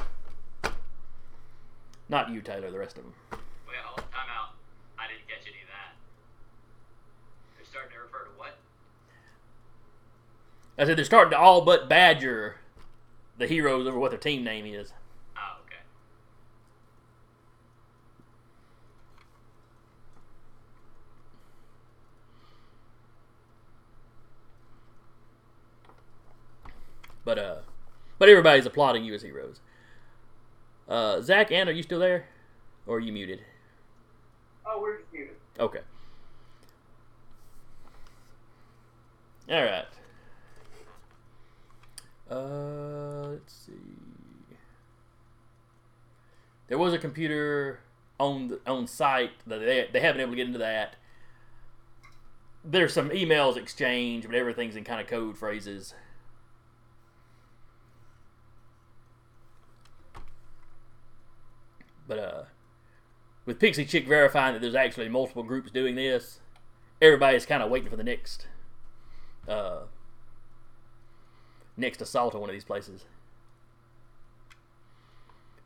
Not you, Taylor. The rest of them. Hold time out. I didn't catch any of that. They're starting to refer to what? I said they're starting to all but badger the heroes over what their team name is. Oh, okay. But uh, but everybody's applauding you as heroes. Uh, Zach, Ann, are you still there, or are you muted? Oh, we're just muted. Okay. All right. Uh, let's see. There was a computer on the, on site that they they haven't been able to get into that. There's some emails exchanged, but everything's in kind of code phrases. But uh, with Pixie Chick verifying that there's actually multiple groups doing this, everybody's kind of waiting for the next uh, next assault on one of these places.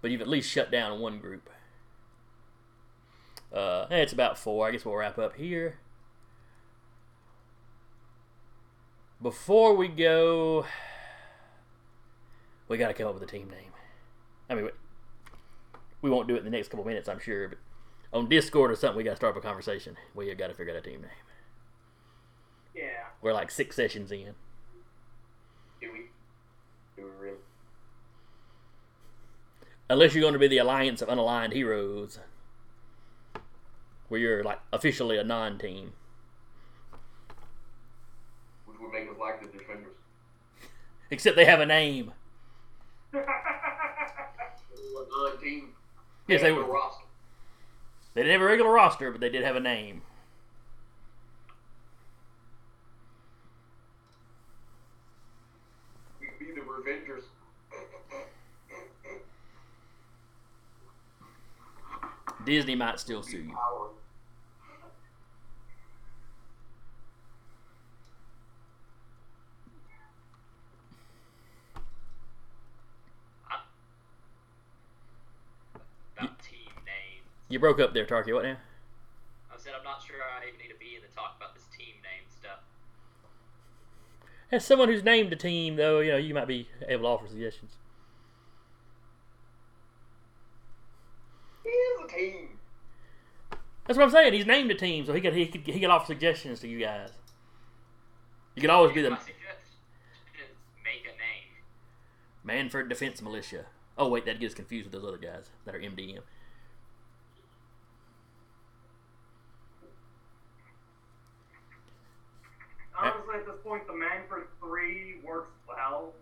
But you've at least shut down one group. Uh, it's about four. I guess we'll wrap up here. Before we go, we got to come up with a team name. I mean, we- we won't do it in the next couple minutes, I'm sure, but on Discord or something, we got to start up a conversation. We got to figure out a team name. Yeah. We're like six sessions in. Do we? Do we really? Unless you're going to be the Alliance of Unaligned Heroes, where you're like officially a non-team. Which would make us like the defenders. Except they have a name. A team. Yes, they a roster. They didn't have a regular roster, but they did have a name. We could be the Revengers. Disney might still sue you. Power. About team names. You broke up there, Tarky. What now? I said I'm not sure I even need to be in the talk about this team name stuff. As someone who's named a team, though, you know you might be able to offer suggestions. He is a team. That's what I'm saying. He's named a team, so he could he could he could offer suggestions to you guys. You could always be the my suggestion. Make a name. Manford Defense Militia. Oh wait, that gets confused with those other guys that are MDM. Honestly, at this point, the Manford 3 works well.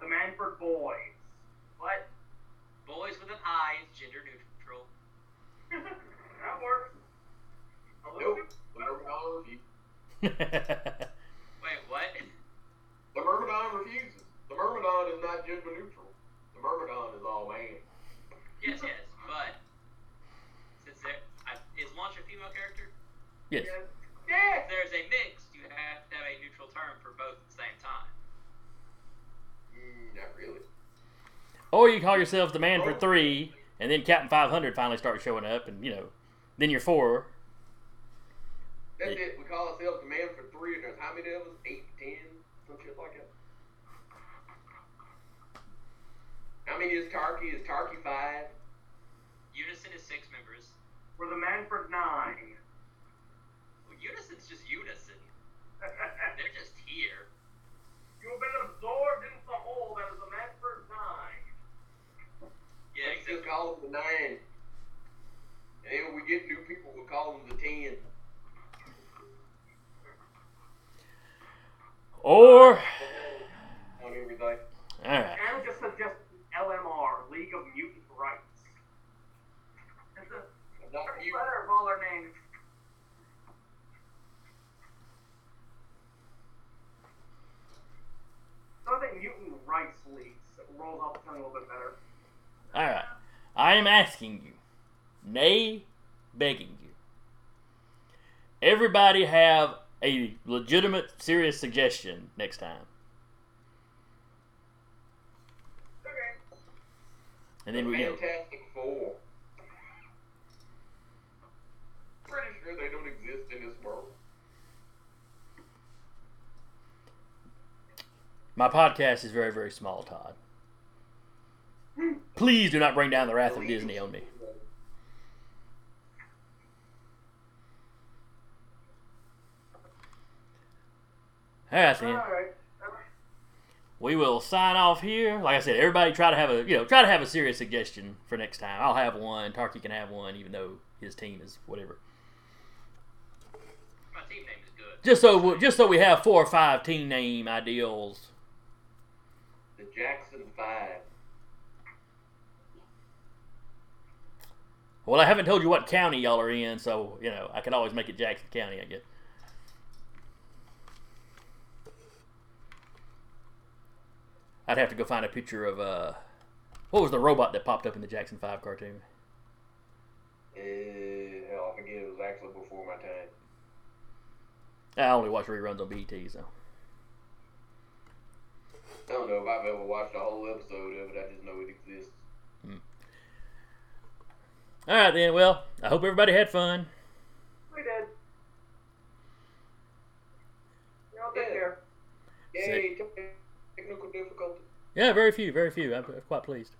The Manford Boys. What? Boys with an I is gender neutral. that works. Nope. bit The better. Myrmidon. Wait, what? The Myrmidon refuses. The Myrmidon is not gender neutral. The Myrmidon is all man. Yes, yes, but since there I, is Launch a female character, yes. Yeah. if there's a mix, you have to have a neutral term for both at the same time. Mm, not really. Or you call yourself the Manford Three, and then Captain Five Hundred finally starts showing up, and you know, then you're four. That's it. We call ourselves the Manford three, and there's how many of us? Eight, ten, some shit like that. How many is Tarky? Is Tarky five? Unison is six members. We're the Manford 9. Well, Unison's just Unison. They're just here. You've been absorbed into the whole that is the Manford 9. Yeah, Let's just call them the nine. And then when we get new people, we'll call them the ten. Or On everything. all right, And just suggest LMR, League of Mutant Rights. It's a Not you. better of all our names. So I think Mutant Rights Leagues rolls off the tongue a little bit better. all right. I am asking you, nay, begging you. Everybody have a legitimate, serious suggestion next time, Okay. And then we you know, Fantastic Four. Pretty sure they don't exist in this world. My podcast is very, very small, Todd. Please do not bring down the wrath of Disney on me. All right, then. Alright. We will sign off here. Like I said, everybody try to have a you know try to have a serious suggestion for next time. I'll have one. Tarky can have one, even though his team is whatever. My team name is good. Just so just so we have four or five team name ideals. The Jackson Five. Well, I haven't told you what county y'all are in, so you know I can always make it Jackson County, I guess. I'd have to go find a picture of uh, what was the robot that popped up in the Jackson Five cartoon? Uh, hell, I forget it was actually before my time. I only watch reruns on BET, so. I don't know if I've ever watched a whole episode of it. I just know it exists. All right then. Well, I hope everybody had fun. We did. Y'all take Yeah. care. Yay, technical difficulty. Yeah, very few, very few. I'm quite pleased.